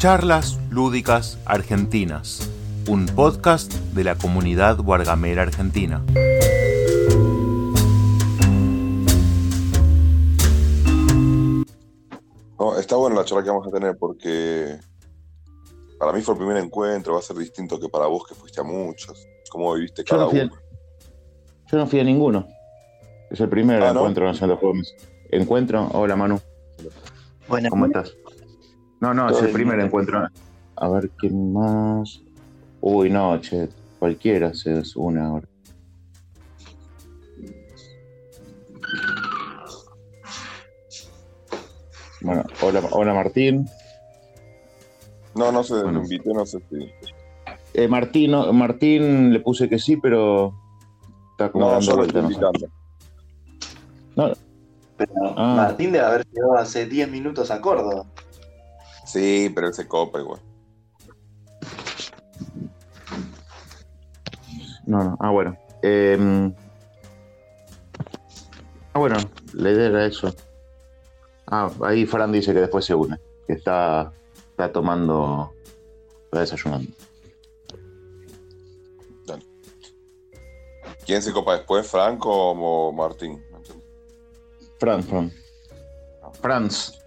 Charlas Lúdicas Argentinas, un podcast de la comunidad guargamera argentina. está buena la charla que vamos a tener porque para mí fue el primer encuentro, va a ser distinto que para vos que fuiste a muchos. ¿Cómo viviste cada yo no uno? yo no fui a ninguno. Es el primer Ah, ¿no? encuentro nacional de juegos. Encuentro, hola Manu, Buenas. ¿cómo estás? No, no, es el primer encuentro. A ver quién más. Uy, no, che, cualquiera se une ahora. Bueno, hola, hola Martín. No, no sé, Bueno. me invité, no sé si. Eh, Martín, no- Martín le puse que sí, pero está como No, dando lo vuelta, no sé. No, Pero Ah. Martín debe haber llegado hace 10 minutos a Córdoba. Sí, pero él se copa igual. No, no. Ah, bueno. Eh, ah, bueno, la idea era eso. Ah, ahí Fran dice que después se une, que está, está tomando, está desayunando. ¿Quién se copa después, Franco o Martín? No. Fran, Fran. Franz.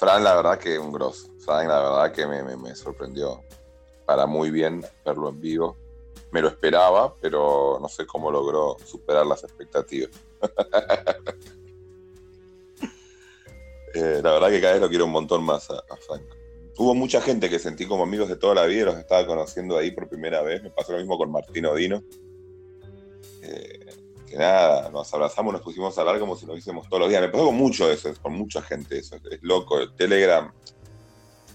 Fran, la verdad que un grosso. Fran, la verdad que me, sorprendió. Para muy bien verlo en vivo. Me lo esperaba, pero no sé cómo logró superar las expectativas. Eh, la verdad que cada vez lo quiero un montón más a, a Frank. Hubo mucha gente que sentí como amigos de toda la vida, los estaba conociendo ahí por primera vez. Me pasó lo mismo con Martín Odino. Eh, que nada, nos abrazamos, nos pusimos a hablar como si nos viésemos todos los días. Me pasó con mucho eso, con mucha gente eso. Es loco. El Telegram,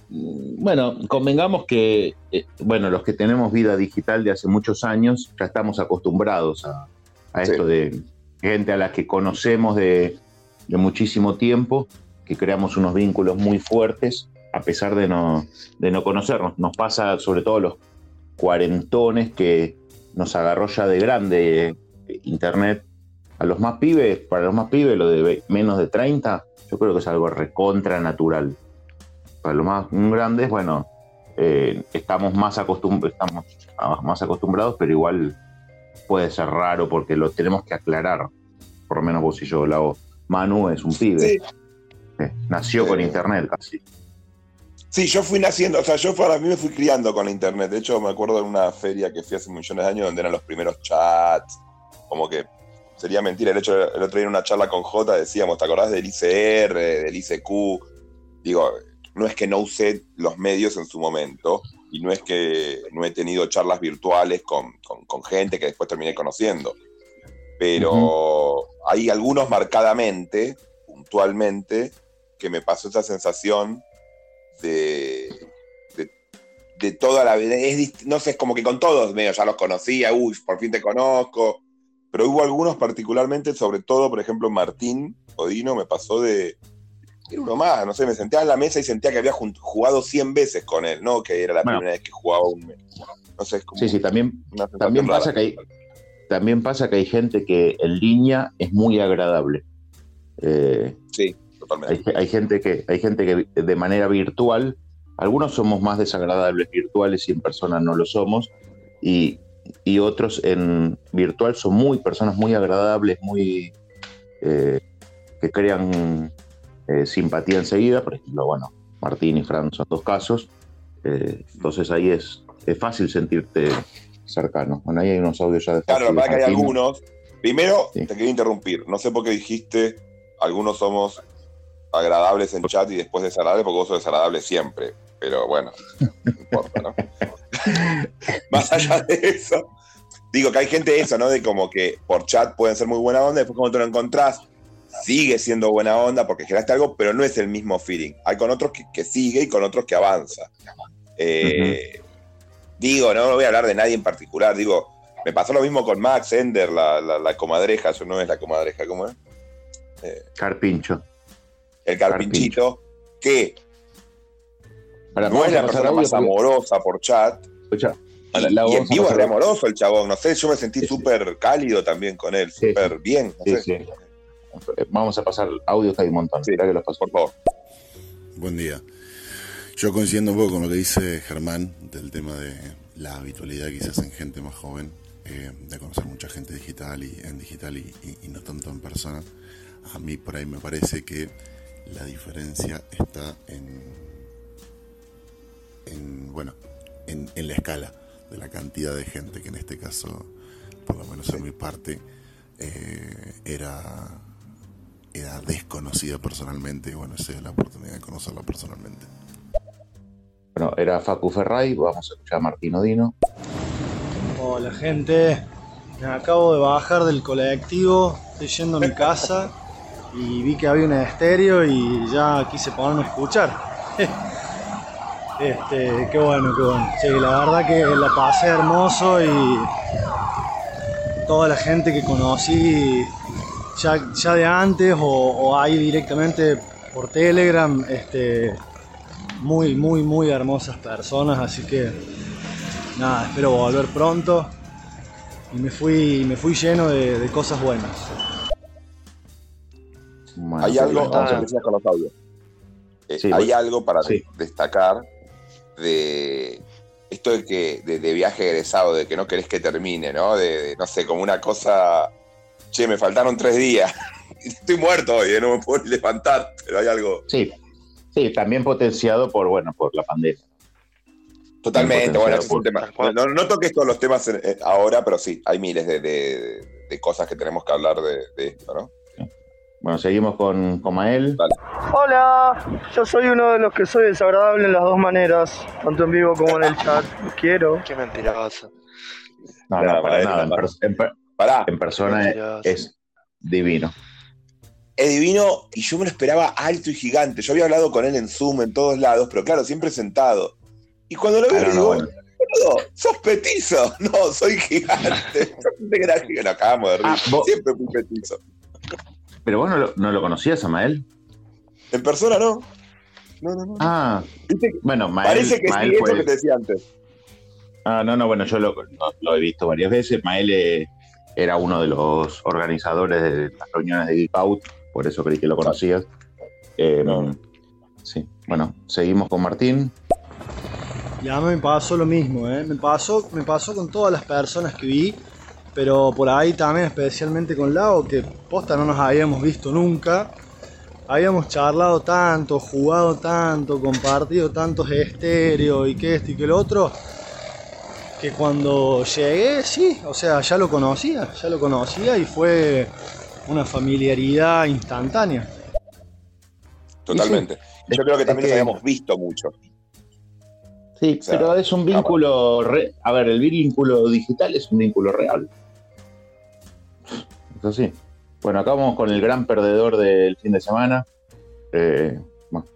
Mm, Bueno, convengamos que, eh, bueno, los que tenemos vida digital de hace muchos años, ya estamos acostumbrados a, a Sí. esto de gente a la que conocemos de, de muchísimo tiempo, que creamos unos vínculos muy fuertes, a pesar de no, de no conocernos. Nos pasa sobre todo a los cuarentones que nos agarró ya de grande Internet. A los más pibes, para los más pibes, lo de menos de 30, yo creo que es algo recontra natural para los más grandes, bueno, eh, estamos, más estamos más acostumbrados, pero igual puede ser raro porque lo tenemos que aclarar. Por lo menos vos y yo lo hago. Manu es un pibe. Sí. Eh, nació Sí. con internet casi. Sí, yo fui naciendo, o sea, yo para mí me fui criando con la internet. De hecho, me acuerdo de una feria que fui hace millones de años donde eran los primeros chats. Como que sería mentira. El hecho, el otro día en una charla con J decíamos, ¿te acordás del ICR, del ICQ? Digo, no es que no usé los medios en su momento y no es que no he tenido charlas virtuales con, con- con gente que después terminé conociendo. Pero hay algunos marcadamente, puntualmente, que me pasó esa sensación de, de, de toda la vida. Es no sé, es como que con todos medio ya los conocía, uy, por fin te conozco. Pero hubo algunos particularmente, sobre todo, por ejemplo, Martín Odino me pasó de. Era uno más, no sé, me senté en la mesa y sentía que había jugado 100 veces con él, ¿no? Que era la Bueno. primera vez que jugaba un mes. No sé, es como Sí, sí, también, también rara. pasa que hay, también pasa que hay gente que en línea es muy agradable. Eh, Sí, totalmente. Hay, hay gente que, hay gente que de manera virtual, algunos somos más desagradables virtuales y en persona no lo somos, y, y otros en virtual son muy personas muy agradables, muy eh, que crean eh, simpatía enseguida. Por ejemplo, bueno, Martín y Fran son dos casos. eh, entonces ahí es, es fácil sentirte cercano. Bueno, ahí hay unos audios ya de Claro, la verdad que hay algunos. Primero, Sí. te quería interrumpir. No sé por qué dijiste, algunos somos agradables en chat y después desagradables, porque vos sos desagradable siempre. Pero bueno, no importa, ¿no? Más allá de eso, digo que hay gente eso, ¿no? De como que por chat pueden ser muy buena onda, después cuando te lo encontrás, sigue siendo buena onda porque generaste algo, pero no es el mismo feeling. Hay con otros que, que sigue y con otros que avanza. Eh, Digo, no voy a hablar de nadie en particular, digo, me pasó lo mismo con Max Ender, la, la, la comadreja, eso no es la comadreja, ¿cómo es? Carpincho. El carpinchito, que no es la persona audio más porque- amorosa por chat, escucha, y, la- la y en vivo es re amoroso el chabón, no sé, yo me sentí Sí, sí. súper cálido también con él, Sí, súper bien, no Sí, sé, sí. Vamos a pasar audios que hay un montón. Que los paso. por favor. Buen día. Yo coincido un poco con lo que dice Germán del tema de la habitualidad quizás en gente más joven, eh, de conocer mucha gente digital y en digital y, y- y no tanto en persona. A mí por ahí me parece que la diferencia está en, en bueno, en, en la escala de la cantidad de gente que en este caso, por lo menos en mi parte, eh, era era desconocida personalmente y bueno, esa es la oportunidad de conocerla personalmente. Bueno, era Facu Ferray, vamos a escuchar a Martín Odino. Hola gente, me acabo de bajar del colectivo, estoy yendo a mi casa y vi que había un estéreo y ya quise ponerme a escuchar. Este, qué bueno, qué bueno. Sí, la verdad que la pasé hermoso y toda la gente que conocí ya, ya de antes o, ahí directamente por Telegram, este, muy, muy, muy hermosas personas, así que nada, espero volver pronto. Y me fui, me fui lleno de cosas buenas. Bueno, Hay algo, bueno, vamos a empezar con los audios. Eh, Sí, hay algo para Sí. destacar de esto de que de, de viaje egresado, de que no querés que termine, ¿no? De, de, no sé, como una cosa, che, me faltaron tres días, estoy muerto hoy, ¿eh? no me puedo ni levantar, pero hay algo Sí, sí, también potenciado por, bueno, por la pandemia. totalmente, bueno, ese es un tema. No, no toques todos los temas ahora, pero sí, hay miles de, de- de cosas que tenemos que hablar de, de esto, ¿no? Bueno, seguimos con, con Mael. Hola, yo soy uno de los que soy desagradable en las dos maneras, tanto en vivo como en el chat. Quiero. Qué mentiroso. No, no, para nada. En, nada. per- en per- Pará, en persona es, divino. es divino y yo me lo esperaba alto y gigante. Yo había hablado con él en Zoom, en todos lados, pero claro, siempre sentado. Y cuando lo veo, no, le no, digo. "Boludo, sos petizo. No, soy gigante. Yo pensé que era gigante. Nos acabamos de reír. Ah, Siempre fui petizo. Pero vos no lo, no lo conocías a Mael. En persona no. No, no, no. Ah, ¿Viste? bueno, Mael, Parece que Mael sí, fue- eso que te decía antes. Ah, no, no, bueno, yo lo, lo- lo he visto varias veces. Mael eh, era uno de los organizadores de las reuniones de Geek Out, por eso creí que lo conocías. Eh, No. Sí, bueno, seguimos con Martín. Y a mí me pasó lo mismo, ¿eh? me, pasó, me pasó con todas las personas que vi, pero por ahí también especialmente con Lau, que posta no nos habíamos visto nunca. Habíamos charlado tanto, jugado tanto, compartido tantos estéreos y que esto y que lo otro, que cuando llegué, sí, o sea, ya lo conocía, ya lo conocía y fue una familiaridad instantánea. Totalmente. Yo creo que también que- nos habíamos visto mucho. Sí, O sea, pero es un vínculo. re- A ver, el vínculo digital es un vínculo real. Eso sí. Bueno, acá vamos con el gran perdedor del fin de semana. Eh, bueno,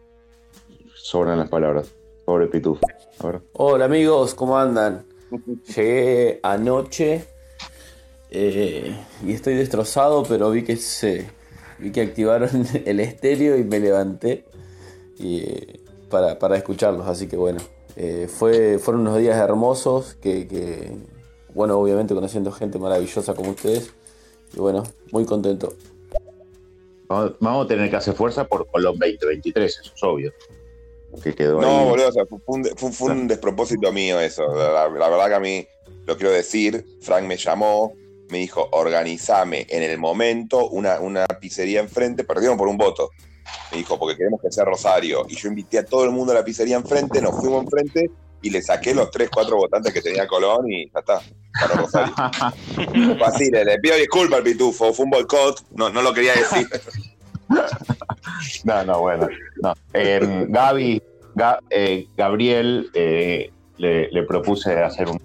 sobran las palabras. Pobre Pitufo. Hola amigos, ¿cómo andan? Llegué anoche eh, y estoy destrozado, pero vi que se vi que activaron el estéreo y me levanté y, eh, para, para escucharlos, así que bueno, eh, fue, fueron unos días hermosos que, que, bueno, obviamente conociendo gente maravillosa como ustedes y bueno, muy contento. Vamos, vamos a tener que hacer fuerza por Colón 2023, eso es obvio. Que quedó No, ahí. boludo, o sea, fue, un, fue- fue un despropósito mío eso. La, la verdad que a mí, lo quiero decir, Frank me llamó, me dijo, organizame en el momento una, una pizzería enfrente, perdieron por un voto. Me dijo, porque queremos que sea Rosario. Y yo invité a todo el mundo a la pizzería enfrente, nos fuimos enfrente y le saqué los 3, 4 votantes que tenía Colón y ya está, para Rosario. Así, le, le pido disculpas al pitufo, fue un boicot, no, no lo quería decir. No, no, bueno. No. Eh, Gaby, Ga- eh, Gabriel, eh, le, le propuse hacer un,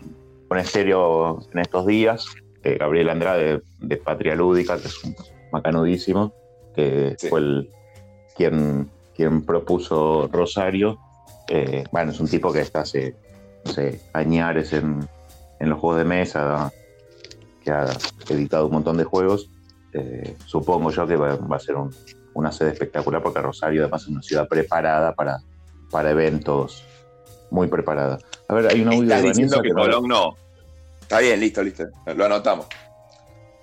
un estéreo en estos días. Eh, Gabriel Andrade de Patria Lúdica, que es un macanudísimo, que Sí. fue el, quien, quien propuso Rosario. Eh, bueno, es un tipo que está hace, no sé, añares en, en los juegos de mesa, que ha editado un montón de juegos. Eh, supongo yo que va, va a ser un, una sede espectacular porque Rosario además es una ciudad preparada para, para eventos, muy preparada. A ver, hay un audio Estás de diciendo que Colón no. Está bien, listo, listo. Lo anotamos.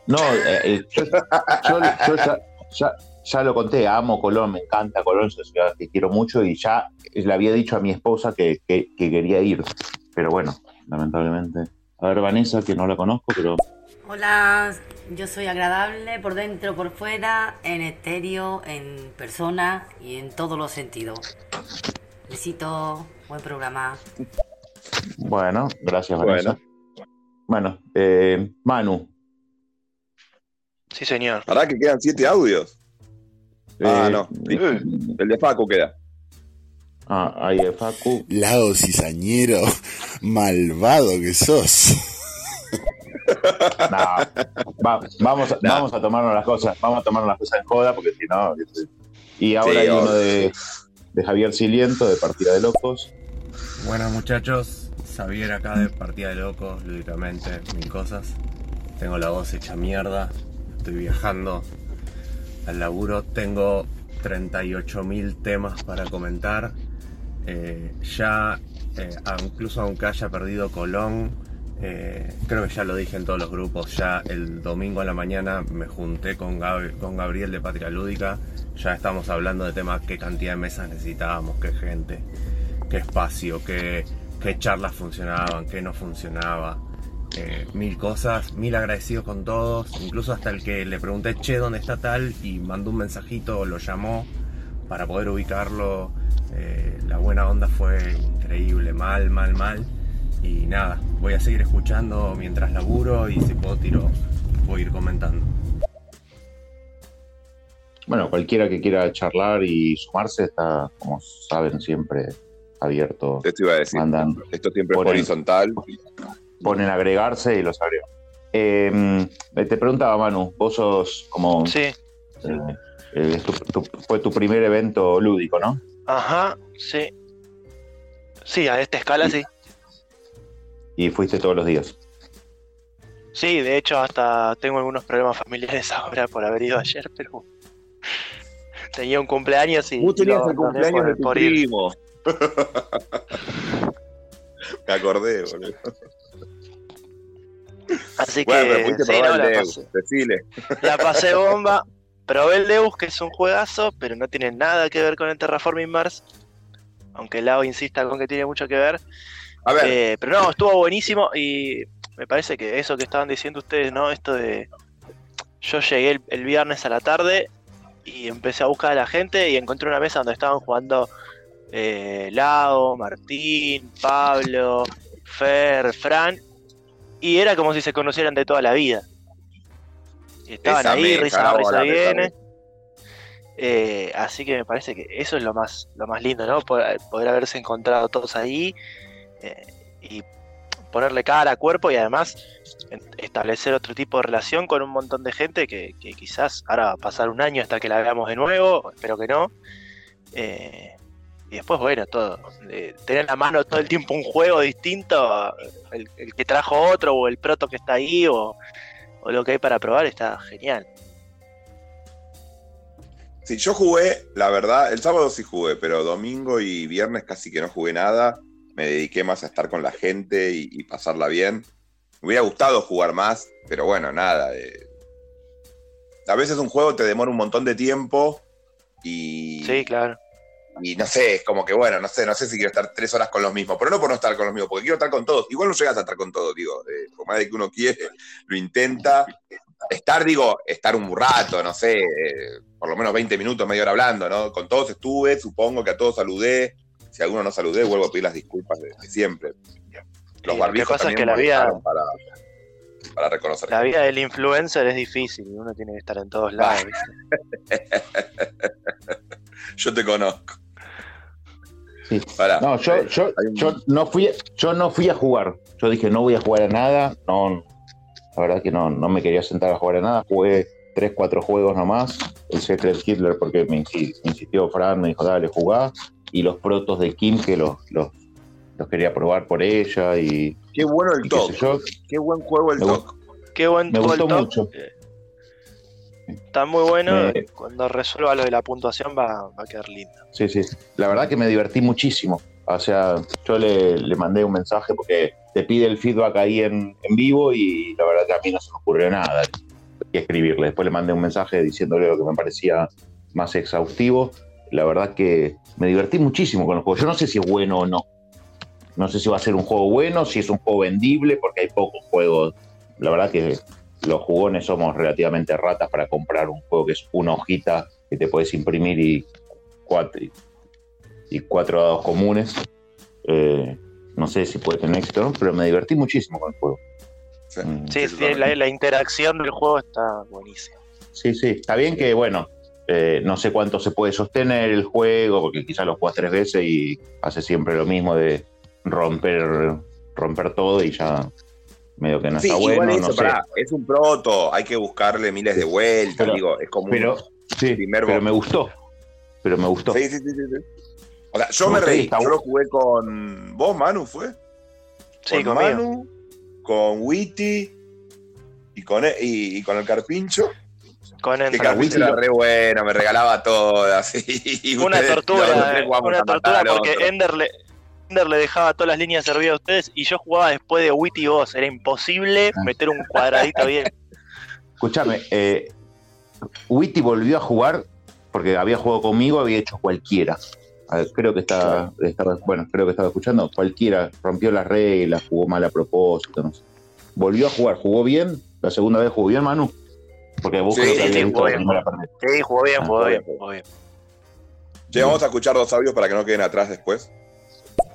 No, eh, eh, yo, yo- yo ya, ya- ya lo conté, amo Colón, me encanta Colón, es una ciudad que quiero mucho y ya le había dicho a mi esposa que, que- que quería ir. Pero bueno, lamentablemente. A ver, Vanessa, que no la conozco, pero Hola, yo soy agradable por dentro, por fuera, en estéreo, en persona y en todos los sentidos. Besito, buen programa. bueno, gracias. Vanessa. Bueno, eh, Manu. Sí, señor. Pará que quedan siete audios. Ah, eh, no. El de Facu queda. Ah, ahí es Facu. Lago cizañero, malvado que sos. No, va- vamos, vamos a tomarnos las cosas, vamos a tomarnos las cosas en joda, porque si no. Y ahora Sí, hay uno de, de Javier Siliento, de Partida de Locos. Buenas muchachos, Xavier acá de Partida de Locos, lúdicamente, mil cosas. Tengo la voz hecha mierda, estoy viajando al laburo, tengo 38.000 temas para comentar. Eh, ya, eh, incluso aunque haya perdido Colón, eh, creo que ya lo dije en todos los grupos, ya el domingo a la mañana me junté con, con Gabriel de Patria Lúdica, ya estamos hablando de temas, qué cantidad de mesas necesitábamos, qué gente qué espacio, qué, qué charlas funcionaban, qué no funcionaba. Eh, mil cosas, mil agradecidos con todos, incluso hasta el que le pregunté, che, ¿dónde está tal? Y mandó un mensajito lo llamó para poder ubicarlo. Eh, la buena onda fue increíble, mal, mal, mal. Y nada, voy a seguir escuchando mientras laburo y si puedo tiro, voy a ir comentando. Bueno, cualquiera que quiera charlar y sumarse está, como saben, siempre abierto. Esto iba a decir. Mandan, Esto siempre es horizontal. Ponen agregarse y los agrego. Eh, te preguntaba, Manu, vos sos como. Sí. eh, eh, es tu- tu- fue tu primer evento lúdico, ¿no? Ajá, sí. Sí, a esta escala sí. Y fuiste todos los días. Sí, de hecho hasta tengo algunos problemas familiares ahora por haber ido ayer, pero tenía un cumpleaños y Vos tenías el cumpleaños de tu primo. Me acordé, boludo. Así Bueno, pero que sí, no, el la Deus, pasé, decile. la pasé bomba. Probé el Deus, que es un juegazo, pero no tiene nada que ver con el Terraforming Mars. Aunque Lao insista con que tiene mucho que ver. A ver, Eh, pero no, estuvo buenísimo y me parece que eso que estaban diciendo ustedes, ¿no? Esto de. Yo llegué el, el viernes a la tarde y empecé a buscar a la gente y encontré una mesa donde estaban jugando eh, Lao, Martín, Pablo, Fer, Fran. Y era como si se conocieran de toda la vida. Y estaban Esa ahí, risa risa viene. Eh, así que me parece que eso es lo más, lo más lindo, ¿no? Poder, poder haberse encontrado todos ahí eh, y ponerle cara a cuerpo y además establecer otro tipo de relación con un montón de gente que, que quizás ahora va a pasar un año hasta que la veamos de nuevo, espero que no. Eh, y después, bueno, todo. de tener en la mano todo el tiempo un juego distinto, el, el que trajo otro o el proto que está ahí o, o lo que hay para probar está genial. si yo jugué, la verdad, el sábado sí jugué, pero domingo y viernes casi que no jugué nada. Me dediqué más a estar con la gente y, y pasarla bien. Me hubiera gustado jugar más, pero bueno, nada. eh. A veces un juego te demora un montón de tiempo y, Sí, claro. Y no sé, es como que bueno, no sé, no sé si quiero estar tres horas con los mismos, pero no por no estar con los mismos, porque quiero estar con todos. Igual no llegas a estar con todos, digo, eh, por más de que uno quiere, lo intenta. Estar, digo, estar un rato, no sé, eh, por lo menos 20 minutos, media hora hablando, ¿no? Con todos estuve, supongo que a todos saludé. Si a alguno no saludé, vuelvo a pedir las disculpas de, de siempre. Los lo que barbijos pasa es que la vida- para, para reconocer. La vida del influencer es difícil, uno tiene que estar en todos lados. ¿viste? Yo te conozco. Sí. Pará. No, yo, Eh, yo, un- yo no fui, yo no fui a jugar. Yo dije, no voy a jugar a nada. No, la verdad que no, no me quería sentar a jugar a nada. Jugué tres, cuatro juegos nomás. El Secret Hitler porque me insistió Fran, me dijo, dale, jugá. Y los protos de Kim que los, los, los quería probar por ella. Y, Qué bueno el y qué buen juego el toque. Qué buen Me todo el gustó top. mucho. Está muy bueno. Cuando resuelva lo de la puntuación va, va a quedar lindo. Sí, sí. La verdad que me divertí muchísimo. O sea, yo le, le mandé un mensaje porque te pide el feedback ahí en, en vivo y la verdad que a mí no se me ocurrió nada que escribirle. Después le mandé un mensaje diciéndole lo que me parecía más exhaustivo. La verdad que me divertí muchísimo con el juego. Yo no sé si es bueno o no. No sé si va a ser un juego bueno, si es un juego vendible, porque hay pocos juegos. La verdad que los jugones somos relativamente ratas para comprar un juego que es una hojita que te puedes imprimir y cuatro, y cuatro dados comunes. Eh, no sé si puede tener éxito, ¿no? pero me divertí muchísimo con el juego. Mm. Sí, sí, la, la interacción del juego está buenísima. Sí, sí, está bien que, bueno, eh, no sé cuánto se puede sostener el juego, porque quizás lo juegas tres veces y hace siempre lo mismo de romper, romper todo y ya medio que no Sí, está igual bueno. eso, no sé. pará, es un proto, hay que buscarle miles de vueltas, Pero- digo, es como Pero, un sí, primer pero me gustó. Pero me gustó. Sí, sí, sí, sí, sí. O sea, yo Me me reí, está yo lo jugué con vos, Manu, ¿fue? Sí, con conmigo. Manu, con Witty y con, e- y, y con el Carpincho. Con Ender. Carpincho era re bueno, me regalaba todas. Una tortura, eh, una tortura porque. Ender le, Le dejaba todas las líneas servidas a ustedes y yo jugaba después de Witty Boss. Era imposible Ah. meter un cuadradito bien. Escúchame, eh, Witty volvió a jugar porque había jugado conmigo, había hecho cualquiera. Ver, creo que está, estaba, bueno, creo que estaba escuchando, cualquiera rompió las reglas, jugó mal a propósito, no sé. Volvió a jugar, jugó bien, la segunda vez jugó bien, Manu, porque vos Sí, creo que sí, jugó la bien. Sí, jugó bien, Ah, jugó bien, jugó bien. Vamos a escuchar dos audios para que no queden atrás después.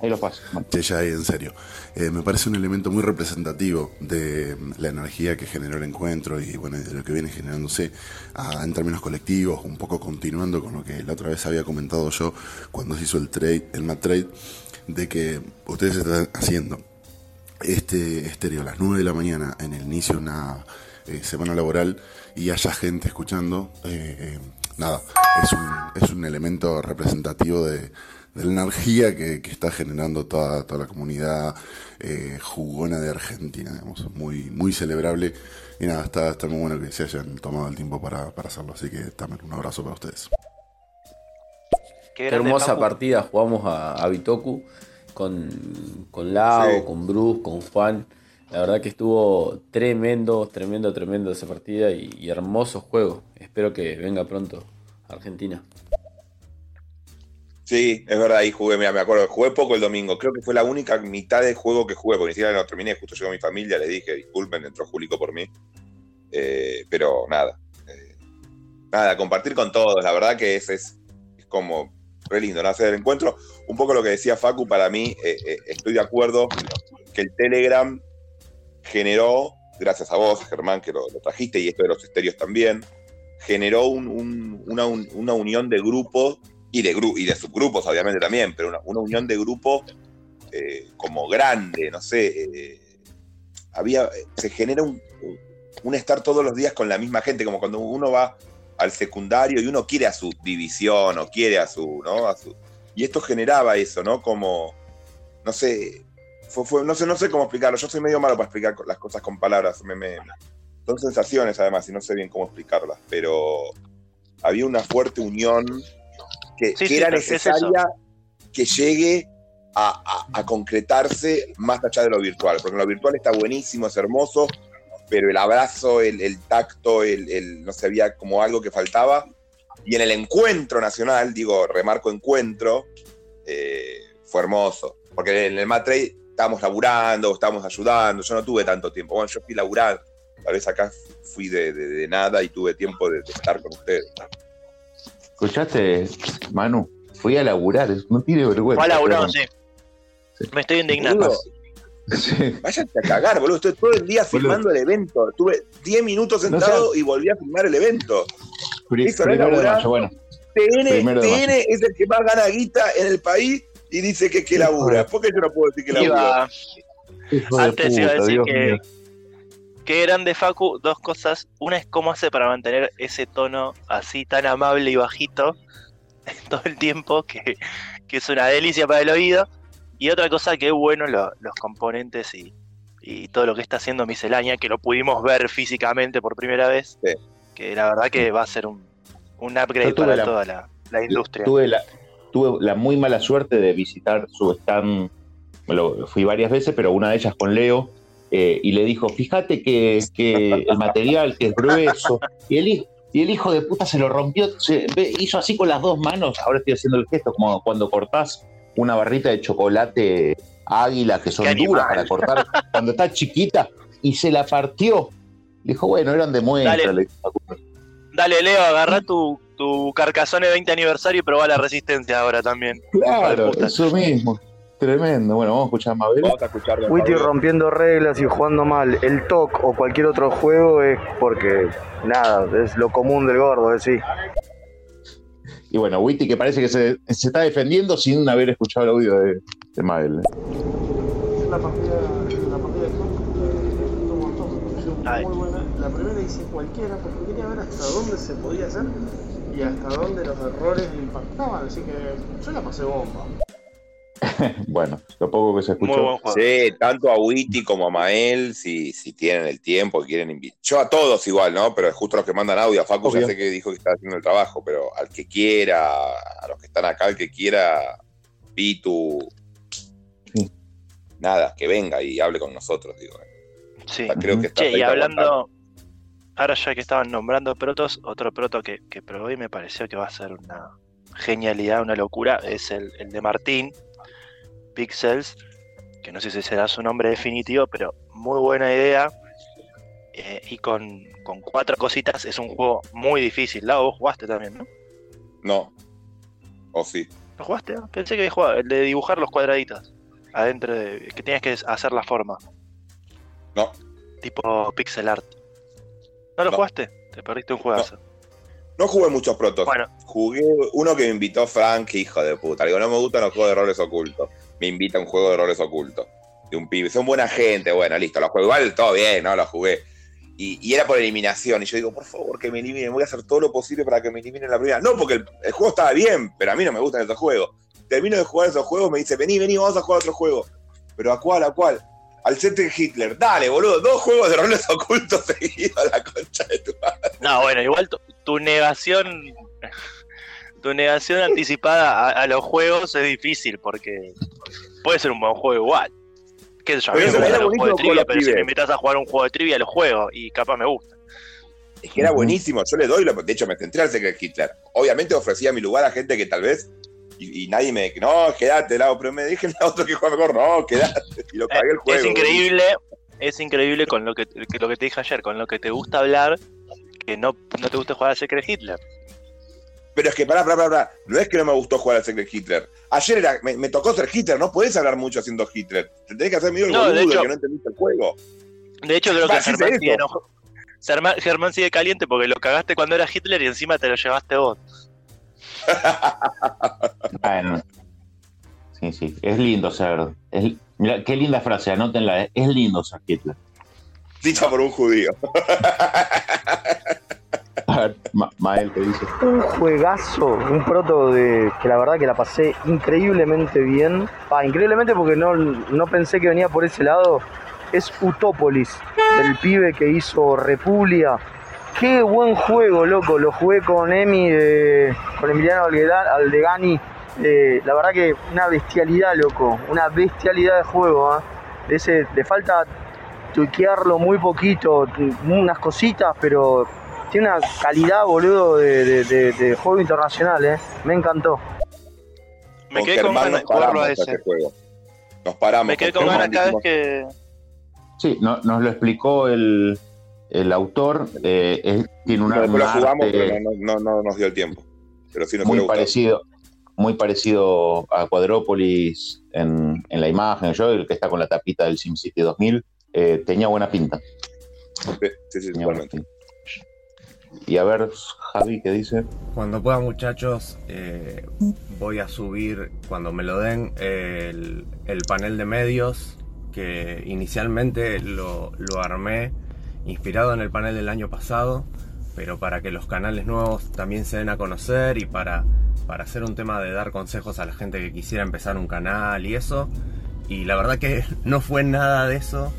Ahí lo paso. Che, ya en serio. Eh, me parece un elemento muy representativo de la energía que generó el encuentro y bueno, de lo que viene generándose ah, en términos colectivos, un poco continuando con lo que la otra vez había comentado yo cuando se hizo el trade, el map trade, de que ustedes están haciendo este estéreo a las 9 de la mañana en el inicio de una eh, semana laboral y haya gente escuchando, eh, nada, es un, es un elemento representativo de, de la energía que, que está generando toda, toda la comunidad eh, jugona de Argentina, digamos, muy, muy celebrable. Y nada, está, está muy bueno que se hayan tomado el tiempo para, para hacerlo, así que también un abrazo para ustedes. Qué, hermosa partida jugamos a, a Bitoku con, con Sí. con Bruce, con Juan. La verdad que estuvo tremendo, tremendo, tremendo esa partida y, y hermoso juego. Espero que venga pronto a Argentina. Sí, es verdad, ahí jugué, mira, me acuerdo, jugué poco el domingo, creo que fue la única mitad del juego que jugué, porque ni siquiera lo terminé, justo llegó mi familia, le dije, disculpen, entró Julico por mí, Eh, pero nada, eh, nada, compartir con todos, la verdad que es, es, es como re lindo, ¿no? Hacer el encuentro, un poco lo que decía Facu, para mí, eh, estoy de acuerdo que el Telegram generó, gracias a vos, Germán, que lo, trajiste, y esto de los estéreos también, generó un- un- una, un- una unión de grupos y de, y de subgrupos, obviamente también, pero una, una unión de grupos eh, como grande, no sé. eh, había, se genera un, un estar todos los días con la misma gente, como cuando uno va al secundario y uno quiere a su división o quiere a su, ¿no? A su, y esto generaba eso, ¿no? Como, no sé, fue, fue- no sé, no sé cómo explicarlo. Yo soy medio malo para explicar las cosas con palabras. son sensaciones además y no sé bien cómo explicarlas, pero había una fuerte unión que, Sí, que sí, era pero es necesaria que llegue a, a- a concretarse más allá de lo virtual, porque lo virtual está buenísimo, es hermoso, pero el abrazo, el, el tacto, el, el- no sé, había como algo que faltaba. Y en el encuentro nacional, digo, remarco encuentro, eh, fue hermoso, porque en el Matrade estábamos laburando, estábamos ayudando, yo no tuve tanto tiempo, bueno, yo fui laburando, tal vez acá fui de, de- de nada y tuve tiempo de, de estar con ustedes. ¿Escuchaste, Manu? Fui a laburar, no tiene vergüenza. Fue a laburar, pero- sí. Me estoy indignando. Boludo, Váyanse a cagar, boludo. Estoy todo el día filmando el evento. Tuve 10 minutos No sentado y volví a filmar el evento. Pri- Eso no de mayo, bueno. TN, de es el que más gana guita en el país y dice que, que labura. ¿Por qué yo no puedo decir que labura? Iba, antes iba a decir Dios que, mío. Que grande Facu, dos cosas. Una es cómo hace para mantener ese tono así tan amable y bajito todo el tiempo, que, que es una delicia para el oído. Y otra cosa que bueno lo- los componentes y, y todo lo que está haciendo Miscelánea, que lo pudimos ver físicamente por primera vez, Sí. que la verdad que va a ser un, un upgrade para la- toda la, la industria. Tuve la, tuve la muy mala suerte de visitar su stand, lo- fui varias veces, pero una de ellas con Leo, eh, y le dijo, fíjate que, que el material que es grueso, y el, hi- y el hijo de puta se lo rompió, se, hizo así con las dos manos, ahora estoy haciendo el gesto, como cuando cortás una barrita de chocolate águila que son duras para cortar, cuando está chiquita, y se la partió. Le dijo, bueno, eran de muestra. Dale. Leo, agarrá tu, tu Carcassonne 20 aniversario y probá la resistencia ahora también. De Claro, eso mismo. Tremendo. Bueno, vamos a escuchar a Mabel. Vamos a escucharlo. Witty rompiendo reglas y jugando mal el TOC o cualquier otro juego es porque, nada, es lo común del gordo, es sí. Y bueno, Witty que parece que se, se está defendiendo sin haber escuchado el audio de, de Mabel. La partida, la partida de eh, Ay. muy buena. La primera hice cualquiera porque quería ver hasta dónde se podía hacer y hasta dónde los errores impactaban, así que yo la pasé bomba. Bueno, lo poco que se escuchó. Sí, tanto a Witty como a Mael, si, si tienen el tiempo, quieren invitar. Yo a todos igual, ¿no? Pero justo los que mandan audio, a Facu ya sé que dijo que está haciendo el trabajo, pero al que quiera, a los que están acá, al que quiera, Pitu, Sí. nada, que venga y hable con nosotros, digo. Sí. Creo que está Che, y hablando, ahora ya que estaban nombrando protos, otro proto que, que probé y me pareció que va a ser una genialidad, una locura, es el, el de Martín, Pixels, que no sé si será su nombre definitivo, pero muy buena idea. Eh, y con, con cuatro cositas es un juego muy difícil. Lau, vos jugaste también, ¿no? No. O sí. ¿Lo jugaste? Ah, Pensé que habías jugado, el de dibujar los cuadraditos. Adentro de. que tenías que hacer la forma. No. Tipo pixel art. ¿No lo No. jugaste? Te perdiste un juegazo. No jugué muchos protos. Bueno. Jugué uno que me invitó Frank, hijo de puta. Le Digo, no me gustan los juegos de roles ocultos. Me invita a un juego de roles ocultos. De un pibe. Son buena gente, bueno, listo. Lo juego igual, todo bien, ¿no? Lo jugué. Y, era por eliminación. Y yo digo, por favor, que me eliminen. Voy a hacer todo lo posible para que me eliminen la primera. No, porque el, juego estaba bien, pero a mí no me gustan esos juegos. Termino de jugar esos juegos, me dice, vení, vení, vamos a jugar otro juego. Pero ¿a cuál, a cuál? Al de Hitler. Dale, boludo, dos juegos de roles ocultos seguidos a la concha de tu madre. No, bueno, igual tu, tu negación. Tu negación anticipada a, a los juegos es difícil porque puede ser un buen juego igual. ¿Qué sé yo? A mí Pero me gustan los juegos de trivia, pero si me invitas a jugar un juego de trivia, lo juego y capaz me gusta. Es que era buenísimo, yo le doy, lo- de hecho me centré al Secret Hitler. Obviamente ofrecía mi lugar a gente que tal vez, y, y nadie me, no, quédate, Lau, pero me dije a otro que juega mejor, no, quédate, y lo pagué el juego. Eh, es increíble, es increíble con lo que, que lo que te dije ayer, con lo que te gusta hablar, que no, no te gusta jugar al Secret Hitler. Pero es que pará, pará, pará, pará, no es que no me gustó jugar al Secret Hitler. Ayer era, me, me tocó ser Hitler, no podés hablar mucho haciendo Hitler. Te tenés que hacer medio el No, de boludo, hecho- que no entendiste el juego. De hecho, creo que Germán sigue, Germán sigue caliente porque lo cagaste cuando era Hitler y encima te lo llevaste vos. Bueno. Sí, sí. Es lindo ser. es- mira, qué linda frase, anótenla. eh. Es lindo ser Hitler. Dicha por un judío. A ver, Ma- Mael, ¿qué dice? Un juegazo, un proto de que la verdad que la pasé increíblemente bien. Ah, increíblemente porque no, no pensé que venía por ese lado. Es Utópolis, del pibe que hizo Repuglia. Qué buen juego, loco. Lo jugué con Emi, de- con Emiliano Aldegani. Eh, la verdad que una bestialidad, loco. Una bestialidad de juego. ¿ah? Ese, le falta tuiquearlo muy poquito, unas cositas, pero tiene una calidad, boludo, de, de- de- de juego internacional, ¿eh? Me encantó. Me quedé con ganas de jugarlo paramos a ese. ese juego. Nos paramos. Me quedé con ganas cada vez que. Sí, no- nos lo explicó el, el autor. eh, él tiene una, no, lo un jugamos, arte pero no, no, no nos dio el tiempo. Pero sí nos muy parecido, muy parecido a Cuadrópolis en, en la imagen. Yo, el que está con la tapita del SimCity 2000, eh, tenía buena pinta. Sí, sí, sí, Y a ver, Javi, ¿qué dice? Cuando pueda, muchachos, eh, voy a subir, cuando me lo den, el, el panel de medios que inicialmente lo, lo armé inspirado en el panel del año pasado, pero para que los canales nuevos también se den a conocer y para, para hacer un tema de dar consejos a la gente que quisiera empezar un canal y eso. Y la verdad que no fue nada de eso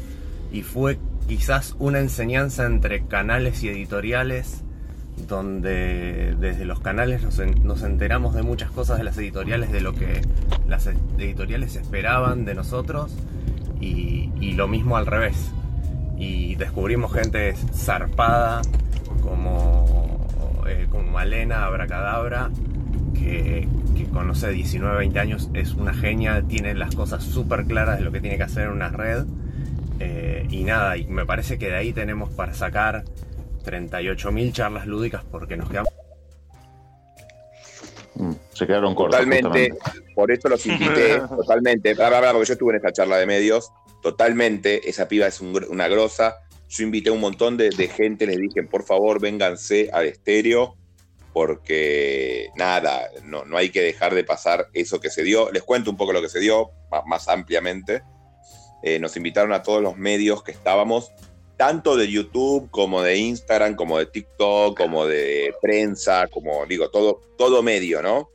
y fue quizás una enseñanza entre canales y editoriales donde desde los canales nos, en- nos enteramos de muchas cosas de las editoriales, de lo que las ed- editoriales esperaban de nosotros y, y lo mismo al revés. Y descubrimos gente zarpada como eh, como Malena, Abracadabra, que, que con, no sé, 19, 20 años es una genia, tiene las cosas súper claras de lo que tiene que hacer en una red. Eh, y nada, y me parece que de ahí tenemos para sacar 38.000 charlas lúdicas porque nos quedamos... Mm, Se quedaron cortos. Totalmente, justamente. por eso los invité, totalmente, bla, bla, bla, porque yo estuve en esta charla de medios, totalmente, esa piba es un una grosa, yo invité a un montón de, de gente, les dije, por favor, vénganse al estéreo, porque nada, no, no hay que dejar de pasar eso que se dio. Les cuento un poco lo que se dio, más, ampliamente. Eh, nos invitaron a todos los medios que estábamos, tanto de YouTube como de Instagram, como de TikTok, como de prensa, como digo, todo, todo medio, ¿no?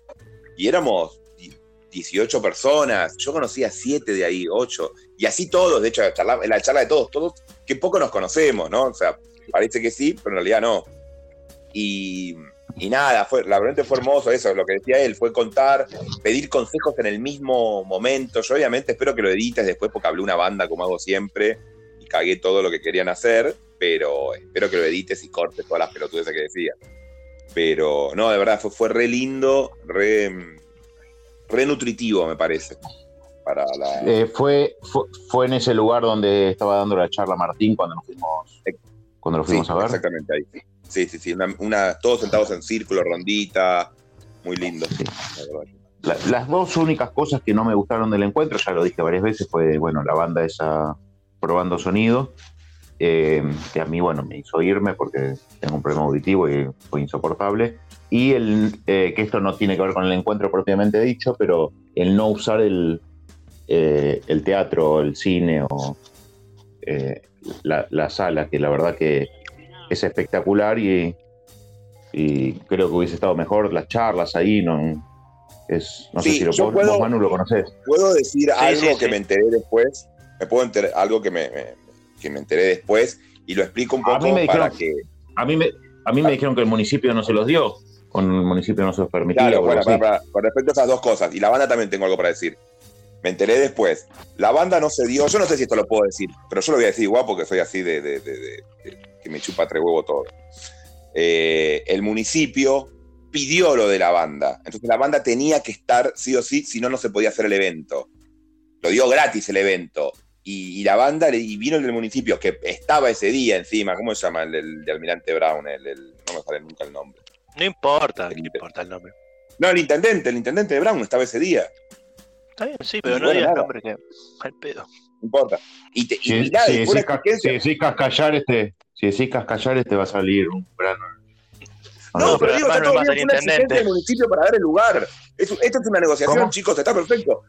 Y éramos di- 18 personas, yo conocía 7 de ahí, 8, y así todos, de hecho, la charla, la charla de todos, todos, que poco nos conocemos, ¿no? O sea, parece que sí, pero en realidad no. Y, y nada, fue, la verdad fue hermoso eso, lo que decía él, fue contar, pedir consejos en el mismo momento. Yo obviamente espero que lo edites después porque hablé una banda como hago siempre cagué todo lo que querían hacer, pero espero que lo edites y cortes todas las pelotudeces que decía. Pero no, de verdad, fue, fue re lindo, re, re nutritivo, me parece. Para la, Eh, fue, fue, fue en ese lugar donde estaba dando la charla Martín cuando nos fuimos, cuando lo fuimos Sí, a ver. Exactamente ahí. Sí, sí, sí. Una, una- todos sentados en círculo, rondita. Muy lindo. La- las dos únicas cosas que no me gustaron del encuentro, ya lo dije varias veces, fue bueno, la banda esa probando sonido, eh, que a mí bueno, me hizo irme porque tengo un problema auditivo y fue insoportable. Y el, eh, que esto no tiene que ver con el encuentro propiamente dicho, pero el no usar el, eh, el teatro, el cine o eh, la, la sala, que la verdad que es espectacular y, y creo que hubiese estado mejor las charlas ahí, no, es, no sé Sí, si lo yo vos, puedo- vos, Manu, lo conocés. ¿Puedo decir Sí, algo sí, que sí. me enteré después? ¿Me puedo enterar algo que me, me- que me enteré después? Y lo explico un A poco mí me para que. A mí me, a mí me dijeron que el municipio no se los dio, con el municipio no se los permitía. Claro, bueno, así. para- para- con respecto a esas dos cosas. Y la banda también tengo algo para decir. Me enteré después. La banda no se dio. Yo no sé si esto lo puedo decir, pero yo lo voy a decir igual porque soy así de, de- de- de- de- que me chupa tres huevos todo. Eh, el municipio pidió lo de la banda. Entonces la banda tenía que estar sí o sí, si no, no se podía hacer el evento. Lo dio gratis el evento. Y, y la banda, le- y vino el del municipio, que estaba ese día encima. ¿Cómo se llama? El, del- de Almirante Brown. El, el- no me sale nunca el nombre. No importa, no importa el nombre. No, el intendente, el intendente de Brown estaba ese día. Está bien, sí, pero Y no bueno, digas nada. nombre que al pedo. No importa. Y, te, y Si, nada, si decís, si decís cascallares, te, si decís cascallares, te va a salir un grano. No, pero digo, está todo bien, fue una del municipio para dar el lugar. Es- esto es una negociación, ¿Cómo? chicos, está perfecto.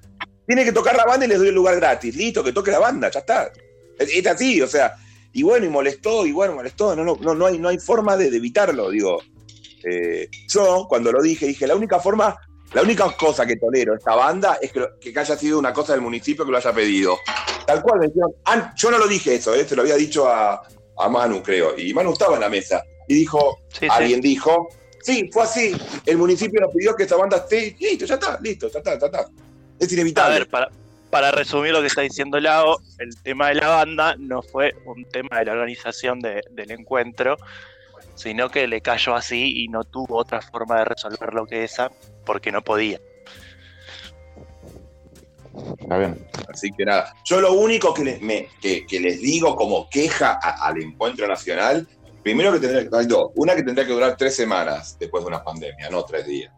Tiene que tocar la banda y les doy el lugar gratis. Listo, que toque la banda, ya está. Es, es así, o sea. Y bueno, y molestó, y bueno, molestó. No, no, no, no hay, no hay forma de, de evitarlo, digo. Eh, yo, cuando lo dije, dije, la única forma, la única cosa que tolero esta banda es que, lo- que haya sido una cosa del municipio que lo haya pedido. Tal cual me dijeron, "Ah, yo no lo dije eso, eh, se lo había dicho a, a Manu, creo. Y Manu estaba en la mesa. Y dijo, Sí, alguien dijo, sí, fue así. El municipio nos pidió que esta banda esté. Listo, ya está, listo, ya está, ya está. Es A inevitable. ver, para, para resumir lo que está diciendo Lao, el tema de la banda no fue un tema de la organización de- del encuentro, sino que le cayó así y no tuvo otra forma de resolverlo que esa, porque no podía. Está bien. Así que nada. Yo lo único que les, me- que, que les digo como queja a- al encuentro nacional, primero que tendría hay dos. Una que tendría que durar tres semanas después de una pandemia, no tres días.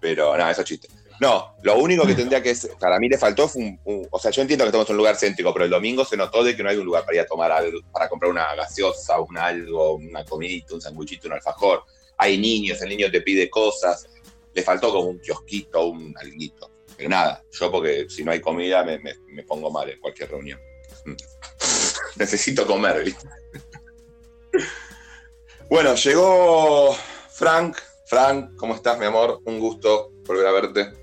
Pero nada, eso es chiste. No, lo único que tendría que es, para mí le faltó fue un, o sea, yo entiendo que estamos en un lugar céntrico, pero el domingo se notó de que no hay un lugar para ir a tomar algo, para comprar una gaseosa, un algo, una comidita, un sanguchito, un alfajor. Hay niños, el niño te pide cosas. Le faltó como un kiosquito, un alguito. Pero nada, yo porque si no hay comida me, me- pongo mal en cualquier reunión. Necesito comer. Bueno, llegó Frank. Frank, ¿cómo estás, mi amor? Un gusto volver a verte.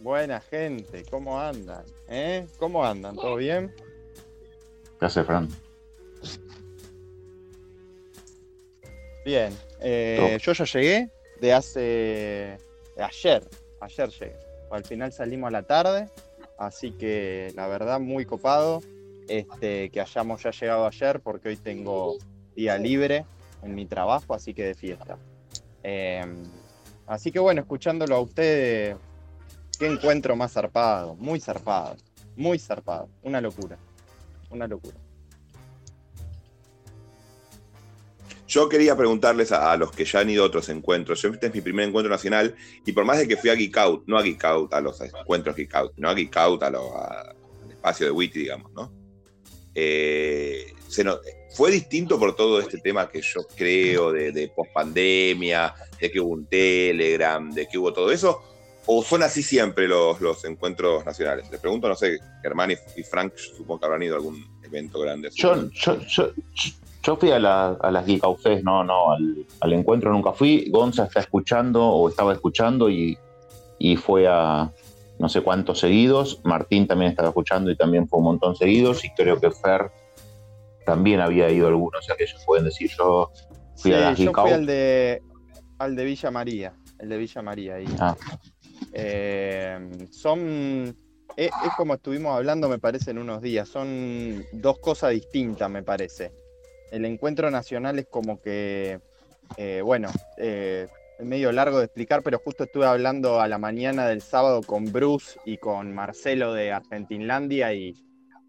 Buena gente, ¿cómo andan? ¿Eh? ¿Cómo andan? ¿Todo bien? ¿Qué hace, Fran? Bien. Eh, yo ya llegué de hace. de ayer. Ayer llegué. Al final salimos a la tarde. Así que la verdad, muy copado este, que hayamos ya llegado ayer porque hoy tengo día libre. en mi trabajo, así que de fiesta. Eh, así que bueno, escuchándolo a ustedes, qué encuentro más zarpado, muy zarpado, muy zarpado, una locura, una locura. Yo quería preguntarles a, los que ya han ido a otros encuentros. Yo, este es mi primer encuentro nacional y por más de que fui a Geek Out, no a Geek Out, a los encuentros Geek Out, no a Geek Out, a lo- a- al espacio de Witty, digamos, ¿no? Eh, se no- fue distinto por todo este tema que yo creo de, de pospandemia, de que hubo un Telegram, de que hubo todo eso, o son así siempre los, los encuentros nacionales. Les pregunto, no sé, Germán y, y Frank, supongo que habrán ido a algún evento grande. Yo, yo, yo, yo fui a, la- a las Geek no, no, al, al encuentro nunca fui. Gonza está escuchando o estaba escuchando y, y fue a no sé cuántos seguidos. Martín también estaba escuchando y también fue un montón seguidos. Y creo que Fer también había ido a algunos, o sea que ellos pueden decir, yo fui Sí, a las yo Geek fui al de, al de Villa María, el de Villa María ahí. Ah. Eh, son, es, es como estuvimos hablando, me parece, en unos días. Son dos cosas distintas, me parece. El encuentro nacional es como que, eh, bueno, eh, es medio largo de explicar, pero justo estuve hablando a la mañana del sábado con Bruce y con Marcelo de Argentinlandia y,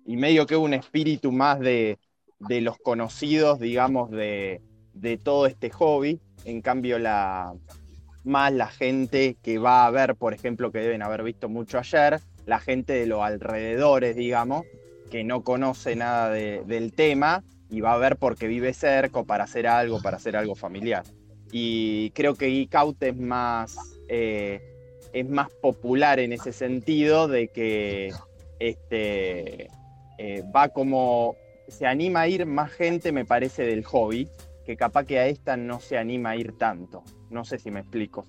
y medio que un espíritu más de, de los conocidos, digamos, de, de todo este hobby. En cambio, la, más la gente que va a ver, por ejemplo, que deben haber visto mucho ayer, la gente de los alrededores, digamos, que no conoce nada de- del tema y va a ver porque vive cerca para hacer algo, para hacer algo familiar. Y creo que Geek es más, eh, es más popular en ese sentido de que este, eh, va como, se anima a ir más gente, me parece, del hobby, que capaz que a esta no se anima a ir tanto. No sé si me explico.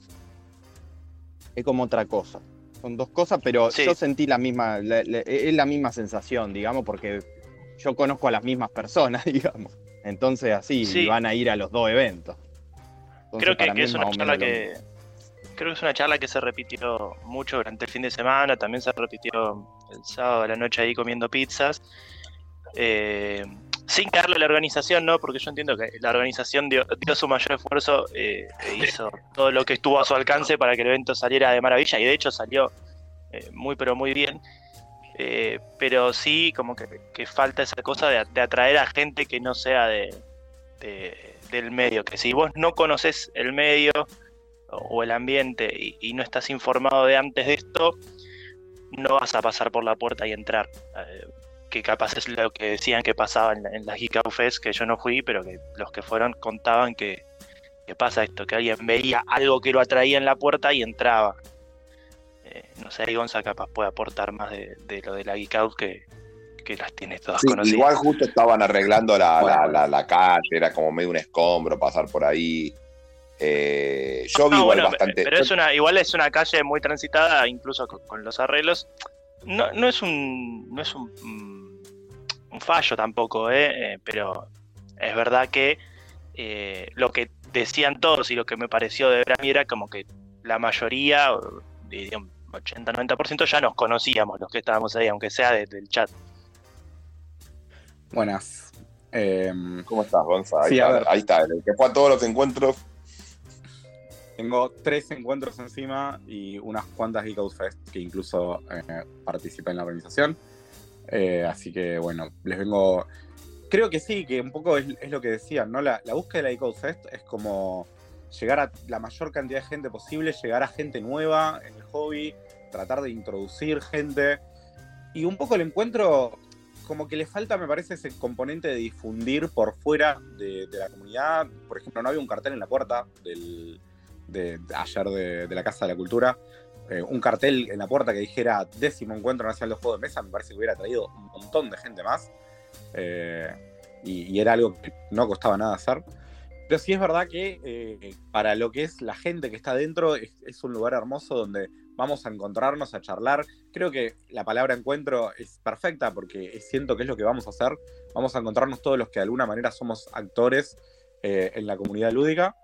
Es como otra cosa. Son dos cosas, pero Sí. yo sentí la misma, la- la- es la misma sensación, digamos, porque yo conozco a las mismas personas, digamos. Entonces así Sí. van a ir a los dos eventos. Entonces, creo que, es una charla que creo que es una charla que se repitió mucho durante el fin de semana, también se repitió el sábado a la noche ahí comiendo pizzas. Eh, sin caerle a la organización, ¿no? Porque yo entiendo que la organización dio, dio su mayor esfuerzo, eh, e hizo todo lo que estuvo a su alcance para que el evento saliera de maravilla, y de hecho salió eh, muy pero muy bien. Eh, pero sí, como que, falta esa cosa de, atraer a gente que no sea de, de- del medio, que si vos no conoces el medio o, el ambiente y, y no estás informado de antes de esto, no vas a pasar por la puerta y entrar. Que capaz es lo que decían que pasaba en, la- en las Geek Out Fest, que yo no fui, pero que los que fueron contaban que, que pasa esto, que alguien veía algo que lo atraía en la puerta y entraba. Eh, no sé, ahí Gonza capaz puede aportar más de, de lo de la Geek Out que, que las tiene todas Sí, conocidas. igual justo estaban arreglando la, Bueno, la- la- la calle, era como medio un escombro pasar por ahí. Eh, yo vi Ah, igual bueno, bastante. Pero es una, igual es una calle muy transitada, incluso con, con los arreglos. No, no es un. no es un, un fallo tampoco, ¿eh? Eh, pero es verdad que eh, lo que decían todos y lo que me pareció de ver a mí era como que la mayoría, diría un 80-90% ya nos conocíamos los que estábamos ahí, aunque sea desde el chat. Buenas. Eh, ¿Cómo estás, Gonza? Ahí, Sí, a está, ver. ahí está, el que fue a todos los encuentros. Tengo tres encuentros encima y unas cuantas Geek Out Fest que incluso eh, participé en la organización. Eh, así que bueno, les vengo. Creo que sí, que un poco es, es lo que decían, ¿no? La, la búsqueda de la Out Fest es como llegar a la mayor cantidad de gente posible, llegar a gente nueva en el hobby, tratar de introducir gente. Y un poco el encuentro, como que le falta, me parece, ese componente de difundir por fuera de, de la comunidad. Por ejemplo, no había un cartel en la puerta del, de, de ayer de, de la Casa de la Cultura. Eh, un cartel en la puerta que dijera décimo encuentro nacional de juegos de mesa, me parece que hubiera traído un montón de gente más. Eh, y, era algo que no costaba nada hacer. Pero sí es verdad que eh, para lo que es la gente que está dentro, es, un lugar hermoso donde vamos a encontrarnos, a charlar. Creo que la palabra encuentro es perfecta porque siento que es lo que vamos a hacer. Vamos a encontrarnos todos los que de alguna manera somos actores en la comunidad lúdica.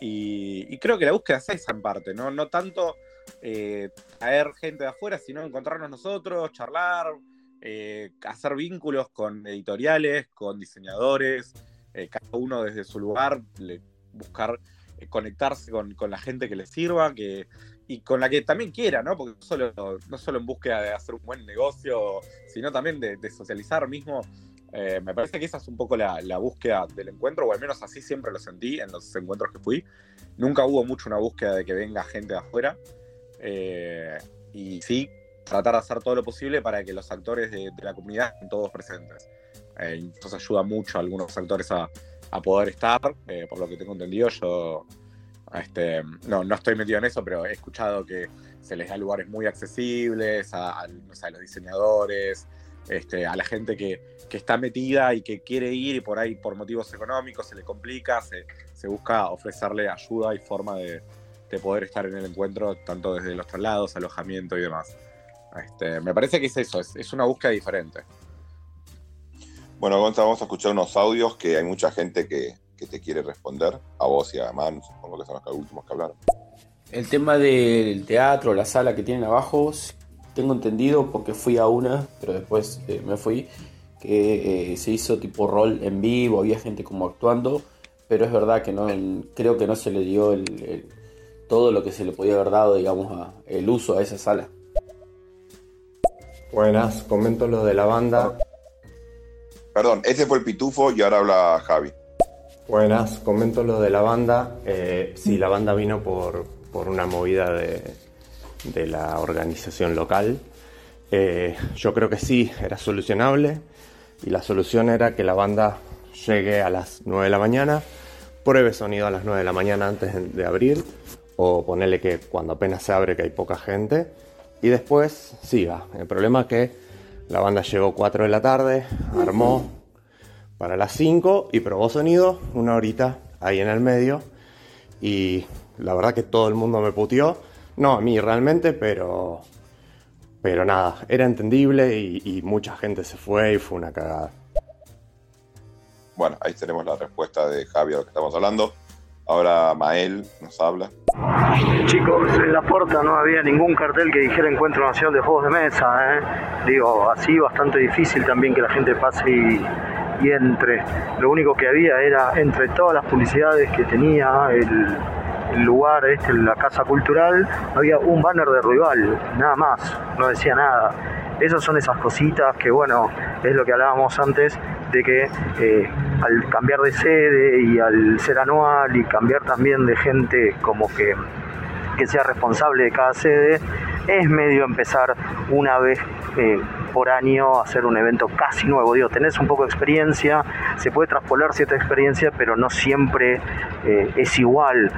Y, y creo que la búsqueda es esa en parte, ¿no? No tanto eh, traer gente de afuera, sino encontrarnos nosotros, charlar, eh, hacer vínculos con editoriales, con diseñadores, eh, cada uno desde su lugar, le- buscar eh, conectarse con, con la gente que le sirva que, y con la que también quiera, ¿no? Porque solo, no solo en búsqueda de hacer un buen negocio, sino también de, de socializar mismo. Eh, me parece que esa es un poco la, la búsqueda del encuentro, o al menos así siempre lo sentí en los encuentros que fui. Nunca hubo mucho una búsqueda de que venga gente de afuera. Eh, y sí, tratar de hacer todo lo posible para que los actores de, de la comunidad estén todos presentes. Eh, ayuda mucho a algunos actores a, a poder estar, eh, por lo que tengo entendido. Yo este, no, no estoy metido en eso, pero he escuchado que se les da lugares muy accesibles a, a, a los diseñadores, este, a la gente que, que está metida y que quiere ir y por ahí por motivos económicos se le complica, se, se busca ofrecerle ayuda y forma de, de poder estar en el encuentro, tanto desde los traslados, alojamiento y demás. Este, me parece que es eso, es, es una búsqueda diferente. Bueno, Gonzalo, vamos a escuchar unos audios que hay mucha gente que, que te quiere responder, a vos y a Manu, supongo que son los últimos que hablaron. El tema del teatro, la sala que tienen abajo, tengo entendido porque fui a una, pero después eh, me fui, que eh, se hizo tipo rol en vivo, había gente como actuando, pero es verdad que no, creo que no se le dio el, el- todo lo que se le podía haber dado, digamos, a- el uso a esa sala. Buenas, comento lo de la banda. Perdón, ese fue el pitufo y ahora habla Javi. Buenas, comento lo de la banda. Eh, sí, la banda vino por, por una movida de, de la organización local. Eh, yo creo que sí, era solucionable. Y la solución era que la banda llegue a las 9 de la mañana, pruebe sonido a las 9 de la mañana antes de, de abrir, o ponerle que cuando apenas se abre que hay poca gente, y después siga. El problema es que la banda llegó 4 de la tarde, armó para las 5 y probó sonido una horita ahí en el medio. Y la verdad que todo el mundo me puteó. No a mí realmente, pero. Pero nada, era entendible y, mucha gente se fue y fue una cagada. Bueno, ahí tenemos la respuesta de Javi a lo que estamos hablando. Ahora Mael nos habla. Chicos, en la puerta no había ningún cartel que dijera Encuentro Nacional de Juegos de Mesa, ¿eh? Digo, así bastante difícil también que la gente pase y, entre. Lo único que había era, entre todas las publicidades que tenía el, el lugar, este, la Casa Cultural, había un banner de rival, nada más, no decía nada. Esas son esas cositas que, bueno, es lo que hablábamos antes, de que eh, al cambiar de sede y al ser anual y cambiar también de gente como que, que sea responsable de cada sede, es medio empezar una vez eh, por año hacer un evento casi nuevo. Digo, tenés un poco de experiencia, se puede traspolar cierta experiencia, pero no siempre eh, es igual.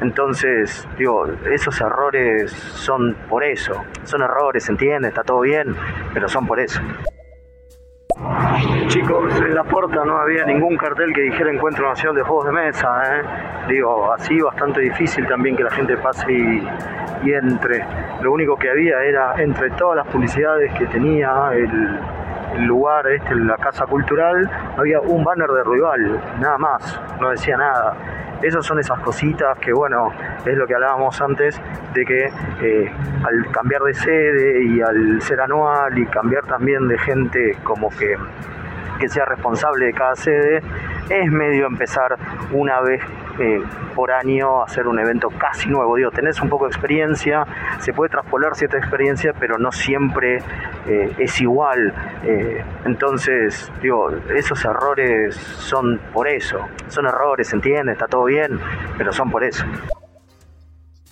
Entonces, digo, esos errores son por eso. Son errores, ¿se entiende? Está todo bien, pero son por eso. Chicos, en la puerta no había ningún cartel que dijera Encuentro Nacional de Juegos de Mesa, ¿eh? Digo, así bastante difícil también que la gente pase y, entre. Lo único que había era, entre todas las publicidades que tenía el, el lugar, este, la Casa Cultural, había un banner de rival, nada más, no decía nada. Esas son esas cositas que, bueno, es lo que hablábamos antes, de que eh, al cambiar de sede y al ser anual y cambiar también de gente como que, que sea responsable de cada sede, es medio empezar una vez eh, por año a hacer un evento casi nuevo. Digo, tenés un poco de experiencia, se puede traspolar cierta experiencia, pero no siempre eh, es igual. Eh, entonces, digo, esos errores son por eso. Son errores, ¿se entiende? Está todo bien, pero son por eso.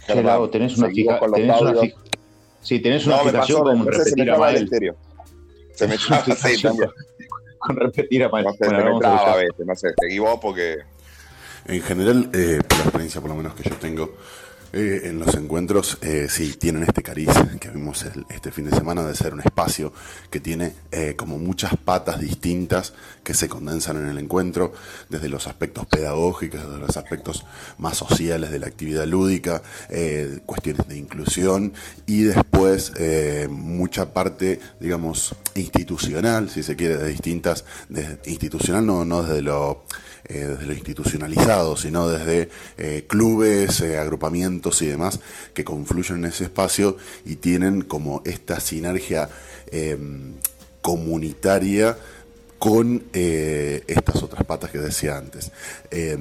Che, Lago, tenés una fija, con los tenés una audios. fi- sí, tenés una No, fijación con se me. Se me con repetir a Mael. No sé, Bueno, se a veces, no sé, seguí vos porque En general, eh, por la experiencia por lo menos que yo tengo, eh, en los encuentros eh, sí tienen este cariz que vimos el- este fin de semana de ser un espacio que tiene eh, como muchas patas distintas que se condensan en el encuentro, desde los aspectos pedagógicos, desde los aspectos más sociales de la actividad lúdica, eh, cuestiones de inclusión y después eh, mucha parte, digamos, institucional, si se quiere, de distintas, de, institucional no, no desde lo eh, desde lo institucionalizado, sino desde eh, clubes, eh, agrupamientos y demás que confluyen en ese espacio y tienen como esta sinergia eh, comunitaria con estas otras patas que decía antes. Eh,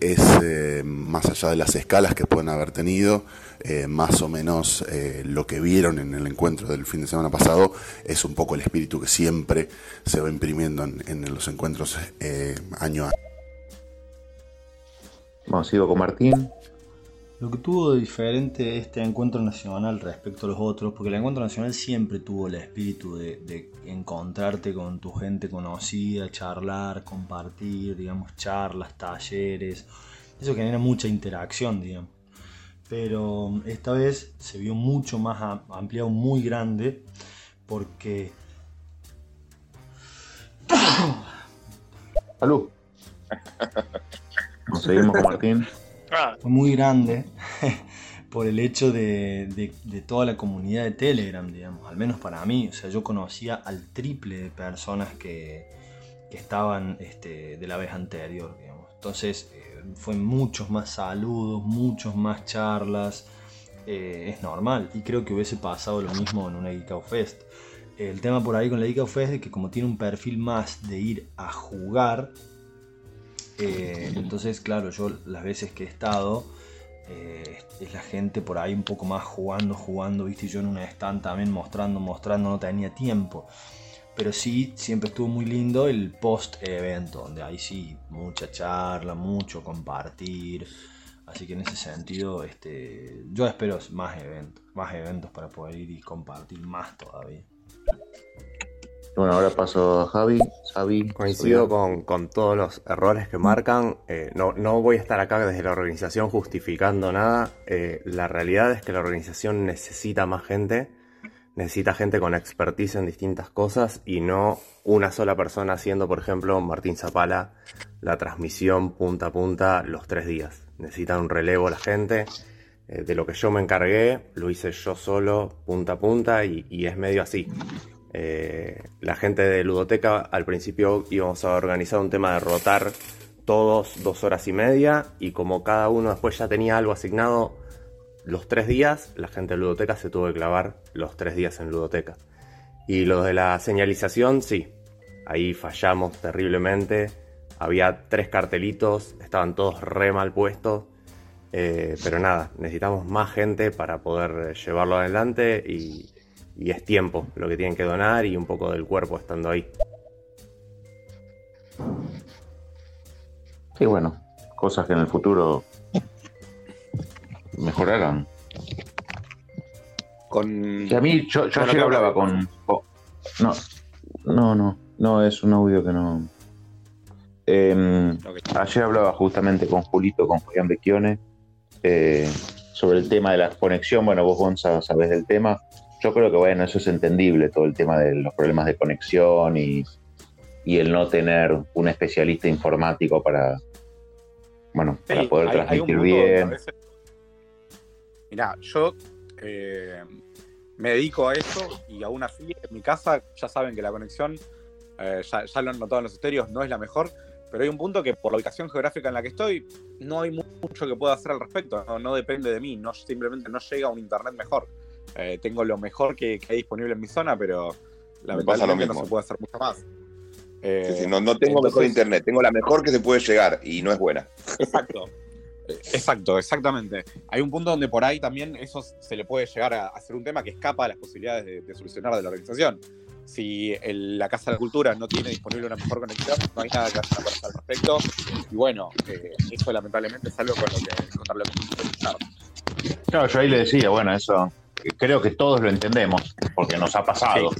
es más allá de las escalas que pueden haber tenido, eh, más o menos eh, lo que vieron en el encuentro del fin de semana pasado es un poco el espíritu que siempre se va imprimiendo en, en los encuentros eh, año a año. Vamos, sigo con Martín. Lo que tuvo de diferente este encuentro nacional respecto a los otros, porque el encuentro nacional siempre tuvo el espíritu de, de encontrarte con tu gente conocida, charlar, compartir, digamos, charlas, talleres. Eso genera mucha interacción, digamos. Pero esta vez se vio mucho más am- ampliado, muy grande, porque Salud. Seguimos con Martín. fue muy grande por el hecho de, de- de toda la comunidad de Telegram, digamos, al menos para mí. O sea, yo conocía al triple de personas que, que estaban este, de la vez anterior, digamos. Entonces, eh, fue muchos más saludos, muchos más charlas. eh, es normal. Y creo que hubiese pasado lo mismo en una Geek Out Fest. El tema por ahí con la Geek Out Fest es que como tiene un perfil más de ir a jugar, eh, entonces, claro, yo las veces que he estado, eh, es la gente por ahí un poco más jugando, jugando, viste, yo en una stand también mostrando, mostrando, no tenía tiempo. Pero sí, siempre estuvo muy lindo el post-evento, donde ahí sí, mucha charla, mucho compartir. Así que en ese sentido, este, yo espero más eventos, más eventos para poder ir y compartir más todavía. Bueno, ahora paso a Javi. Javi. Coincido con, con todos los errores que marcan. Eh, no, no voy a estar acá desde la organización justificando nada. Eh, la realidad es que la organización necesita más gente. Necesita gente con expertise en distintas cosas y no una sola persona haciendo, por ejemplo, Martín Zapala, la transmisión punta a punta los tres días. Necesita un relevo la gente. Eh, de lo que yo me encargué, lo hice yo solo, punta a punta, y, y es medio así. Eh, la gente de Ludoteca al principio íbamos a organizar un tema de rotar todos dos horas y media y como cada uno después ya tenía algo asignado los tres días, la gente de Ludoteca se tuvo que clavar los tres días en Ludoteca. Y los de la señalización, sí, ahí fallamos terriblemente. Había tres cartelitos, estaban todos re mal puestos. Eh, pero nada, necesitamos más gente para poder llevarlo adelante y, y es tiempo lo que tienen que donar y un poco del cuerpo estando ahí. Sí, bueno, cosas que en el futuro mejorarán. Con. A mí, yo, yo ayer hablaba con. con- No, no, no, no, es un audio que no. Eh, ayer hablaba justamente con Julito, con Julián Becchione, eh, sobre el tema de la conexión. Bueno, vos, Gonza, sabés del tema. Yo creo que, bueno, eso es entendible, todo el tema de los problemas de conexión y, y el no tener un especialista informático para, bueno, para poder hay- hay un transmitir a bien. veces- Mirá, yo eh, me dedico a eso y aún así en mi casa ya saben que la conexión, eh, ya, ya lo han notado en los estéreos, no es la mejor, pero hay un punto que por la ubicación geográfica en la que estoy, no hay mu- mucho que pueda hacer al respecto, no, no depende de mí, no, simplemente no llega a un internet mejor. Eh, tengo lo mejor que, que hay disponible en mi zona, pero lamentablemente no se puede hacer mucho más. Sí, sí, no, no tengo mejor entonces- internet, tengo la mejor que se puede llegar y no es buena. Exacto. Eh, Exacto, exactamente. Hay un punto donde por ahí también eso se le puede llegar a hacer un tema que escapa a las posibilidades de, de solucionar de la organización. Si el- la Casa de la Cultura no tiene disponible una mejor conexión, no hay nada que hacer al respecto. Y bueno, eh, eso lamentablemente es algo con lo que, contra lo que. Claro, yo ahí le decía, bueno, eso creo que todos lo entendemos, porque nos ha pasado.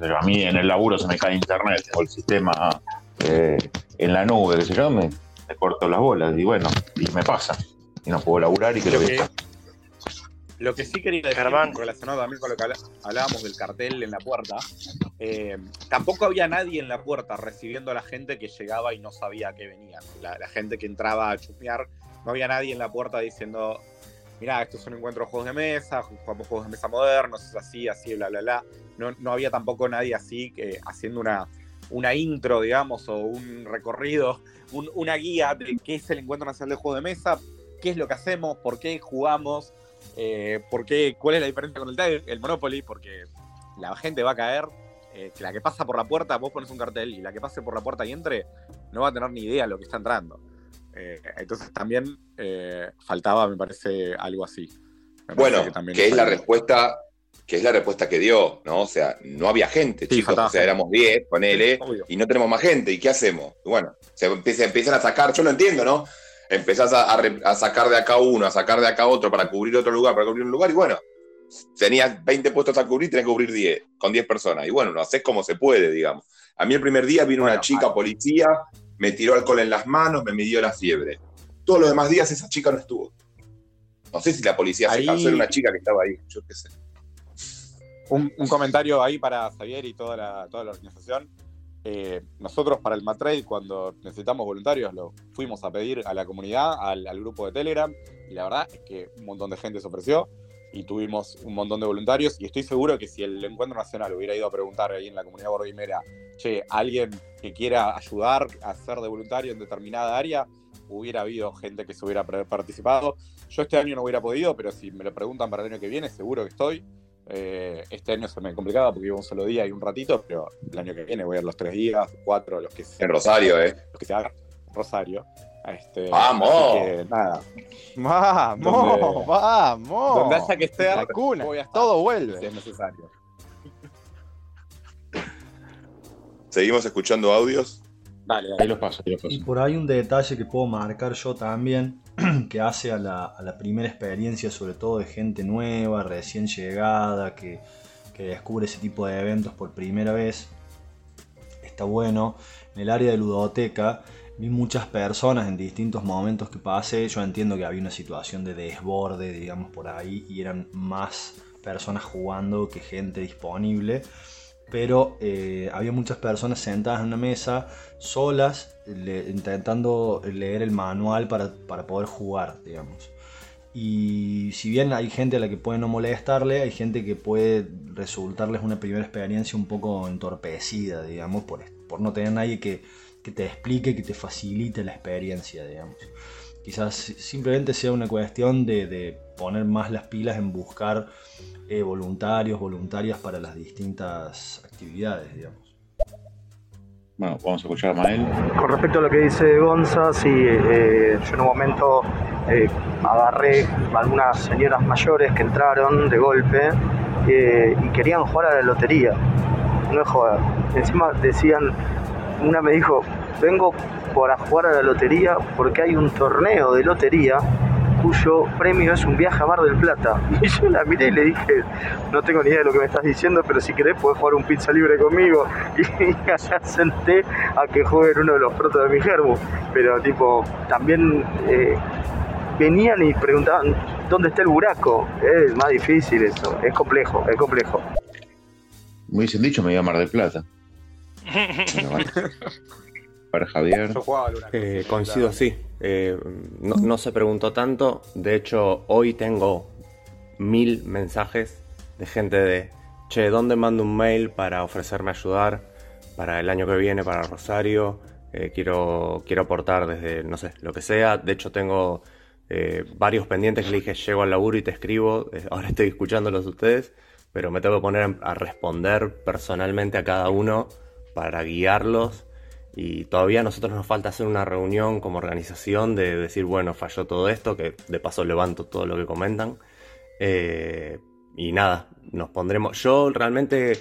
Pero a mí en el laburo se me cae internet o el sistema eh, en la nube, qué sé yo, me, me corto las bolas y bueno, y me pasa. Y no puedo laburar y Lo que que, lo que sí quería decir, relacionado también con lo que hablábamos del cartel en la puerta, eh, tampoco había nadie en la puerta recibiendo a la gente que llegaba y no sabía que venían. La, la gente que entraba a chusmear, no había nadie en la puerta diciendo, mirá, esto es un encuentro de juegos de mesa, jugamos juegos de mesa modernos, es así, así, bla, bla, bla. No, no había tampoco nadie así que haciendo una, una intro, digamos, o un recorrido, un- una guía de qué es el encuentro nacional de juegos de mesa, qué es lo que hacemos, por qué jugamos, eh, por qué, cuál es la diferencia con el, el Monopoly, porque la gente va a caer eh, que la que pasa por la puerta, vos pones un cartel y la que pase por la puerta y entre, no va a tener ni idea de lo que está entrando. Eh, entonces también faltaba, me parece, algo así. Me Bueno, también que es la respuesta, que es la respuesta que dio, ¿no? O sea, no había gente, Sí, chicos. O sea, éramos 10, ponele, Obvio. y no tenemos más gente. ¿Y qué hacemos? Bueno, se empieza- empiezan a sacar, yo lo entiendo, ¿no? Empezás a, a re- a sacar de acá uno, a sacar de acá otro para cubrir otro lugar, para cubrir un lugar, y bueno, tenías 20 puestos a cubrir, tenés que cubrir 10, con 10 personas. Y bueno, lo haces como se puede, digamos. A mí el primer día vino una chica policía, me tiró alcohol en las manos, me midió la fiebre. Todos los demás días esa chica no estuvo. No sé si la policía Ahí- se cansó, era una chica que estaba ahí, yo qué sé. Un, un comentario ahí para Xavier y toda la, toda la organización. Eh, nosotros para el Matrade, cuando necesitamos voluntarios, lo fuimos a pedir a la comunidad, al, al grupo de Telegram, y la verdad es que un montón de gente se ofreció y tuvimos un montón de voluntarios. Y estoy seguro que si el Encuentro Nacional hubiera ido a preguntar ahí en la comunidad borguimera, che, alguien que quiera ayudar a ser de voluntario en determinada área, hubiera habido gente que se hubiera participado. Yo este año no hubiera podido, pero si me lo preguntan para el año que viene, seguro que estoy. Eh, este año se me complicaba porque iba un solo día y un ratito, pero el año que viene voy a ir los tres días, cuatro, los que sea. En Rosario, ¿eh? Los que se hagan. Rosario. Este, ¡Vamos! así que, nada. Vamos, Donde- vamos. Donde haya que estar, La cuna, voy a estar, todo si vuelve. es necesario. Seguimos escuchando audios. Dale, Ahí los paso, ahí los Y por ahí un detalle que puedo marcar yo también, que hace a la, a la primera experiencia, sobre todo de gente nueva, recién llegada, que, que descubre ese tipo de eventos por primera vez. Está bueno. En el área de ludoteca vi muchas personas en distintos momentos que pasé. Yo entiendo que había una situación de desborde, digamos, por ahí, y eran más personas jugando que gente disponible pero eh, había muchas personas sentadas en una mesa, solas, intentando leer el manual para, para poder jugar, digamos. Y si bien hay gente a la que puede no molestarle, hay gente que puede resultarles una primera experiencia un poco entorpecida, digamos, por, por no tener nadie que, que te explique, que te facilite la experiencia, digamos. Quizás simplemente sea una cuestión de, de poner más las pilas en buscar eh, voluntarios, voluntarias para las distintas actividades, digamos. Bueno, vamos a escuchar a Mael. Con respecto a lo que dice Gonza, sí, eh, yo en un momento eh, agarré algunas señoras mayores que entraron de golpe eh, y querían jugar a la lotería. No es joda. Encima decían, una me dijo, vengo para jugar a la lotería porque hay un torneo de lotería cuyo premio es un viaje a Mar del Plata. Y yo la miré y le dije, no tengo ni idea de lo que me estás diciendo, pero si querés podés jugar un pizza libre conmigo. Y allá senté a que jueguen uno de los protos de mi germo. Pero tipo, también eh, venían y preguntaban, ¿dónde está el buraco? Es más difícil eso, es complejo, es complejo. Me hubiesen dicho, me iba a Mar del Plata. Bueno, vale. Para Javier. Yo jugaba. Eh, coincido, sí. Eh, no, no se preguntó tanto. De hecho, hoy tengo mil mensajes de gente de, che, ¿dónde mando un mail para ofrecerme ayudar para el año que viene, para Rosario? Eh, quiero, quiero aportar desde, no sé, lo que sea. De hecho, tengo eh, varios pendientes que le dije, llego al laburo y te escribo. Eh, ahora estoy escuchándolos de ustedes, pero me tengo que poner a responder personalmente a cada uno para guiarlos. Y todavía a nosotros nos falta hacer una reunión como organización de decir, bueno, falló todo esto, que de paso levanto todo lo que comentan. Eh, y nada, nos pondremos. Yo realmente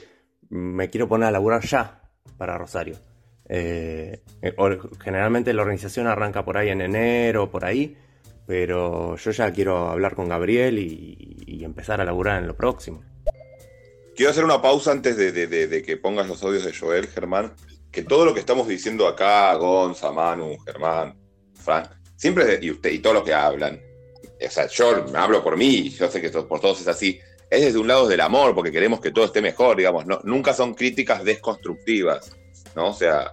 me quiero poner a laburar ya para Rosario. Eh, eh, generalmente la organización arranca por ahí en enero, por ahí, pero yo ya quiero hablar con Gabriel y, empezar a laburar en lo próximo. Quiero hacer una pausa antes de- de que pongas los audios de Joel, Germán. Que todo lo que estamos diciendo acá, Gonza, Manu, Germán, Frank, siempre, y usted y todos los que hablan, o sea, yo me hablo por mí, yo sé que por todos es así, es desde un lado del amor, porque queremos que todo esté mejor, digamos, no, nunca son críticas desconstructivas, ¿no? O sea,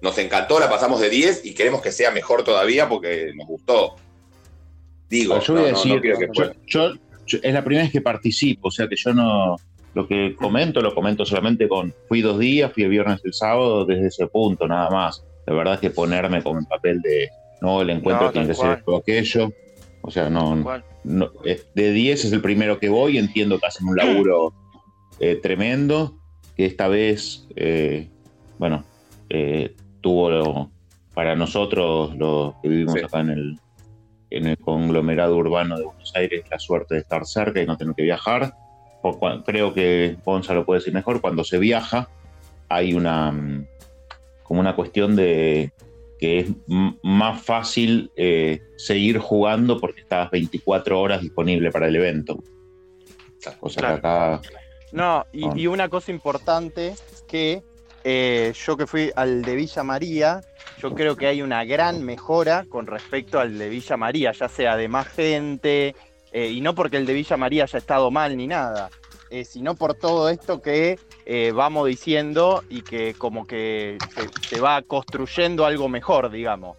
nos encantó, la pasamos de 10 y queremos que sea mejor todavía porque nos gustó. Digo, yo voy no, a decir, no quiero que yo, yo- yo- es la primera vez que participo, o sea que yo no, lo que comento, lo comento solamente con, fui dos días, fui el viernes y el sábado, desde ese punto nada más. La verdad es que ponerme como en papel de, no, el encuentro No, tiene que ser aquello, o sea, no, de 10 es el primero que voy, entiendo que hacen un laburo eh, tremendo, que esta vez, eh, bueno, eh, tuvo para nosotros, los que vivimos acá en el, en el conglomerado urbano de Buenos Aires, la suerte de estar cerca y no tener que viajar. Por creo que Gonzalo puede decir mejor, cuando se viaja hay una mm, como una cuestión de que es más fácil eh, seguir jugando porque estás 24 horas disponible para el evento. Cosa que acá No, y, y una cosa importante que eh, yo que fui al de Villa María, yo creo que hay una gran mejora con respecto al de Villa María, ya sea de más gente, eh, y no porque el de Villa María haya estado mal ni nada, eh, sino por todo esto que eh, vamos diciendo y que como que se, se va construyendo algo mejor, digamos.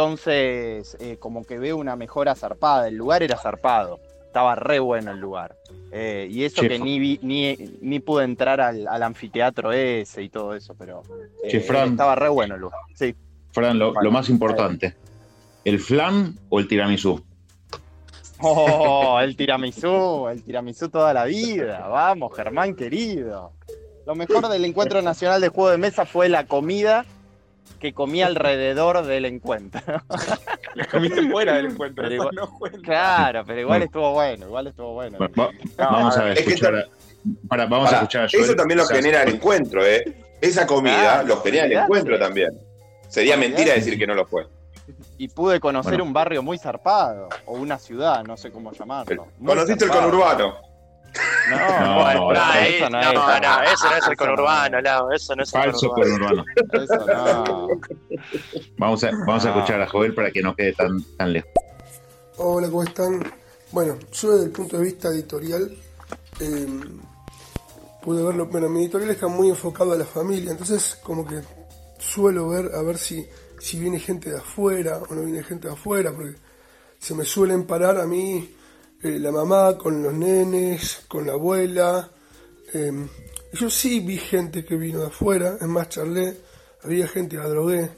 Entonces, como que veo una mejora zarpada, el lugar era zarpado, estaba re bueno el lugar. Y eso Che, que ni, vi- ni, ni pude entrar al, al anfiteatro ese y todo eso, pero Che, Fran. estaba re bueno el lugar. Sí. Fran, lo, lo más importante, ¿el flan o el tiramisú? Oh, el tiramisú, el tiramisú toda la vida. Vamos, Germán querido. Lo mejor del encuentro nacional de juego de mesa fue la comida que comí alrededor del encuentro. La comiste fuera del encuentro. Pero eso igual- no cuenta. Claro, pero igual estuvo bueno, igual estuvo bueno. Va- va- vamos a es que escuchar, a- para, vamos a Pará, escuchar a Joel, Eso también lo genera el encuentro, ¿eh? Esa comida Claro, lo genera el encuentro también. Sería mentira decir que no lo fue. Y pude conocer Bueno. un barrio muy zarpado, o una ciudad, no sé cómo llamarlo. ¿Conociste el conurbano? No, No, no, eso no, no, es. no, eso no es el conurbano, Lau, eso no es el Falso conurbano. conurbano. Eso no. Vamos a, vamos a No. escuchar a Joel para que no quede tan, tan lejos. Hola, ¿cómo están? Bueno, yo desde el punto de vista editorial eh, pude verlo, bueno, mi editorial está muy enfocado a la familia, entonces como que suelo ver a ver si, si viene gente de afuera o no viene gente de afuera, porque se me suelen parar a mí eh, la mamá con los nenes, con la abuela. eh, yo sí vi gente que vino de afuera, es más, charlé, había gente, la drogué,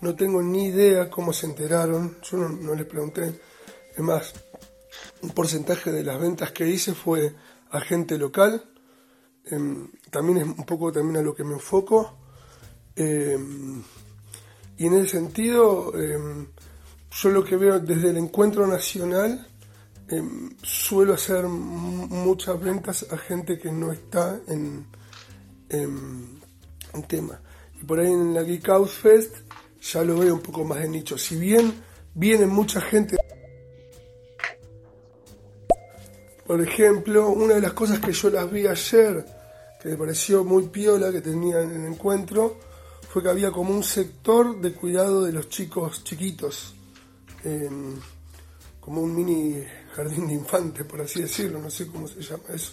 no tengo ni idea cómo se enteraron, yo no, les pregunté. Es más, un porcentaje de las ventas que hice fue a gente local. em, también es un poco también a lo que me enfoco. Em, y en ese sentido, em, yo lo que veo desde el encuentro nacional, em, suelo hacer muchas ventas a gente que no está en, en, en tema. Y por ahí en la Geek Out Fest ya lo veo un poco más de nicho. Si bien viene mucha gente Por ejemplo, una de las cosas que yo las vi ayer, que me pareció muy piola que tenía en el encuentro, fue que había como un sector de cuidado de los chicos chiquitos, como un mini jardín de infantes, por así decirlo, no sé cómo se llama eso,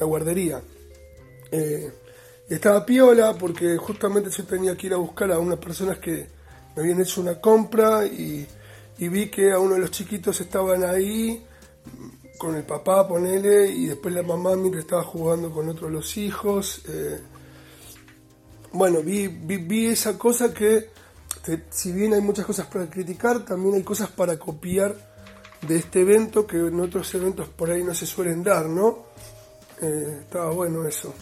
la guardería. Eh, estaba piola porque justamente yo tenía que ir a buscar a unas personas que me habían hecho una compra y, vi que a uno de los chiquitos estaban ahí con el papá, ponele, y después la mamá mientras estaba jugando con otros de los hijos. eh. Bueno, vi, vi, vi esa cosa que, que si bien hay muchas cosas para criticar, también hay cosas para copiar de este evento que en otros eventos por ahí no se suelen dar, ¿no? Eh, estaba bueno eso.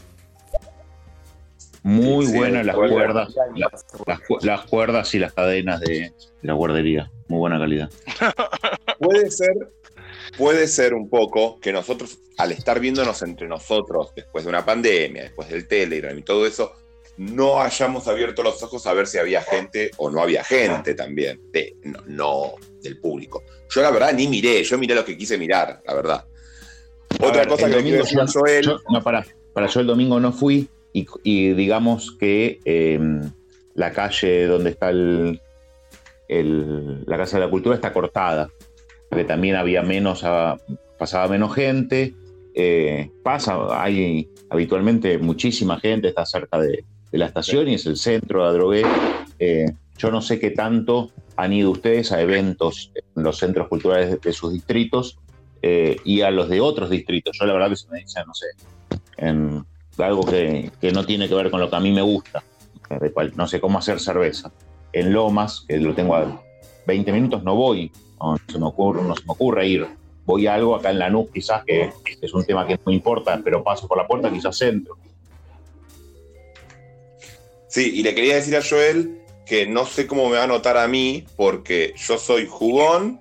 Muy Sí, buenas las cuerdas, las, las cu- las cuerdas y las cadenas de, de la guardería. Muy buena calidad. Puede ser, puede ser un poco que nosotros, al estar viéndonos entre nosotros después de una pandemia, después del Telegram y todo eso, no hayamos abierto los ojos a ver si había gente o no había gente también, de, no, no del público. Yo la verdad ni miré, yo miré lo que quise mirar, la verdad. A Otra ver, cosa que domingo yo- Joel, yo- no, para, para yo el domingo no fui y, y digamos que eh, la calle donde está el, el- la Casa de la Cultura está cortada, porque también había menos, ah, pasaba menos gente, eh, pasa, hay habitualmente muchísima gente, está cerca de, de la estación y es el centro de Adrogué. Eh, yo no sé qué tanto han ido ustedes a eventos en los centros culturales de, de sus distritos eh, y a los de otros distritos. Yo la verdad que se me dice, no sé, en algo que, que no tiene que ver con lo que a mí me gusta, no sé cómo hacer cerveza. En Lomas, que lo tengo a 20 minutos, no voy, no, se me ocurre, no se me ocurre ir. Voy a algo acá en Lanús, quizás que es un tema que no me importa, pero paso por la puerta, quizás centro. Sí, y le quería decir a Joel que no sé cómo me va a notar a mí, porque yo soy jugón,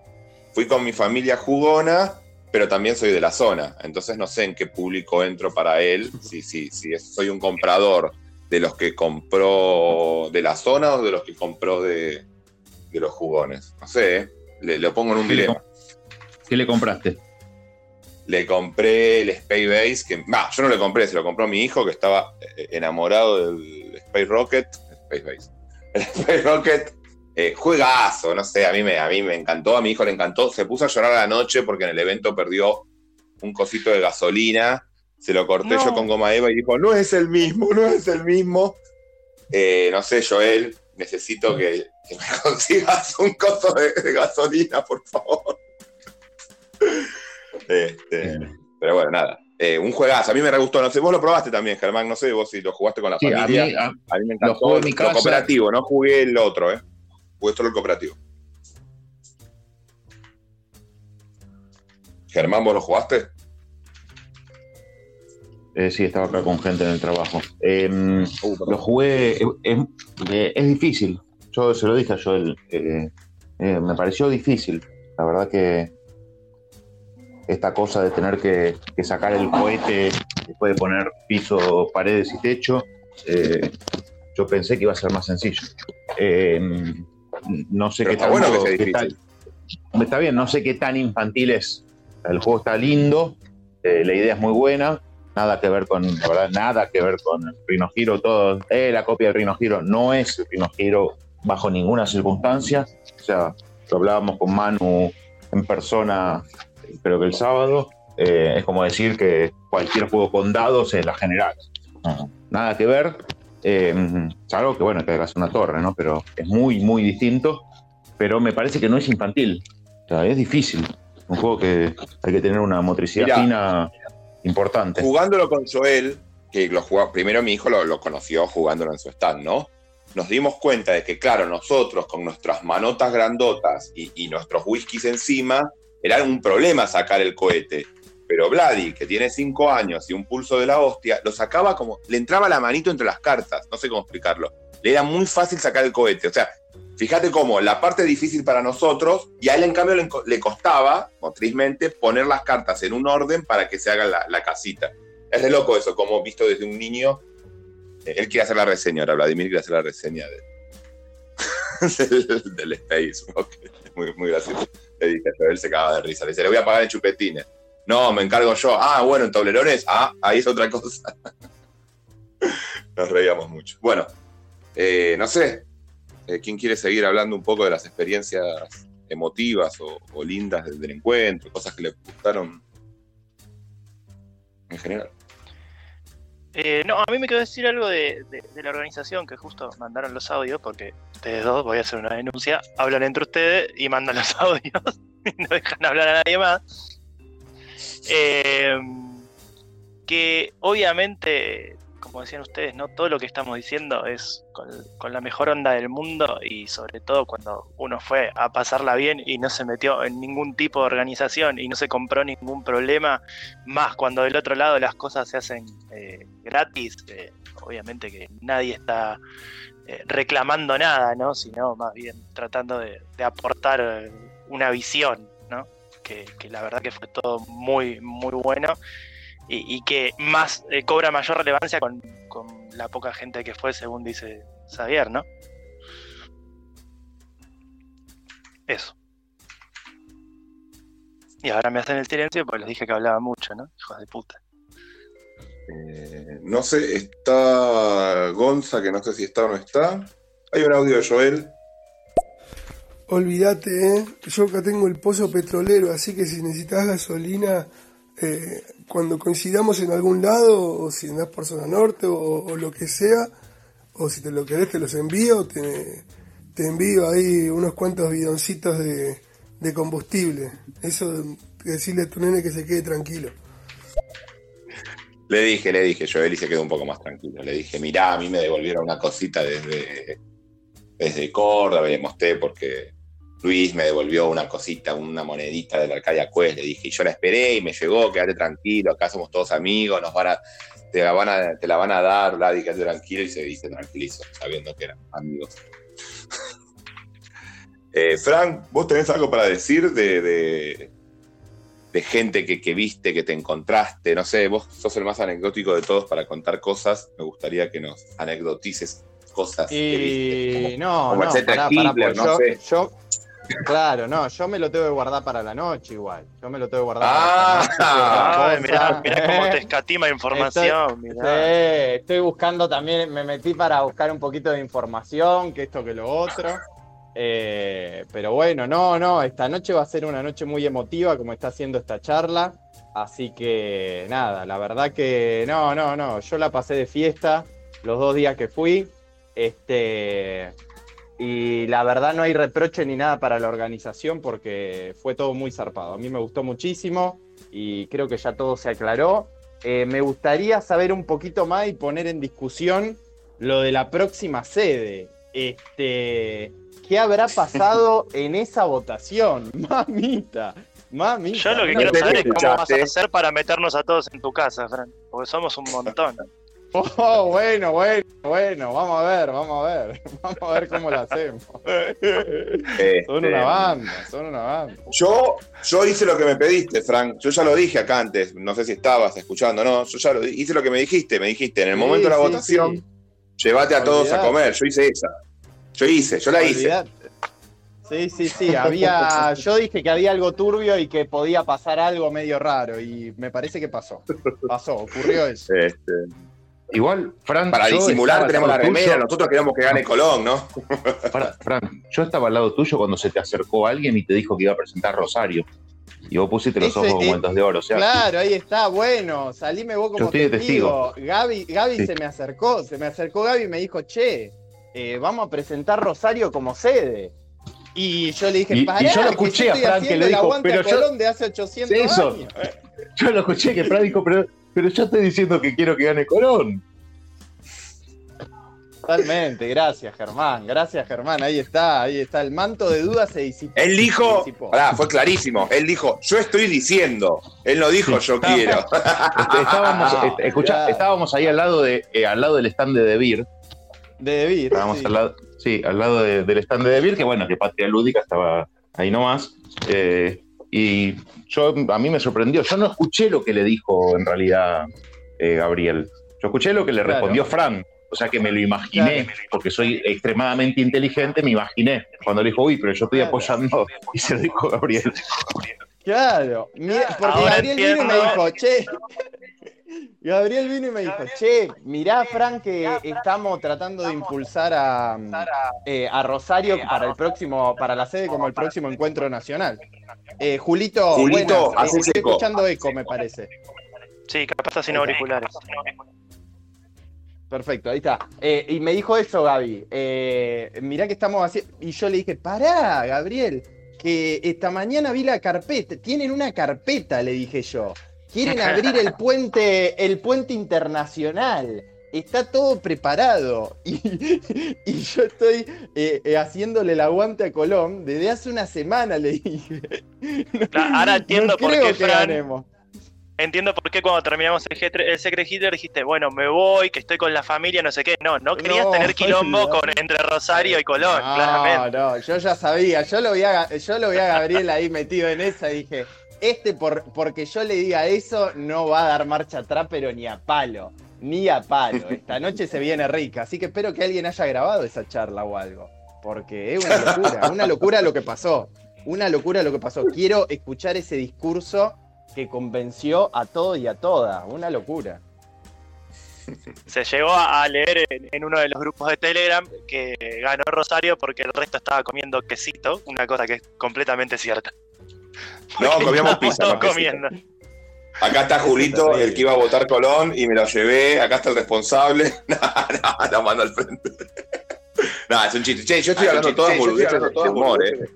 fui con mi familia jugona, pero también soy de la zona. Entonces no sé en qué público entro para él, si, si, si soy un comprador de los que compró de la zona o de los que compró de, de los jugones. No sé, ¿eh? le, lo pongo en un ¿Qué le dilema. ¿Qué le compraste? Le compré el Space Base, que bah, yo no le compré, se lo compró mi hijo que estaba eh, enamorado del Space Rocket. Space Base. El Space Rocket, eh, juegazo, no sé, a mí, me, a mí me encantó, a mi hijo le encantó. Se puso a llorar a la noche porque en el evento perdió un cosito de gasolina. Se lo corté No. yo con goma eva y dijo, no es el mismo, no es el mismo. Eh, no sé, Joel, necesito que, que me consigas un coso de, de gasolina, por favor. Este, pero bueno, nada. Eh, un juegazo, a mí me re gustó. No sé, vos lo probaste también, Germán. No sé vos si lo jugaste con la Sí, a familia. mí- a- a mí me lo encantó. jugué en mi Lo casa. cooperativo, no jugué el otro, ¿eh? Jugué solo el cooperativo. Germán, ¿vos lo jugaste? Eh, sí, estaba acá con gente en el trabajo. Eh, Uh, lo jugué, es, es- es difícil. Yo se lo dije a Joel. eh, eh, me pareció difícil. La verdad que esta cosa de tener que, que sacar el cohete después de poner piso, paredes y techo, eh, yo pensé que iba a ser más sencillo. Eh, no sé Pero qué está bueno tanto- que qué tan- está bien, no sé qué tan infantil es. El juego está lindo, eh, la idea es muy buena, nada que ver con, la verdad, nada que ver con el Rhino Hero, todo, eh, la copia del Rhino Hero no es el Rhino Hero bajo ninguna circunstancia. O sea, lo hablábamos con Manu en persona, creo que el sábado, eh, es como decir que cualquier juego con dados es la general. No, nada que ver, eh, salvo que bueno, que hagas una torre, ¿no? Pero es muy, muy distinto, pero me parece que no es infantil. O sea, es difícil. Un juego que hay que tener una motricidad Mirá. fina importante. Jugándolo con Joel, que lo jugó, primero mi hijo lo, lo conoció jugándolo en su stand, ¿no? Nos dimos cuenta de que, claro, nosotros con nuestras manotas grandotas y, y nuestros whiskies encima, era un problema sacar el cohete. Pero Vladi, que tiene cinco años y un pulso de la hostia, lo sacaba como. Le entraba la manito entre las cartas, no sé cómo explicarlo. Le era muy fácil sacar el cohete. O sea, fíjate cómo la parte difícil para nosotros, y a él en cambio le, costaba, motrizmente, poner las cartas en un orden para que se haga la, casita. Es de loco eso, como visto desde un niño. Eh, Él quiere hacer la reseña, ahora Vladimir quiere hacer la reseña de- del, Space. ok, Muy, muy gracioso. Le dije, pero él se acaba de risa. Le dice, le voy a pagar en chupetines. No, me encargo yo. Ah, bueno, en tablerones. Ah, ahí es otra cosa. Nos reíamos mucho. Bueno, eh, no sé. eh, ¿Quién quiere seguir hablando un poco de las experiencias emotivas o, o lindas del, del encuentro? Cosas que le gustaron en general. Eh, no, a mí me quedó decir algo de, la organización que justo mandaron los audios, porque ustedes dos, voy a hacer una denuncia, hablan entre ustedes y mandan los audios y no dejan hablar a nadie más. Eh, que obviamente, como decían ustedes, no todo lo que estamos diciendo es con, la mejor onda del mundo y sobre todo cuando uno fue a pasarla bien y no se metió en ningún tipo de organización y no se compró ningún problema, más cuando del otro lado las cosas se hacen eh, gratis, eh, obviamente que nadie está eh, reclamando nada, ¿no? Sino más bien tratando de, aportar una visión, ¿no? Que, que la verdad que fue todo muy, muy bueno y, y que más eh, cobra mayor relevancia con, con la poca gente que fue, según dice Xavier, ¿no? Eso. Y ahora me hacen el silencio porque les dije que hablaba mucho, ¿no? Hijos de puta. Eh, no sé, está Gonza, que no sé si está o no está. Hay un audio de Joel. Olvídate, ¿eh? yo acá tengo el pozo petrolero, así que si necesitas gasolina, eh, cuando coincidamos en algún lado, o si andás por zona norte, o, lo que sea, o si te lo querés, te los envío, te, envío ahí unos cuantos bidoncitos de, de combustible. Eso, decirle a tu nene que se quede tranquilo. Le dije, le dije, Joel y se quedó un poco más tranquilo. Le dije, mirá, a mí me devolvieron una cosita desde, desde Córdoba, le mostré porque Luis me devolvió una cosita, una monedita de la Arcadia Quest. Le dije, y yo la esperé y me llegó, quédate tranquilo, acá somos todos amigos, nos van a, te, la van a, te la van a dar, Vladi, quédate tranquilo. Y se dice tranquilizo, sabiendo que eran amigos. Eh, Frank, ¿vos tenés algo para decir de, de, de gente que, que viste, que te encontraste? No sé, vos sos el más anecdótico de todos para contar cosas. Me gustaría que nos anecdotices cosas que viste. Y no, como no, pará, pará, Hitler, no yo, sé. yo- claro, no, yo me lo tengo que guardar para la noche igual. Yo me lo tengo que guardar Ah, para la noche. mirá, mirá cómo te escatima información. Estoy, mirá. sí, estoy buscando también, me metí para buscar un poquito de información, que esto, que lo otro. Eh, pero bueno, no, no, esta noche va a ser una noche muy emotiva como está haciendo esta charla. Así que nada, la verdad que no, no, no, yo la pasé de fiesta los dos días que fui. Este, y la verdad no hay reproche ni nada para la organización porque fue todo muy zarpado. A mí me gustó muchísimo y creo que ya todo se aclaró. Eh, me gustaría saber un poquito más y poner en discusión lo de la próxima sede. Este, ¿Qué habrá pasado en esa votación? Mamita, mamita. Yo lo que quiero saber es cómo vas a hacer para meternos a todos en tu casa, Fran. Porque somos un montón. Oh, bueno, bueno, bueno, vamos a ver, vamos a ver, vamos a ver cómo lo hacemos. Son una banda, son una banda. Este, Yo, yo hice lo que me pediste, Frank. Yo ya lo dije acá antes. No sé si estabas escuchando, no. Yo ya lo, hice lo que me dijiste. Me dijiste, en el Sí, momento de la sí, votación, sí. llévate a todos a comer. Yo hice esa. Yo hice, yo la hice. Sí, sí, sí, había, yo dije que había algo turbio y que podía pasar algo medio raro y me parece que pasó. Pasó, ocurrió eso. Este, Igual, Fran. para disimular tenemos la remera. tuyo. Nosotros queremos que gane Colón, ¿no? Fran, Fran, yo estaba al lado tuyo cuando se te acercó alguien y te dijo que iba a presentar Rosario. Y vos pusiste los Ese, ojos como momentos de oro. O sea, Claro, ahí está, bueno, salime vos como Yo estoy de testigo. Gaby, Gaby Sí. se me acercó, se me acercó Gaby y me dijo, che, eh, vamos a presentar Rosario como sede. Y yo le dije, Y- y yo lo escuché a Fran que le dijo, pero yo- Colón de hace 800 Eso. años. yo lo escuché que Fran dijo, pero, pero yo estoy diciendo que quiero que gane Colón. Totalmente, gracias Germán, gracias Germán, ahí está, ahí está, el manto de dudas se disipó. Él dijo, disipó. pará, fue clarísimo. Él dijo, yo estoy diciendo. Él no dijo, yo quiero. Este, estábamos, Ah, este, escuchá, ya. estábamos ahí al lado, de, eh, al lado del stand de De Beer. De Debir, Estábamos sí. al lado, sí, al lado de- del stand de De Beer, que bueno, que Patria Lúdica estaba ahí nomás. Eh, y yo, a mí me sorprendió. Yo no escuché lo que le dijo en realidad eh, Gabriel. Yo escuché lo que le Claro. respondió Fran. O sea que me lo imaginé, porque soy extremadamente inteligente, me imaginé. Cuando le dijo, uy, pero yo estoy Claro. apoyando, y se lo dijo Gabriel. Claro, mira, porque Ahora Gabriel vino y me dijo, che. Gabriel vino y me dijo, che, mirá, Fran, que estamos tratando de impulsar a, eh, a Rosario para el próximo, para la sede como el próximo encuentro nacional. Eh, Julito, Julito, buenas, eh, estoy escuchando eco, me parece. Sí, capaz sin auriculares. Perfecto, ahí está. Eh, y me dijo eso, Gaby. Eh, mirá que estamos haciendo. Y yo le dije, pará, Gabriel, que esta mañana vi la carpeta. Tienen una carpeta, le dije yo. Quieren abrir el puente, el puente internacional. Está todo preparado. Y, y yo estoy eh, eh, haciéndole el aguante a Colón desde hace una semana, le dije. Ahora entiendo no por creo qué, que Fran. ganemos. Entiendo por qué cuando terminamos el, G3 el Secret Hitler dijiste, bueno, me voy, que estoy con la familia, no sé qué. No, no querías No, tener quilombo con, entre Rosario y Colón, No, claramente. no, yo ya sabía, yo lo vi a, yo lo vi a Gabriel ahí metido en esa y dije, este por, porque yo le diga eso no va a dar marcha atrás, pero ni a palo, ni a palo. Esta noche se viene rica, así que espero que alguien haya grabado esa charla o algo, porque es una locura, una locura lo que pasó, una locura lo que pasó. Quiero escuchar ese discurso que convenció a todo y a toda, una locura. Se llegó a leer en, en uno de los grupos de Telegram que ganó Rosario porque el resto estaba comiendo quesito, una cosa que es completamente cierta. No, comíamos pizza. todos comiendo. Acá está Julito, el que iba a votar Colón, y me lo llevé. Acá está el responsable. No, no, la mando al frente. No, es un chiste. Che, yo estoy Ah, hablando todas Che, yo estoy boludeces de humor, eh.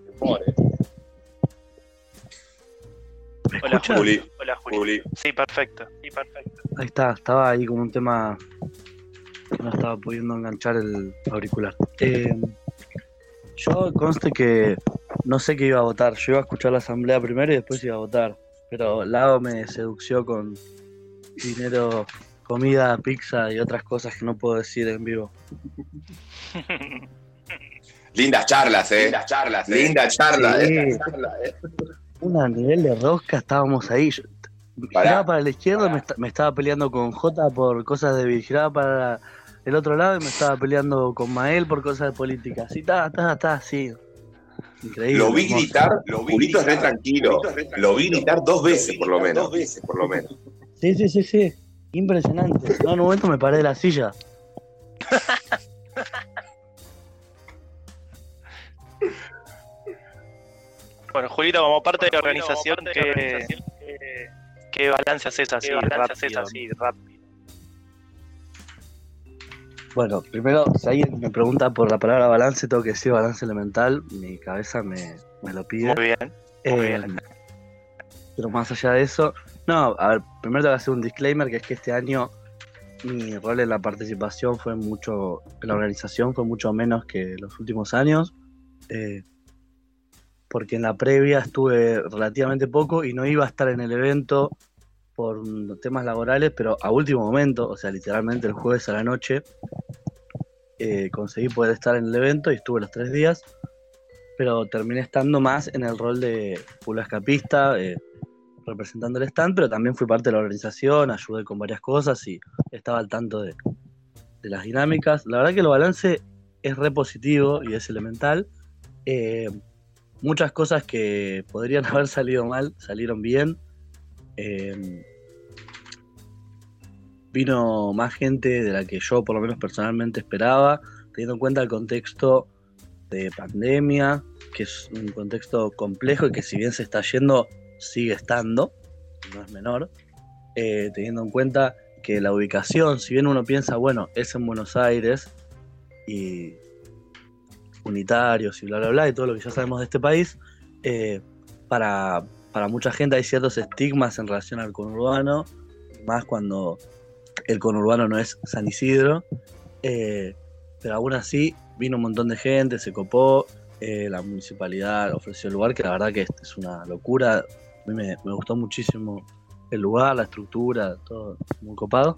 Hola? Juli. Hola, Juli. Sí, perfecto. Sí, perfecto. Ahí está, estaba ahí con un tema que no estaba pudiendo enganchar el auricular. Eh, yo conste que no sé qué iba a votar. Yo iba a escuchar la asamblea primero y después iba a votar. Pero Lago me sedució con dinero, comida, pizza y otras cosas que no puedo decir en vivo. Lindas charlas, eh. Lindas charlas, eh. Linda charla, Sí. eh. Un nivel de rosca estábamos ahí. Yo giraba para la izquierda y me, me estaba peleando con Jota por cosas de giraba para el otro lado y me estaba peleando con Mael por cosas de política. Así, está, está, está, así. Increíble. Lo vi hermoso. gritar, Julito es re tranquilo. Lo vi gritar dos veces, por lo menos. Dos veces, por lo menos. Sí, sí, sí, sí. Impresionante. No, en un momento me paré de la silla. Bueno, Julito, como parte de la organización, ¿qué, qué balance haces así rápido? Bueno, primero, si alguien me pregunta por la palabra balance, tengo que decir balance elemental. Mi cabeza me, me lo pide. Muy bien, muy Eh, bien. Pero más allá de eso, no, a ver, primero tengo que hacer un disclaimer que es que este año mi rol en la participación fue mucho, en la organización fue mucho menos que los últimos años, eh, porque en la previa estuve relativamente poco y no iba a estar en el evento por temas laborales, pero a último momento, o sea, literalmente el jueves a la noche, eh, conseguí poder estar en el evento y estuve los tres días, pero terminé estando más en el rol de full escapista, eh, representando el stand, pero también fui parte de la organización, ayudé con varias cosas y estaba al tanto de, de las dinámicas. La verdad que el balance es re positivo y es elemental. Eh, muchas cosas que podrían haber salido mal salieron bien. Vino más gente de la que yo por lo menos personalmente esperaba, teniendo en cuenta el contexto de pandemia, que es un contexto complejo y que si bien se está yendo, sigue estando, no es menor, eh, teniendo en cuenta que la ubicación, si bien uno piensa, bueno, es en Buenos Aires y unitarios y bla, bla, bla, y todo lo que ya sabemos de este país, eh, para, para mucha gente hay ciertos estigmas en relación al conurbano, más cuando el conurbano no es San Isidro, eh, pero aún así vino un montón de gente, se copó, eh, la municipalidad ofreció el lugar, que la verdad que es, una locura, a mí me, me gustó muchísimo el lugar, la estructura, todo muy copado.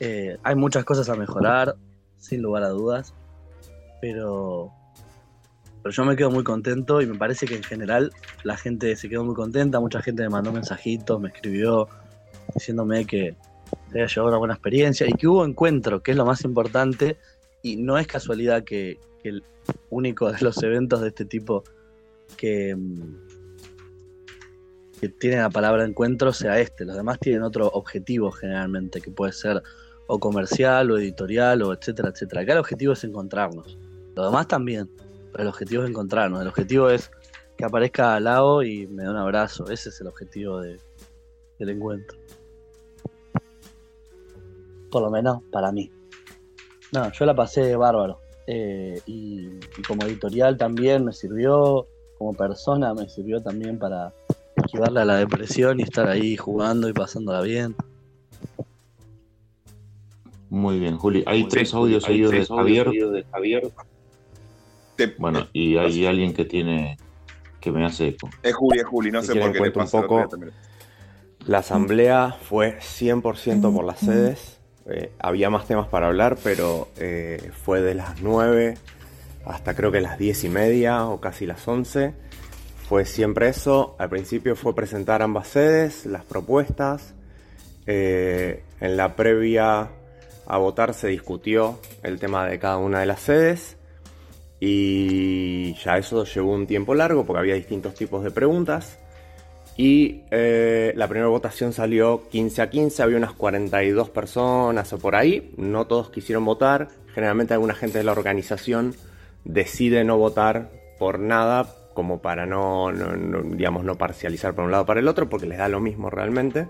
Eh, hay muchas cosas a mejorar, sin lugar a dudas, pero, pero yo me quedo muy contento y me parece que en general la gente se quedó muy contenta, mucha gente me mandó mensajitos, me escribió diciéndome que se había llevado una buena experiencia y que hubo encuentro, que es lo más importante, y no es casualidad que, el único de los eventos de este tipo que, mm, que tiene la palabra encuentro sea este. Los demás tienen otro objetivo generalmente, que puede ser o comercial o editorial o etcétera, etcétera. Acá el objetivo es encontrarnos. Los demás también, pero el objetivo es encontrarnos. El objetivo es que aparezca al lado y me dé un abrazo. Ese es el objetivo de- del encuentro. Por lo menos para mí. No, yo la pasé bárbaro. Eh, y, y como editorial también me sirvió, como persona me sirvió también para esquivarle a la depresión y estar ahí jugando y pasándola bien. Muy bien, Juli. Hay tres audios hay seguidos de tres Javier. seguidos de Javier. Bueno, y hay alguien que tiene que me hace eco. Es Juli, es Juli, no Si sé por qué le cuento un pasa día poco. La asamblea fue 100% por las sedes. Eh, había más temas para hablar, pero eh, fue de las 9 hasta creo que las 10 y media o casi las 11. Fue siempre eso. Al principio fue presentar ambas sedes, las propuestas. Eh, en la previa a votar se discutió el tema de cada una de las sedes. Y ya eso llevó un tiempo largo porque había distintos tipos de preguntas. Y eh, la primera votación salió 15 a 15, había unas 42 personas o por ahí. No todos quisieron votar. Generalmente alguna gente de la organización decide no votar por nada, como para no, digamos, no parcializar por un lado o para el otro, porque les da lo mismo realmente.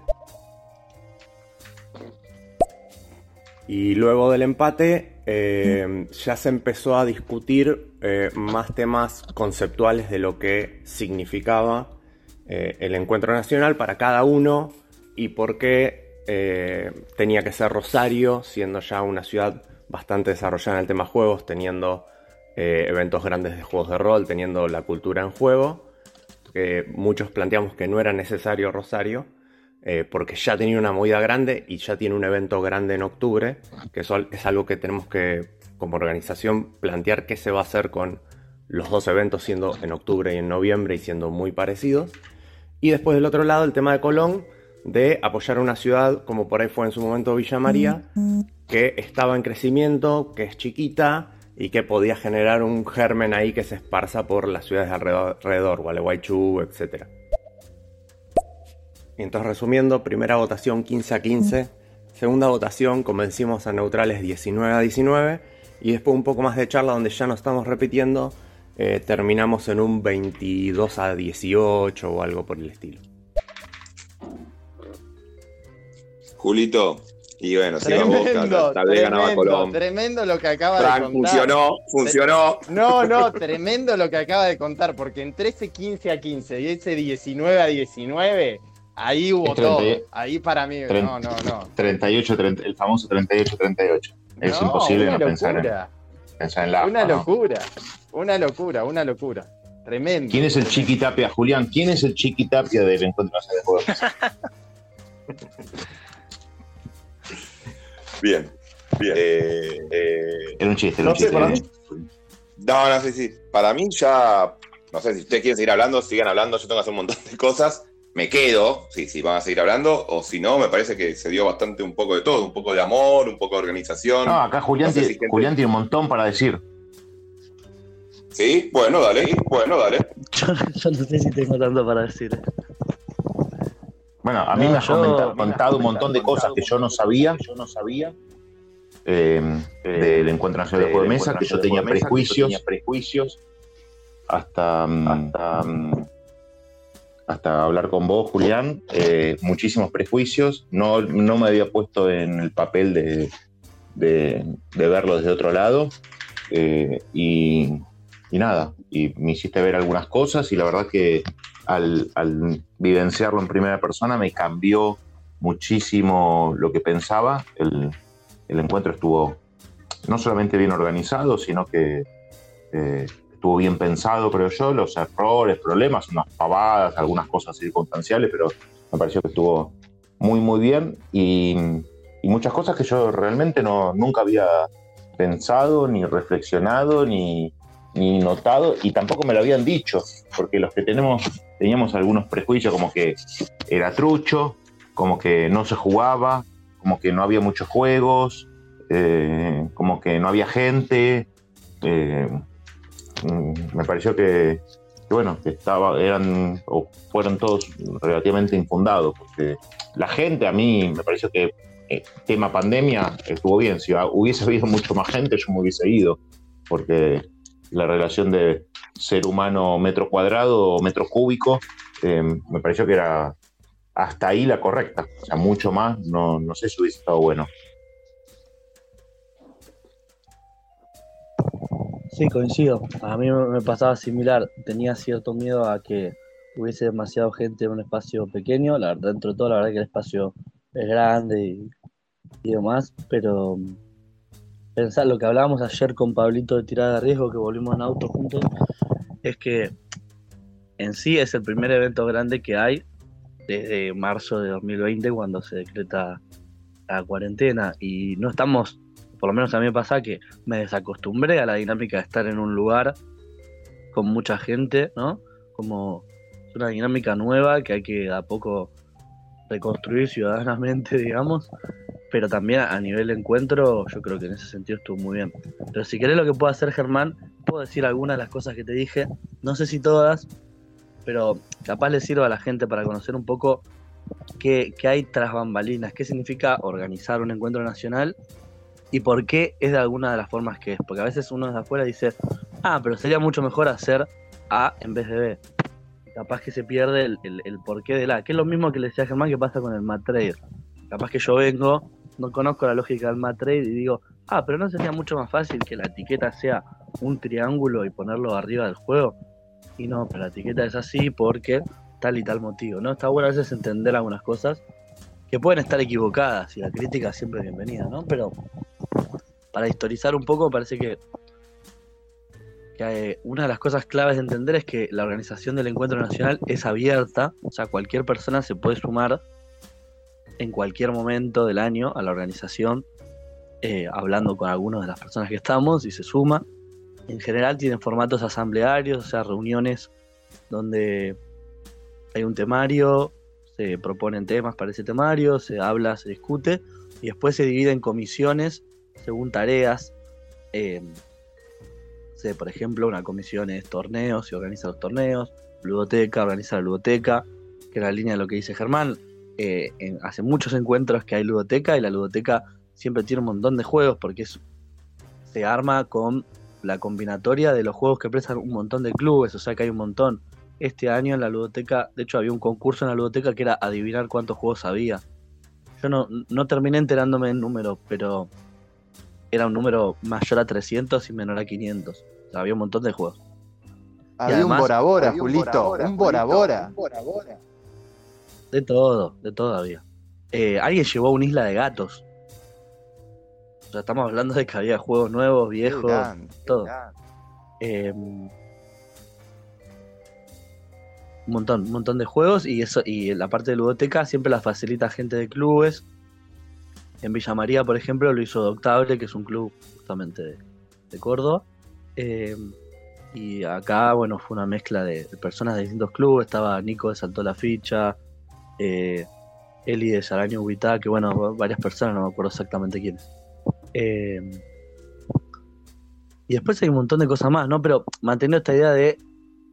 Y luego del empate eh, ya se empezó a discutir eh, más temas conceptuales de lo que significaba eh, el encuentro nacional para cada uno y por qué eh, tenía que ser Rosario, siendo ya una ciudad bastante desarrollada en el tema juegos, teniendo eh, eventos grandes de juegos de rol, teniendo la cultura en juego, muchos planteamos que no era necesario Rosario, porque ya tenía una movida grande y ya tiene un evento grande en octubre, que eso es algo que tenemos que, como organización, plantear qué se va a hacer con los dos eventos siendo en octubre y en noviembre y siendo muy parecidos. Y después del otro lado, el tema de Colón, de apoyar una ciudad como por ahí fue en su momento Villa María, que estaba en crecimiento, que es chiquita y que podía generar un germen ahí que se esparza por las ciudades alrededor, alrededor Gualeguaychú, etc. Entonces resumiendo, primera votación 15 a 15, segunda votación convencimos a neutrales 19 a 19 y después un poco más de charla donde ya no estamos repitiendo, eh, terminamos en un 22 a 18 o algo por el estilo. Julito, y bueno, si Tremendo, tal vez ganaba Colón. tremendo lo que acaba de Fran, contar. funcionó, funcionó. No, no, tremendo lo que acaba de contar, porque entre ese 15 a 15 y ese 19 a 19, ahí hubo Es 30 y- todo. Ahí para mí, Tren- no, no, no. 38, 30, el famoso 38-38. Es No, imposible no pensar en. Pensar en la Una locura, una locura, una locura. Tremendo. ¿Quién es el Chiqui Tapia, Julián? ¿Quién es el Chiqui Tapia del Encuentro Nacional de Juegos? Bien, bien. Eh, eh, Era un chiste, era no un sé, chiste. para ¿eh? mí. No, no sé si. Para mí ya. No sé si ustedes quieren seguir hablando, sigan hablando. Yo tengo que hacer un montón de cosas. Me quedo, sí, sí, van a seguir hablando. O si no, me parece que se dio bastante un poco de todo. Un poco de amor, un poco de organización. No, acá Julián, No sé tiene, si gente- Julián tiene un montón para decir. Sí, bueno, dale, bueno, dale. Yo, yo no sé si tengo tanto para decir. Bueno, a mí No, me has yo- comenta- contado un montón de cosas que yo no sabía, yo no sabía eh, del Encuentro Nacional de Juegos de Mesa, que yo tenía prejuicios, prejuicios hasta, mm, hasta, mm, hasta hablar con vos, Julián, eh, muchísimos prejuicios. No, no me había puesto en el papel de, de- verlo desde otro lado. eh, y, nada, y me hiciste ver algunas cosas y la verdad que al, al vivenciarlo en primera persona me cambió muchísimo lo que pensaba. El, el encuentro estuvo no solamente bien organizado, sino que eh, estuvo bien pensado, creo yo, los errores, problemas, unas pavadas, algunas cosas circunstanciales, pero me pareció que estuvo muy, muy bien y, muchas cosas que yo realmente no, nunca había pensado, ni reflexionado, ni, notado, y tampoco me lo habían dicho, porque los que tenemos, teníamos algunos prejuicios como que era trucho, como que no se jugaba, como que no había muchos juegos, eh, como que no había gente. eh, me pareció que, que, bueno, que estaba, eran o fueron todos relativamente infundados, porque la gente a mí me pareció que eh, tema pandemia estuvo bien. Si hubiese habido mucho más gente, yo me hubiese ido, porque la relación de ser humano metro cuadrado o metro cúbico eh, me pareció que era hasta ahí la correcta. O sea, mucho más, no, no sé si hubiese estado bueno. Sí, coincido. A mí me pasaba similar. Tenía cierto miedo a que hubiese demasiado gente en un espacio pequeño. La verdad, dentro de todo, la verdad que el espacio es grande y, y demás, pero mm, pensar lo que hablábamos ayer con Pablito de tirada de riesgo, que volvimos en auto juntos, es que en sí es el primer evento grande que hay desde marzo de 2020 cuando se decreta la cuarentena y no estamos, por lo menos a mí me pasa que me desacostumbré a la dinámica de estar en un lugar con mucha gente, ¿no? Como es una dinámica nueva que hay que a poco reconstruir ciudadanamente, digamos, pero también a nivel encuentro yo creo que en ese sentido estuvo muy bien. Pero si querés lo que puedo hacer Germán, puedo decir algunas de las cosas que te dije, no sé si todas, pero capaz le sirva a la gente para conocer un poco qué hay tras bambalinas, qué significa organizar un encuentro nacional y por qué es de alguna de las formas que es. Porque a veces uno desde afuera dice, ah, pero sería mucho mejor hacer A en vez de B. Capaz que se pierde el, el, el porqué del A, que es lo mismo que le decía Germán que pasa con el Matrade. Capaz que yo vengo, no conozco la lógica del Matrade y digo, ah, pero no sería mucho más fácil que la etiqueta sea un triángulo y ponerlo arriba del juego. Y no, pero la etiqueta es así porque tal y tal motivo, ¿no? Está bueno a veces entender algunas cosas que pueden estar equivocadas y la crítica siempre es bienvenida, ¿no? Pero para historizar un poco, parece que eh, una de las cosas claves de entender es que la organización del encuentro nacional es abierta, o sea, cualquier persona se puede sumar en cualquier momento del año a la organización, eh, hablando con algunas de las personas que estamos y se suma. En general tienen formatos asamblearios, o sea, reuniones donde hay un temario, se proponen temas para ese temario, se habla, se discute y después se divide en comisiones según tareas. Eh, por ejemplo, una comisión es torneos y organiza los torneos, ludoteca, organiza la ludoteca, que es la línea de lo que dice Germán. Eh, hace muchos encuentros que hay ludoteca y la ludoteca siempre tiene un montón de juegos porque es- se arma con la combinatoria de los juegos que prestan un montón de clubes, o sea que hay un montón. Este año en la ludoteca, de hecho había un concurso en la ludoteca que era adivinar cuántos juegos había. Yo no, no terminé enterándome el número, pero era un número mayor a 300 y menor a 500. O sea, había un montón de juegos. Había además- un Bora Bora, había un Julito. Bora Bora, Un Bora Julito, Bora. De todo, de todo había. Eh, alguien llevó una isla de gatos. O sea, estamos hablando de que había juegos nuevos, viejos, grande, todo. Eh, un montón, un montón de juegos y eso y la parte de ludoteca siempre la facilita gente de clubes. En Villa María, por ejemplo, lo hizo Doctable, que es un club justamente de, Córdoba. Eh, y acá, bueno, fue una mezcla de, personas de distintos clubes. Estaba Nico de Saltó la Ficha, eh, Eli de Saraño Ubitá, que bueno, varias personas, no me acuerdo exactamente quiénes. Eh, y después hay un montón de cosas más, ¿no? Pero manteniendo esta idea de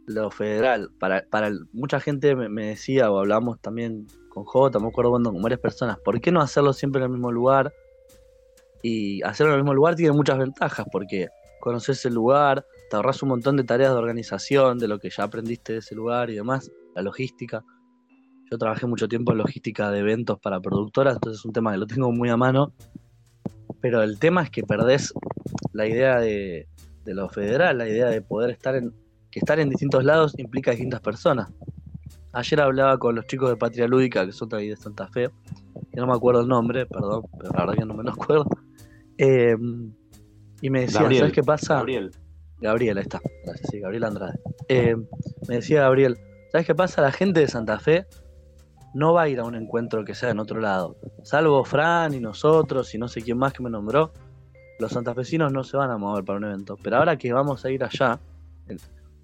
lo federal, para, para mucha gente me, me decía, o hablamos también con J, me acuerdo cuando con varias personas, ¿por qué no hacerlo siempre en el mismo lugar? Y hacerlo en el mismo lugar tiene muchas ventajas, porque conoces el lugar, te ahorras un montón de tareas de organización, de lo que ya aprendiste de ese lugar y demás, la logística. Yo trabajé mucho tiempo en logística de eventos para productoras, entonces es un tema que lo tengo muy a mano. Pero el tema es que perdés la idea de, de lo federal, la idea de poder estar en. Que estar en distintos lados implica distintas personas. Ayer hablaba con los chicos de Patria Lúdica, que son de ahí de Santa Fe, que no me acuerdo el nombre, perdón, pero la verdad que no me lo acuerdo. Eh, y me decían, Gabriel, ¿sabes qué pasa? Gabriel. Gabriel, ahí está. Gracias, sí, Gabriel Andrade. Eh, me decía Gabriel, ¿sabes qué pasa? La gente de Santa Fe no va a ir a un encuentro que sea en otro lado. Salvo Fran y nosotros y no sé quién más que me nombró, los santafesinos no se van a mover para un evento. Pero ahora que vamos a ir allá,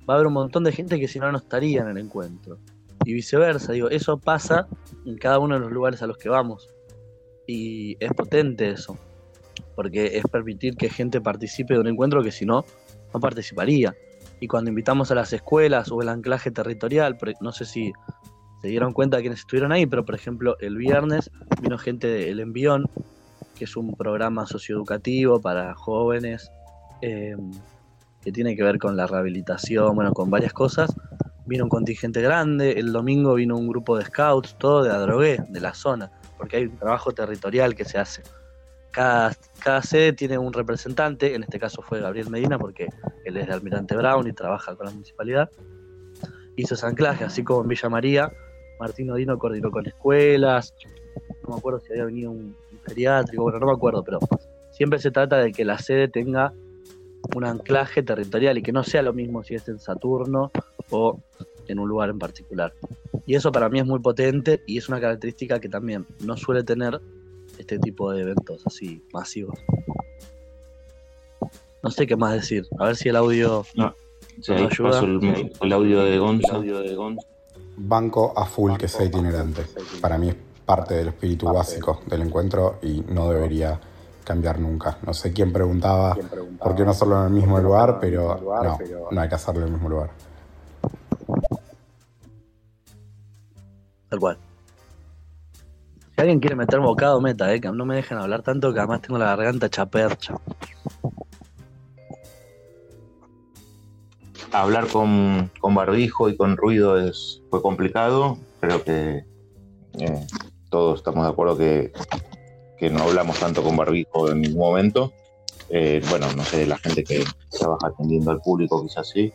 va a haber un montón de gente que si no no estaría en el encuentro. Y viceversa, digo, eso pasa en cada uno de los lugares a los que vamos. Y es potente eso, porque es permitir que gente participe de un encuentro que si no, no participaría. Y cuando invitamos a las escuelas o el anclaje territorial, por- no sé si se dieron cuenta de quienes estuvieron ahí, pero por ejemplo el viernes vino gente del Envión, que es un programa socioeducativo para jóvenes eh, que tiene que ver con la rehabilitación, bueno, con varias cosas. Vino un contingente grande, el domingo vino un grupo de scouts, todo de Adrogué, de la zona, porque hay un trabajo territorial que se hace. Cada, cada sede tiene un representante, en este caso fue Gabriel Medina, porque él es de Almirante Brown y trabaja con la municipalidad. Hizo ese anclaje, así como en Villa María, Martín Odino coordinó con escuelas, no me acuerdo si había venido un, un bueno, no me acuerdo, pero siempre se trata de que la sede tenga un anclaje territorial y que no sea lo mismo si es en Saturno o en un lugar en particular. Y eso para mí es muy potente y es una característica que también no suele tener este tipo de eventos así masivos. No sé qué más decir. A ver si el audio No, sí, nos ahí ayuda. paso el, el audio de Gonza. Banco a full que sea itinerante. Para mí es parte del espíritu básico del encuentro y no debería cambiar nunca. No sé quién preguntaba por qué no hacerlo en el mismo lugar, pero no, no hay que hacerlo en el mismo lugar. Tal cual. Si alguien quiere meter bocado, meta, eh, que no me dejen hablar tanto que además tengo la garganta chapercha. Hablar con, con barbijo y con ruido es, fue complicado. Creo que eh, todos estamos de acuerdo que, que no hablamos tanto con barbijo en ningún momento. Eh, bueno, no sé, la gente que trabaja atendiendo al público quizás sí.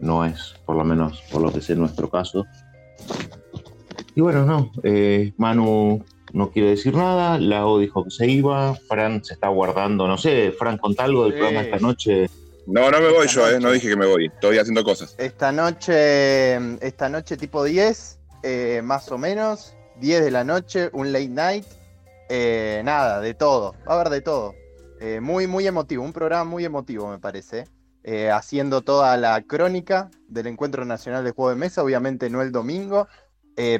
No es, por lo menos por lo que sé, nuestro caso. Y bueno, no. eh, Manu no quiere decir nada. Lao dijo que se iba. Fran se está guardando. No sé, Fran, contá algo del Sí. programa esta noche. No, no me voy yo, eh, no dije que me voy. Estoy haciendo cosas. Esta noche, esta noche tipo 10, eh, más o menos, 10 de la noche, un late night. Eh, nada, de todo, va a haber de todo. Eh, muy, muy emotivo, un programa muy emotivo me parece. Eh, haciendo toda la crónica del Encuentro Nacional de Juego de Mesa, obviamente no el domingo,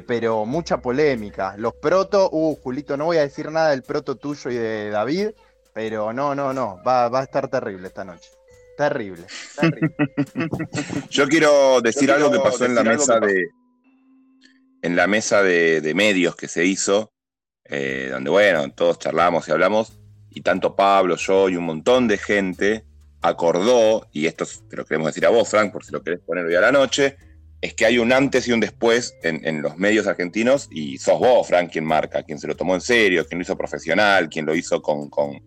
pero mucha polémica. Los proto, uh, Julito, no voy a decir nada del proto tuyo y de David, pero no, no, no, va, va a estar terrible esta noche. Terrible, terrible. Yo quiero decir Yo algo que pasó en la mesa de. En la mesa de, de medios que se hizo, eh, donde bueno, todos charlamos y hablamos, y tanto Pablo, yo y un montón de gente acordó, y esto te lo queremos decir a vos, Frank, por si lo querés poner hoy a la noche, es que hay un antes y un después en, los medios argentinos, y sos vos, Frank, quien marca, quien se lo tomó en serio, quien lo hizo profesional, quien lo hizo con, con,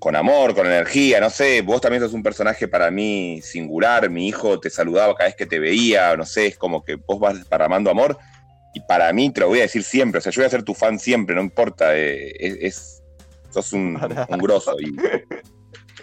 con amor, con energía, no sé, vos también sos un personaje para mí singular, mi hijo te saludaba cada vez que te veía, no sé, es como que vos vas desparramando amor, y para mí te lo voy a decir siempre, o sea, yo voy a ser tu fan siempre, no importa, eh, es, es- sos un, un grosso. y-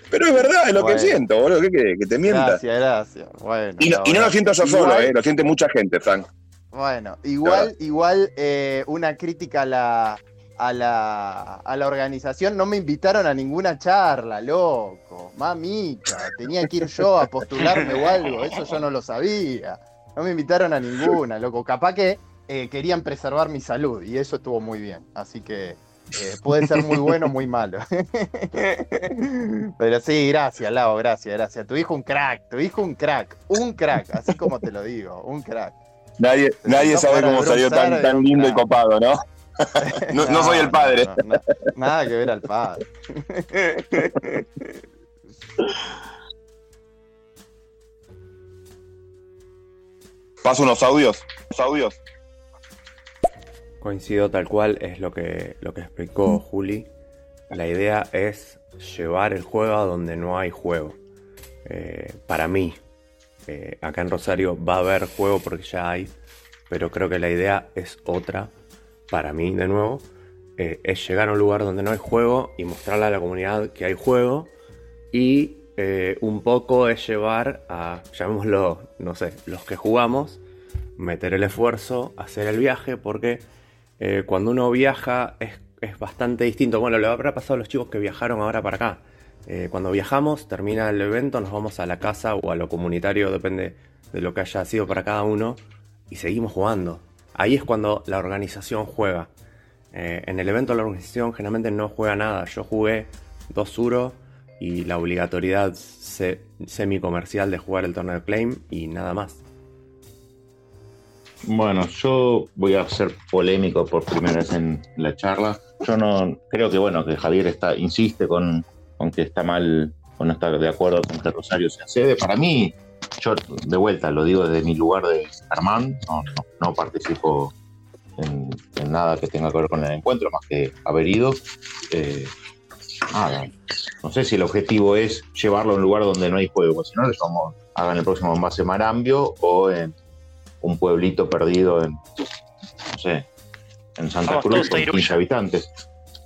Pero es verdad, es lo Bueno. que siento, boludo, ¿qué querés? Que te mienta. Gracias, gracias. Bueno, Y no, no, y no lo siento yo solo, eh, lo siente mucha gente, Frank. Bueno, igual, igual eh, una crítica a la, a, la, a la organización. No me invitaron a ninguna charla, loco. Mamita, tenía que ir yo a postularme o algo. Eso yo no lo sabía. No me invitaron a ninguna, loco. Capaz que eh, querían preservar mi salud y eso estuvo muy bien. Así que eh, puede ser muy bueno o muy malo. Pero sí, gracias, Lau, gracias, gracias. Tu hijo un crack, tu hijo un crack, un crack, así como te lo digo, un crack. Nadie, nadie no sabe cómo salió tan, tan lindo y copado, ¿no? no, no soy el padre. no, nada que ver al padre. Paso unos audios. Unos audios. Coincido tal cual, es lo que, lo que explicó Juli. La idea es llevar el juego a donde no hay juego. Eh, para mí, eh, acá en Rosario va a haber juego porque ya hay, pero creo que la idea es otra. Para mí, de nuevo, eh, es llegar a un lugar donde no hay juego y mostrarle a la comunidad que hay juego. Y eh, un poco es llevar a, llamémoslo, no sé, los que jugamos, meter el esfuerzo, hacer el viaje, porque eh, cuando uno viaja es, es bastante distinto. Bueno, le habrá pasado a los chicos que viajaron ahora para acá. Eh, cuando viajamos, termina el evento, nos vamos a la casa o a lo comunitario, depende de lo que haya sido para cada uno, y seguimos jugando. Ahí es cuando la organización juega. Eh, en el evento la organización generalmente no juega nada. Yo jugué dos Suro y la obligatoriedad se- semi-comercial de jugar el torneo de Claim y nada más. Bueno, yo voy a ser polémico por primera vez en la charla. Yo no creo que bueno que Javier está insiste con, con que está mal o no está de acuerdo con que Rosario se accede. Para mí, yo de vuelta lo digo desde mi lugar de Germán, no, participo en, en nada que tenga que ver con el encuentro, más que haber ido. Eh, no sé si el objetivo es llevarlo a un lugar donde no hay juego, si no, hagan el próximo Mase Marambio o en un pueblito perdido en, no sé, en Santa Vamos Cruz con Iruya. 15 habitantes.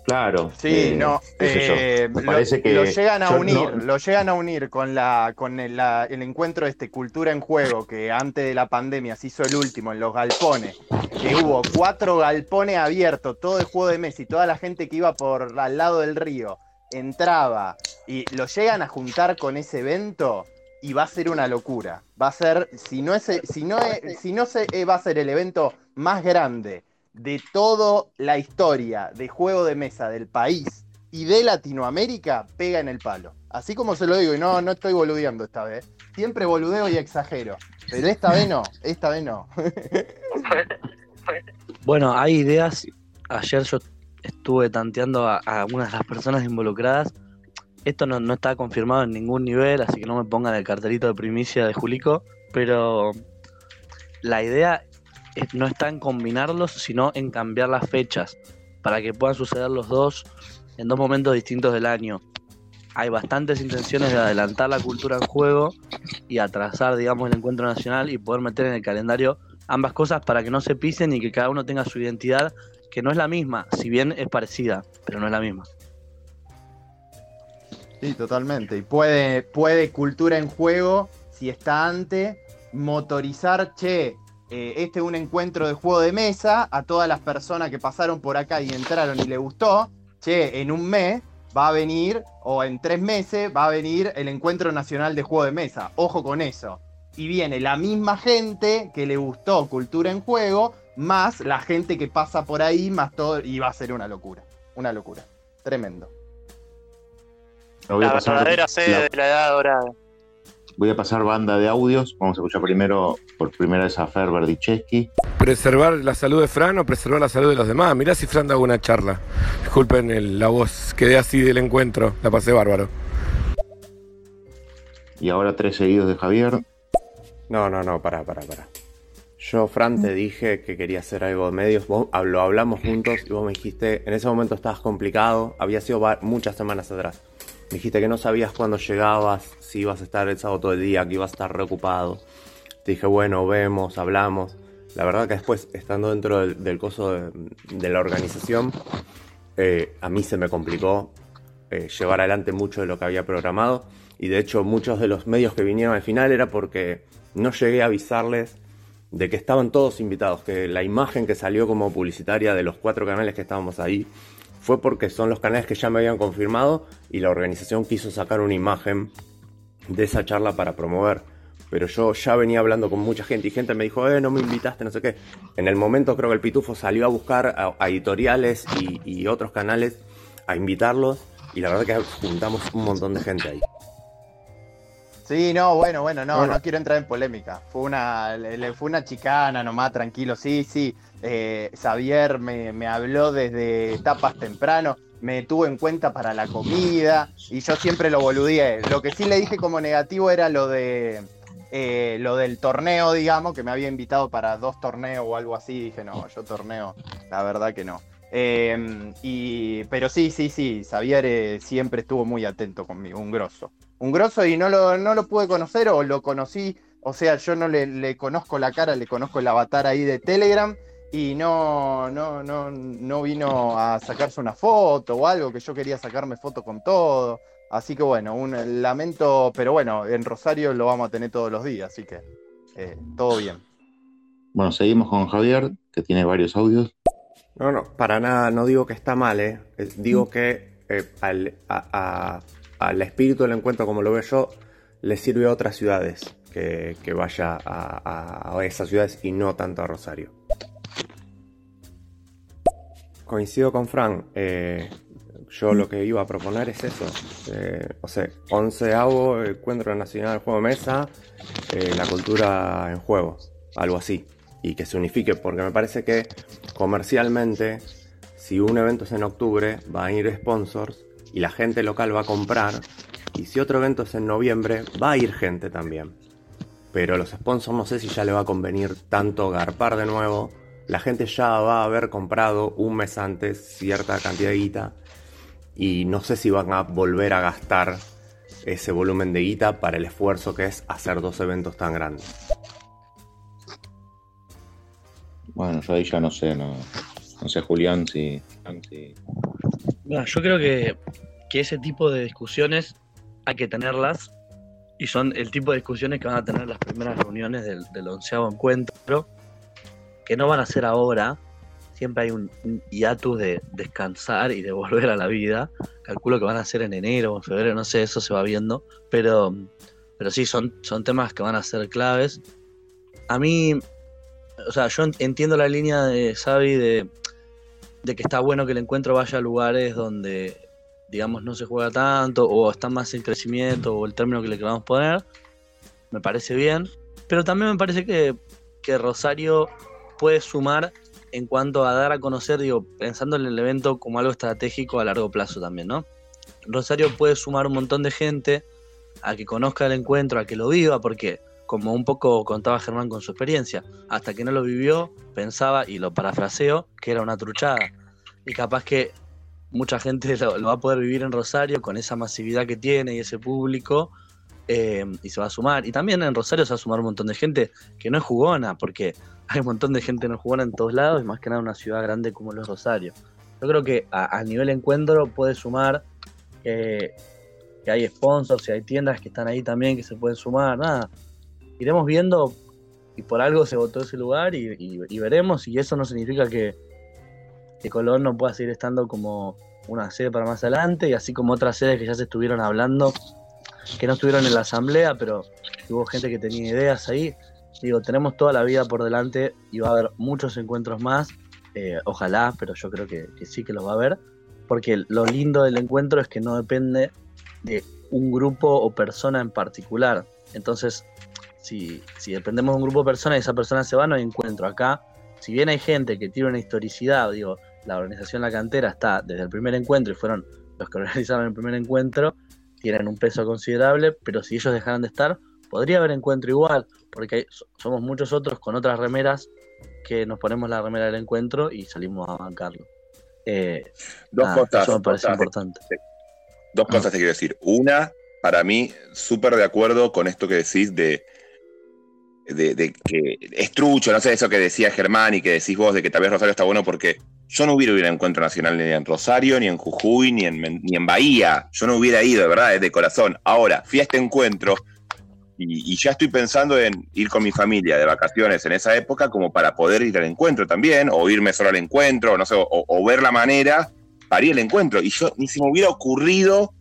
Claro. Sí, eh, no, eh, Me lo, parece que lo llegan a yo unir, no- lo llegan a unir con la con el, la- el encuentro de este Cultura en Juego, que antes de la pandemia se hizo el último en los galpones, que hubo cuatro galpones abiertos, todo de juego de mesa y toda la gente que iba por al lado del río entraba y lo llegan a juntar con ese evento y va a ser una locura. Va a ser, si no es, si no es- si no se, eh, va a ser el evento más grande de toda la historia de juego de mesa del país y de Latinoamérica, pega en el palo. Así como se lo digo, y no, no estoy boludeando esta vez. Siempre boludeo y exagero. Pero esta vez no, esta vez no. Bueno, hay ideas. Ayer yo estuve tanteando a algunas de las personas involucradas. Esto no, no está confirmado en ningún nivel, así que no me pongan el cartelito de primicia de Julico. Pero la idea es- no está en combinarlos, sino en cambiar las fechas para que puedan suceder los dos en dos momentos distintos del año. Hay bastantes intenciones de adelantar la cultura en juego y atrasar, digamos, el encuentro nacional y poder meter en el calendario ambas cosas para que no se pisen y que cada uno tenga su identidad, que no es la misma, si bien es parecida, pero no es la misma. Sí, totalmente. Y puede, puede cultura en juego, si está antes, motorizar, che, eh, este es un encuentro de juego de mesa, a todas las personas que pasaron por acá y entraron y le gustó, che, en un mes va a venir, o en tres meses, va a venir el encuentro nacional de juego de mesa. Ojo con eso. Y viene la misma gente que le gustó cultura en juego, más la gente que pasa por ahí, más todo, y va a ser una locura. Una locura. Tremendo. Lo voy a La pasar- verdadera sede la- de la edad dorada. Voy a pasar banda de audios. Vamos a escuchar primero, por primera vez a Fer. ¿Preservar la salud de Fran o preservar la salud de los demás? Mirá si Fran da una charla. Disculpen el- la voz, quedé así del encuentro, la pasé bárbaro. Y ahora tres seguidos de Javier. No, no, no, pará, pará, pará. Yo, Fran, te dije que quería hacer algo de medios, vos, hab- lo hablamos juntos y vos me dijiste, en ese momento estabas complicado, había sido muchas semanas atrás. Dijiste que no sabías cuándo llegabas, si ibas a estar el sábado todo el día, que ibas a estar reocupado. Te dije, bueno, vemos, hablamos. La verdad que después, estando dentro del, coso de, de la organización, eh, a mí se me complicó eh, llevar adelante mucho de lo que había programado. Y de hecho, muchos de los medios que vinieron al final era porque no llegué a avisarles de que estaban todos invitados, que la imagen que salió como publicitaria de los cuatro canales que estábamos ahí fue porque son los canales que ya me habían confirmado y la organización quiso sacar una imagen de esa charla para promover. Pero yo ya venía hablando con mucha gente y gente me dijo, eh, no me invitaste, no sé qué. En el momento creo que el Pitufo salió a buscar a, a editoriales y, y otros canales a invitarlos y la verdad que juntamos un montón de gente ahí. Sí, no, bueno, bueno, no, Bueno. no quiero entrar en polémica. Fue una, le, le- fue una chicana nomás, tranquilo. Sí, sí. Eh, Xavier me, habló desde etapas temprano, me tuvo en cuenta para la comida y yo siempre lo boludeé. Lo que sí le dije como negativo era lo de eh, lo del torneo, digamos, que me había invitado para dos torneos o algo así. Dije, no, yo torneo, la verdad que no. Eh, y, pero sí, sí, sí, Xavier eh, siempre estuvo muy atento conmigo, un grosso. Un grosso y no lo, no lo pude conocer o lo conocí, o sea, yo no le, le conozco la cara, le conozco el avatar ahí de Telegram y no, no, no, no vino a sacarse una foto o algo, que yo quería sacarme foto con todo. Así que bueno, un lamento, pero bueno, en Rosario lo vamos a tener todos los días, así que eh, todo bien. Bueno, seguimos con Javier, que tiene varios audios. No, no, para nada, no digo que está mal, ¿eh? Eh, Digo que eh, al, a- a- al espíritu del encuentro, como lo veo yo, le sirve a otras ciudades que, que vaya a, a- a esas ciudades y no tanto a Rosario. Coincido con Fran, eh, yo lo que iba a proponer es eso, eh, o sea, encuentro nacional de juego de mesa, eh, la cultura en juego, algo así, y que se unifique, porque me parece que comercialmente, si un evento es en octubre, va a ir sponsors y la gente local va a comprar, y si otro evento es en noviembre, va a ir gente también. Pero los sponsors no sé si ya le va a convenir tanto garpar de nuevo. La gente ya va a haber comprado un mes antes cierta cantidad de guita y no sé si van a volver a gastar ese volumen de guita para el esfuerzo que es hacer dos eventos tan grandes. Bueno, yo ahí ya no sé, no, no sé, Julián, si. si- Bueno, yo creo que, que ese tipo de discusiones hay que tenerlas y son el tipo de discusiones que van a tener las primeras reuniones del, del onceavo encuentro, que no van a ser ahora, siempre hay un, hiatus de descansar y de volver a la vida, calculo que van a ser en enero o en febrero, no sé, eso se va viendo, pero, pero sí, son, son temas que van a ser claves. A mí, o sea, yo en- entiendo la línea de Xavi de, de que está bueno que el encuentro vaya a lugares donde, digamos, no se juega tanto o están más en crecimiento o el término que le queramos poner. Me parece bien. Pero también me parece que, que Rosario puede sumar en cuanto a dar a conocer, digo, pensando en el evento como algo estratégico a largo plazo también, ¿no? Rosario puede sumar un montón de gente a que conozca el encuentro, a que lo viva, porque como un poco contaba Germán con su experiencia, hasta que no lo vivió, pensaba, y lo parafraseo, que era una truchada. Y capaz que mucha gente lo, lo va a poder vivir en Rosario con esa masividad que tiene y ese público, eh, y se va a sumar. Y también en Rosario se va a sumar un montón de gente que no es jugona, porque hay un montón de gente no jugona en todos lados, y más que nada una ciudad grande como lo es Rosario. Yo creo que a, nivel encuentro puede sumar eh, que hay sponsors y hay tiendas que están ahí también que se pueden sumar, nada. Iremos viendo y por algo se votó ese lugar y veremos y eso no significa que, que Colón no pueda seguir estando como una sede para más adelante y así como otras sedes que ya se estuvieron hablando, que no estuvieron en la asamblea, pero hubo gente que tenía ideas ahí. Digo, tenemos toda la vida por delante y va a haber muchos encuentros más, eh, ojalá, pero yo creo que, sí que los va a haber, porque lo lindo del encuentro es que no depende de un grupo o persona en particular. Entonces, si, dependemos de un grupo de personas y esa persona se va, no hay encuentro. Acá, si bien hay gente que tiene una historicidad, digo, la organización La Cantera está desde el primer encuentro y fueron los que organizaron el primer encuentro, tienen un peso considerable, pero si ellos dejaran de estar, podría haber encuentro igual, porque hay- somos muchos otros con otras remeras que nos ponemos la remera del encuentro y salimos a bancarlo. Eh, Dos nada, cosas. Eso me parece cosas. importante. Dos cosas te quiero decir. Una, para mí, súper de acuerdo con esto que decís de, de, de que es trucho, no sé, eso que decía Germán y que decís vos de que tal vez Rosario está bueno porque yo no hubiera ido a un encuentro nacional ni en Rosario, ni en Jujuy, ni en, ni en Bahía. Yo no hubiera ido, de verdad, de corazón. Ahora, fui a este encuentro y, y ya estoy pensando en ir con mi familia de vacaciones en esa época como para poder ir al encuentro también, o irme solo al encuentro, no sé, o, o ver la manera para ir al encuentro. Y yo ni se me hubiera ocurrido,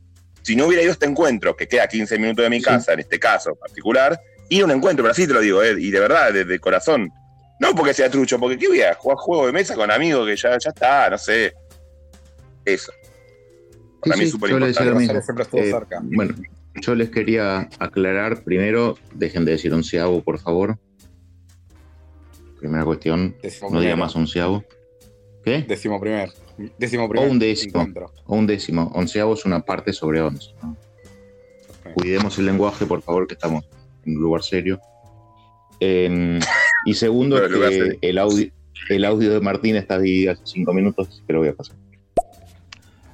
si no hubiera ido a este encuentro, que queda a 15 minutos de mi casa, en este caso particular, ir a un encuentro, pero así te lo digo, eh, y de verdad, de, de corazón. No porque sea trucho, porque ¿qué voy a jugar juego de mesa con amigos que ya, ya está, no sé. Eso. Para Sí, mí es súper importante. Eh, bueno, yo les quería aclarar primero, dejen de decir onceavo, por favor. Primera cuestión, no diga más onceavo. ¿Qué? Décimo primer. Décimo O primer. un décimo. encuentro. O un décimo. Onceavo es una parte sobre once. ¿no? Cuidemos el lenguaje, por favor, que estamos en un lugar serio. Eh, y segundo, es que serio. el audio, el audio de Martín está dividido hace cinco minutos, así que lo voy a pasar.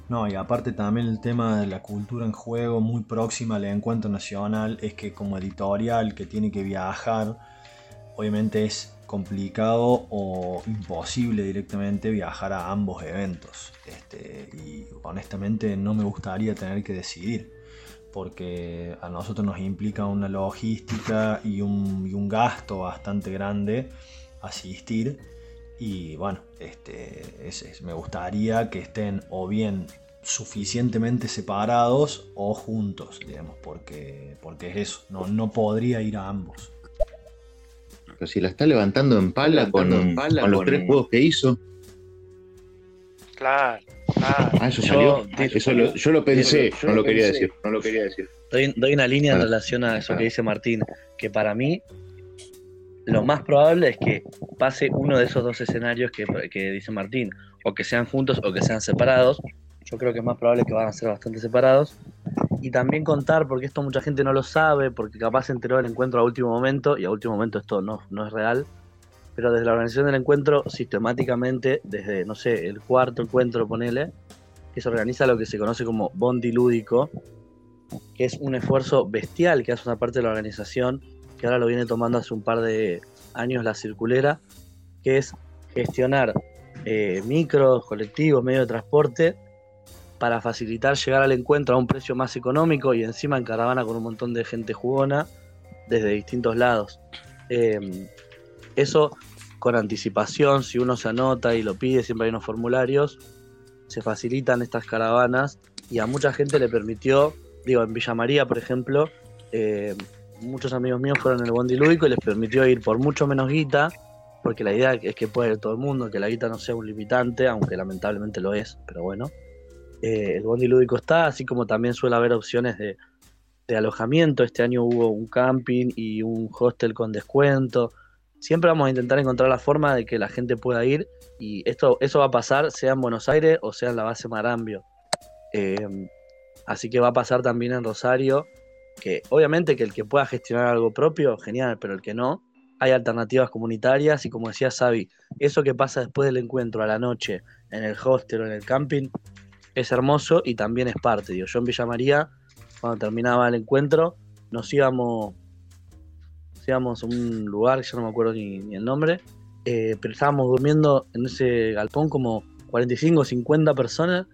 No, y aparte también el tema de la cultura en juego muy próxima al encuentro nacional es que como editorial que tiene que viajar, obviamente es complicado o imposible directamente viajar a ambos eventos. Este, y honestamente no me gustaría tener que decidir, porque a nosotros nos implica una logística y un, y un gasto bastante grande asistir. Y bueno, este, es- es- me gustaría que estén o bien suficientemente separados o juntos, digamos, porque, porque es eso, no, no podría ir a ambos. Pero si la está levantando en pala, con, levantando en pala con los con- tres juegos que hizo. Claro, claro. Ah, eso Yo- salió. Eso lo- yo lo pensé, yo no lo quería pensé. decir. No lo quería decir. Doy, doy una línea en Ah. relación a eso Ah. que dice Martín, que para mí lo más probable es que pase uno de esos dos escenarios que, que dice Martín, o que sean juntos o que sean separados. Yo creo que es más probable que van a ser bastante separados. Y también contar, porque esto mucha gente no lo sabe, porque capaz se enteró del encuentro a último momento, y a último momento esto no, no es real, pero desde la organización del encuentro, sistemáticamente, desde, no sé, el cuarto encuentro, ponele, que se organiza lo que se conoce como bondi lúdico, que es un esfuerzo bestial que hace una parte de la organización, que ahora lo viene tomando hace un par de años la circulera, que es gestionar eh, micros, colectivos, medios de transporte, para facilitar llegar al encuentro a un precio más económico y encima en caravana con un montón de gente jugona desde distintos lados. Eh, eso con anticipación, si uno se anota y lo pide, siempre hay unos formularios, se facilitan estas caravanas y a mucha gente le permitió, digo, en Villa María, por ejemplo, eh, muchos amigos míos fueron en el bondi lúdico y les permitió ir por mucho menos guita, porque la idea es que pueda ir todo el mundo, que la guita no sea un limitante, aunque lamentablemente lo es, pero bueno. Eh, el bondi lúdico está, así como también suele haber opciones de, de alojamiento. Este año hubo un camping y un hostel con descuento. Siempre vamos a intentar encontrar la forma de que la gente pueda ir y esto, eso va a pasar sea en Buenos Aires o sea en la base Marambio. Eh, así que va a pasar también en Rosario, que obviamente que el que pueda gestionar algo propio, genial, pero el que no, hay alternativas comunitarias y como decía Xavi, eso que pasa después del encuentro a la noche en el hostel o en el camping es hermoso y también es parte. Yo en Villa María, cuando terminaba el encuentro, nos íbamos, íbamos a un lugar que yo no me acuerdo ni, ni el nombre, eh, pero estábamos durmiendo en ese galpón como 45 o 50 personas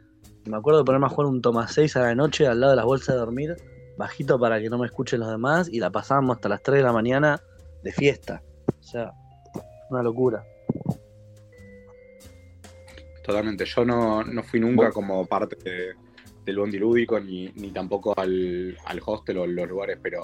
Y me acuerdo de ponerme a jugar un toma 6 a la noche al lado de las bolsas de dormir, bajito para que no me escuchen los demás, y la pasábamos hasta las 3 de la mañana de fiesta. O sea, una locura. Totalmente. Yo no, no fui nunca como parte de- del bondi lúdico ni, ni tampoco al, al hostel o los lugares, pero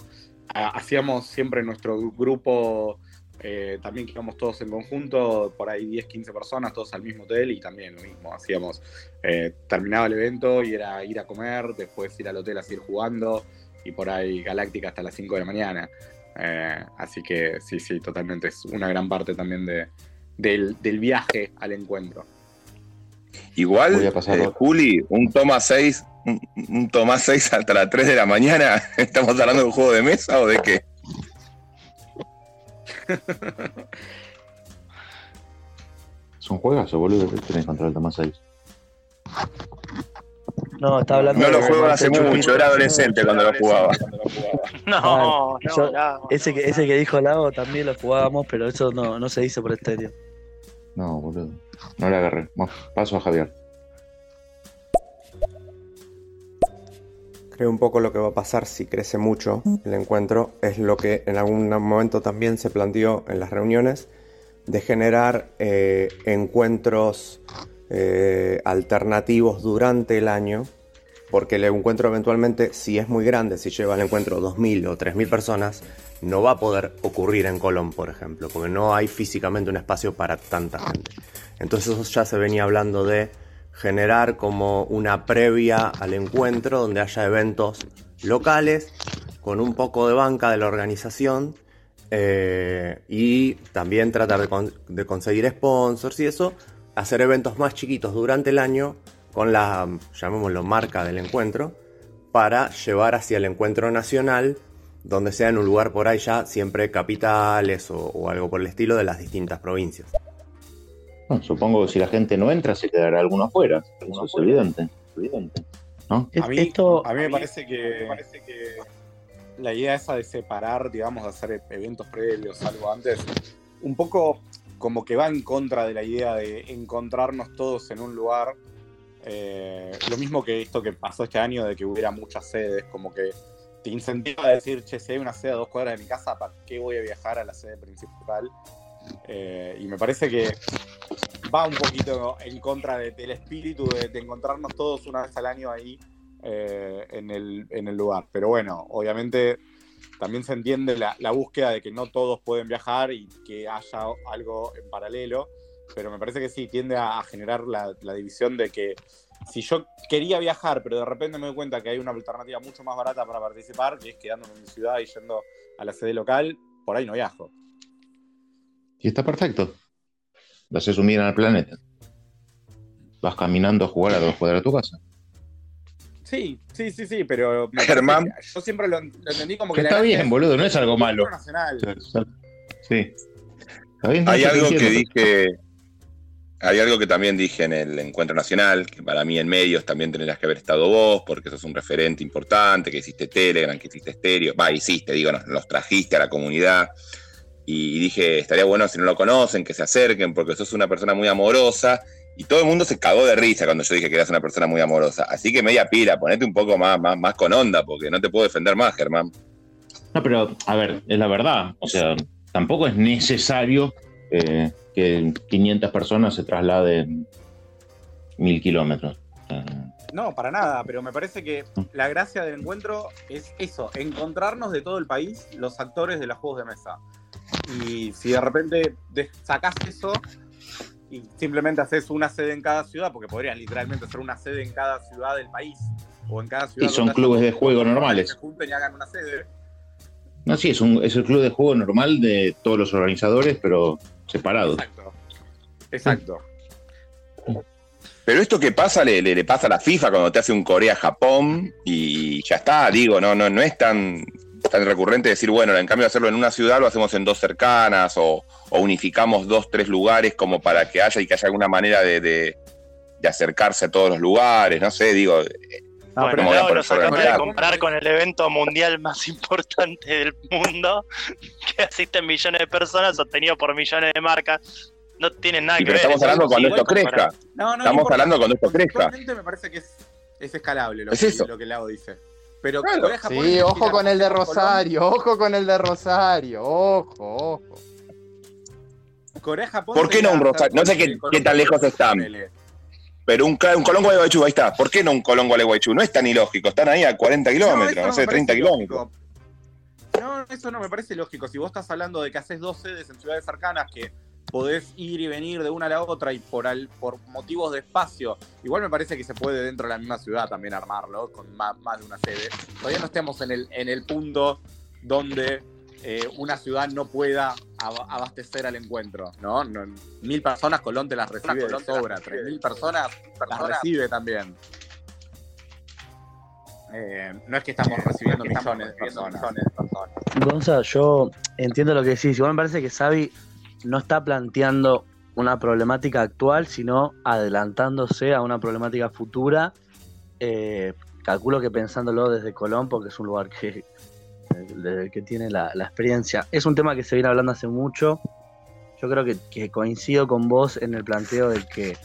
hacíamos siempre nuestro grupo, eh, también que íbamos todos en conjunto, por ahí 10, 15 personas, todos al mismo hotel y también lo mismo. Hacíamos, eh, terminaba el evento y era ir a comer, después ir al hotel a seguir jugando y por ahí Galáctica hasta las 5 de la mañana. Eh, así que sí, sí, totalmente. Es una gran parte también de, del, del viaje al encuentro. Igual, Voy a pasarlo. eh, Juli, un toma 6, un, un toma 6 hasta las 3 de la mañana, ¿estamos hablando de un juego de mesa o de qué? Es un juegazo, boludo. ¿Qué tenés contra el Tomás 6? No, estaba hablando No lo de- juego hace mucho, era adolescente cuando lo jugaba. No, Ah, no, yo- no. ese, que, ese que dijo Lago también lo jugábamos, pero eso no, no se dice por estéreo. No, boludo. No le agarré. Paso a Javier. Creo un poco lo que va a pasar si crece mucho el encuentro es lo que en algún momento también se planteó en las reuniones de generar eh, encuentros eh, alternativos durante el año, porque el encuentro eventualmente, si es muy grande, si lleva al encuentro 2.000 o 3.000 personas, no va a poder ocurrir en Colón, por ejemplo, porque no hay físicamente un espacio para tanta gente. Entonces ya se venía hablando de generar como una previa al encuentro donde haya eventos locales con un poco de banca de la organización eh, y también tratar de, con- de conseguir sponsors y eso, hacer eventos más chiquitos durante el año con la, llamémoslo, marca del encuentro para llevar hacia el encuentro nacional donde sea en un lugar por ahí ya siempre capitales o, o algo por el estilo de las distintas provincias. Bueno, supongo que si la gente no entra, se quedará alguno afuera. Eso es evidente. evidente. ¿No? A mí, a mí me parece que, la idea esa de separar, digamos, de hacer eventos previos, algo antes, un poco como que va en contra de la idea de encontrarnos todos en un lugar. Eh, lo mismo que esto que pasó este año de que hubiera muchas sedes, como que te incentiva a decir, che, si hay una sede a dos cuadras de mi casa, ¿para qué voy a viajar a la sede principal? Eh, y me parece que va un poquito en contra de- del espíritu de, de encontrarnos todos una vez al año ahí eh, en, el, en el lugar. Pero bueno, obviamente también se entiende la, la búsqueda de que no todos pueden viajar y que haya algo en paralelo, pero me parece que sí, tiende a, a generar la, la división de que si yo quería viajar, pero de repente me doy cuenta que hay una alternativa mucho más barata para participar, que es quedándome en mi ciudad y yendo a la sede local, por ahí no viajo. Y está perfecto. Lo haces unir al planeta. Vas caminando a jugar a dos cuadras de tu casa. Sí, sí, sí, sí, pero Germán. yo siempre lo, lo entendí como Que que la está bien, boludo, no es algo malo. Sí. Está bien, Hay no algo que dije, hay algo que también dije en el encuentro nacional, que para mí en medios también tendrías que haber estado vos, porque sos un referente importante, que hiciste Telegram, que hiciste estéreo, va, hiciste, digo, nos, los trajiste a la comunidad. Y dije, estaría bueno si no lo conocen, que se acerquen, porque sos una persona muy amorosa. Y todo el mundo se cagó de risa cuando yo dije que eras una persona muy amorosa. Así que media pila, ponete un poco más, más, más con onda, porque no te puedo defender más, Germán. No, pero, a ver, es la verdad. O sea, tampoco es necesario eh, que 500 personas se trasladen mil kilómetros. No, para nada, pero me parece que la gracia del encuentro es eso, encontrarnos de todo el país los actores de los juegos de mesa. Y si de repente sacás eso y simplemente haces una sede en cada ciudad, porque podrías literalmente hacer una sede en cada ciudad del país, o en cada ciudad. Y son clubes de juego que normales. Se junten y hagan una sede. No, sí, es, un, es el club de juego normal de todos los organizadores, pero separados. Exacto. Pero esto que pasa le, le- le pasa a la FIFA cuando te hace un Corea-Japón y ya está, digo, no, no, no es tan, tan recurrente decir, bueno, en cambio de hacerlo en una ciudad lo hacemos en dos cercanas o, o unificamos dos, tres lugares como para que haya y que haya alguna manera de, de- de acercarse a todos los lugares, no sé, digo, Bueno, ¿cómo voy a Lau, poner nos acabas de comprar con el evento mundial más importante del mundo, que asisten millones de personas, sostenido por millones de marcas. no tienen nada Y que pero ver. estamos es hablando cuando esto crezca. No, no, no Estamos hablando cuando esto crezca. Me parece que es, es escalable lo, Es que, eso. lo que Lago dice. Pero Claro. Corea, Japón, Sí, ojo con el de Rosario, ojo con el de Rosario, ojo, ojo. Corea, Japón ¿Por qué no un Rosario? No sé qué, qué tan lejos están. Pero un, un Colón Gualeguaychú, ahí está. ¿Por qué no un Colón Gualeguaychú? No es tan ilógico. Están ahí a 40 kilómetros, no, me sé, parece 30 kilómetros. No, eso no me parece lógico. Si vos estás hablando de que haces dos sedes en ciudades cercanas que podés ir y venir de una a la otra y por, al- por motivos de espacio, igual me parece que se puede dentro de la misma ciudad también armarlo con más, más de una sede. Todavía no estemos en el, en el punto donde eh, una ciudad no pueda ab- abastecer al encuentro, ¿no? No, Mil personas Colón te las recibe de sobra, tres mil personas las recibe también. Eh, no es que estamos recibiendo millones de personas. Gonza, yo entiendo lo que decís. Igual me parece que Xavi no está planteando una problemática actual, sino adelantándose a una problemática futura. Eh, calculo que pensándolo desde Colón, porque es un lugar que, que tiene la, la experiencia. Es un tema que se viene hablando hace mucho. Yo creo que, que coincido con vos en el planteo de que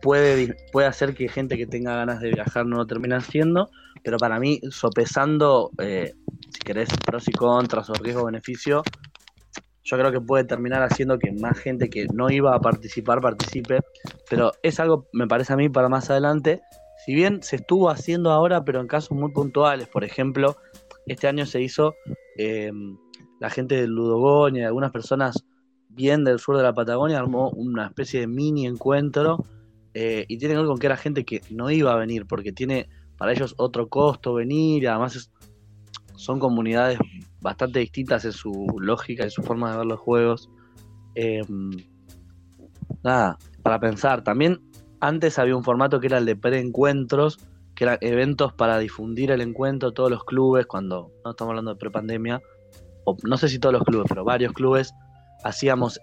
puede, puede hacer que gente que tenga ganas de viajar no lo termine haciendo, pero para mí, sopesando, eh, si querés, pros y contras o riesgo-beneficio, yo creo que puede terminar haciendo que más gente que no iba a participar participe, pero es algo, me parece a mí, para más adelante. Si bien se estuvo haciendo ahora, pero en casos muy puntuales, por ejemplo, este año se hizo eh, la gente de Ludogoña y algunas personas bien del sur de la Patagonia armó una especie de mini encuentro eh, y tiene que ver con que era gente que no iba a venir porque tiene para ellos otro costo venir y además son comunidades bastante distintas en su lógica y su forma de ver los juegos. Eh, nada, para pensar, también antes había un formato que era el de preencuentros, que eran eventos para difundir el encuentro, todos los clubes, cuando no estamos hablando de prepandemia, o no sé si todos los clubes, pero varios clubes, hacíamos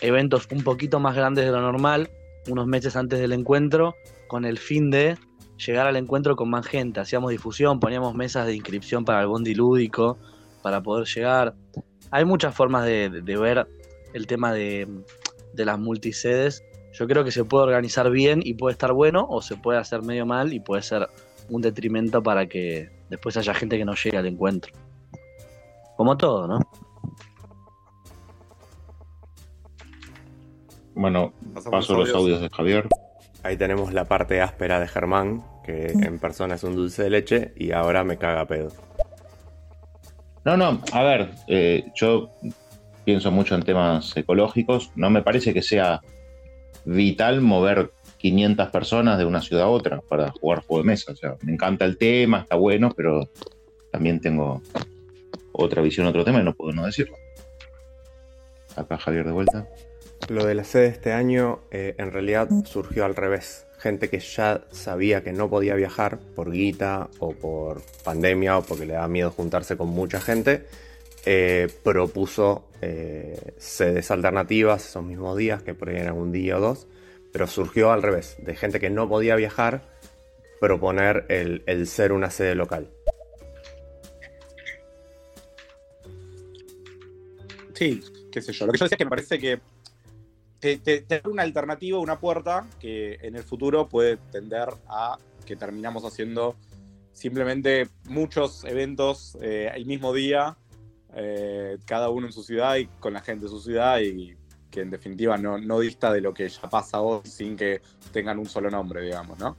eventos un poquito más grandes de lo normal, unos meses antes del encuentro, con el fin de llegar al encuentro con más gente. Hacíamos difusión, poníamos mesas de inscripción para el bondi para poder llegar. Hay muchas formas de, de- de ver el tema de, de las multisedes. Yo creo que se puede organizar bien y puede estar bueno, o se puede hacer medio mal y puede ser un detrimento para que después haya gente que no llegue al encuentro. Como todo, ¿no? Bueno, Pasamos paso los audios de Javier. Ahí tenemos la parte áspera de Germán, que en persona es un dulce de leche y ahora me caga pedo. No, no, a ver, eh, yo pienso mucho en temas ecológicos. No me parece que sea vital mover 500 personas de una ciudad a otra para jugar juego de mesa. O sea, me encanta el tema, está bueno, pero también tengo otra visión, otro tema y no puedo no decirlo. Acá Javier de vuelta. Lo de la sede este año eh, en realidad surgió al revés. Gente que ya sabía que no podía viajar por guita o por pandemia o porque le daba miedo juntarse con mucha gente, eh, propuso eh, sedes alternativas esos mismos días, que por ahí eran un día o dos, pero surgió al revés, de gente que no podía viajar, proponer el, el ser una sede local. Sí, qué sé yo. Lo que yo decía es que me parece que te, te- una alternativa, una puerta que en el futuro puede tender a que terminamos haciendo simplemente muchos eventos eh, el mismo día, eh, cada uno en su ciudad y con la gente de su ciudad y que en definitiva no, dista de lo que ya pasa hoy sin que tengan un solo nombre, digamos, ¿no?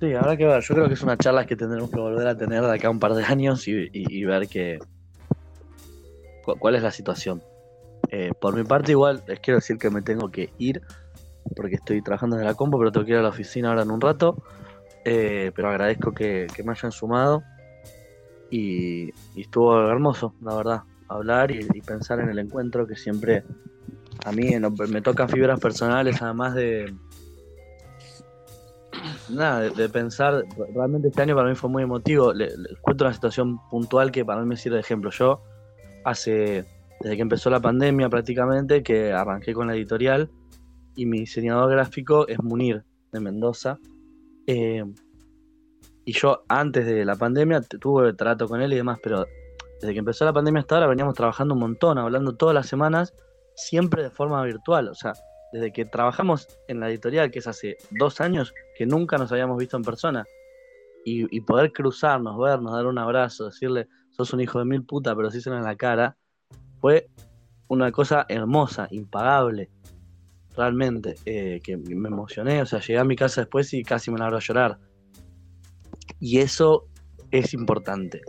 Sí, habrá que ver. Yo creo que es una charla que tendremos que volver a tener de acá a un par de años y, y- ver que, cuál es la situación. Eh, por mi parte, igual les quiero decir que me tengo que ir porque estoy trabajando en la compu, pero tengo que ir a la oficina ahora en un rato. Eh, pero agradezco que, me hayan sumado y, estuvo hermoso, la verdad, hablar y, pensar en el encuentro que siempre a mí me tocan fibras personales, además de, nada, de, pensar, realmente este año para mí fue muy emotivo. Le- les cuento una situación puntual que para mí me sirve de ejemplo. Yo, hace, desde que empezó la pandemia prácticamente, que arranqué con la editorial, y mi diseñador gráfico es Munir, de Mendoza. Eh, y yo, antes de la pandemia, tuve trato con él y demás, pero desde que empezó la pandemia hasta ahora veníamos trabajando un montón, hablando todas las semanas, siempre de forma virtual. O sea, desde que trabajamos en la editorial, que es hace dos años, que nunca nos habíamos visto en persona. Y, y poder cruzarnos, vernos, dar un abrazo, decirle, sos un hijo de mil puta, pero sí se en la cara, fue una cosa hermosa, impagable. Realmente, eh, que me emocioné, o sea, llegué a mi casa después y casi me largo a llorar. Y eso es importante.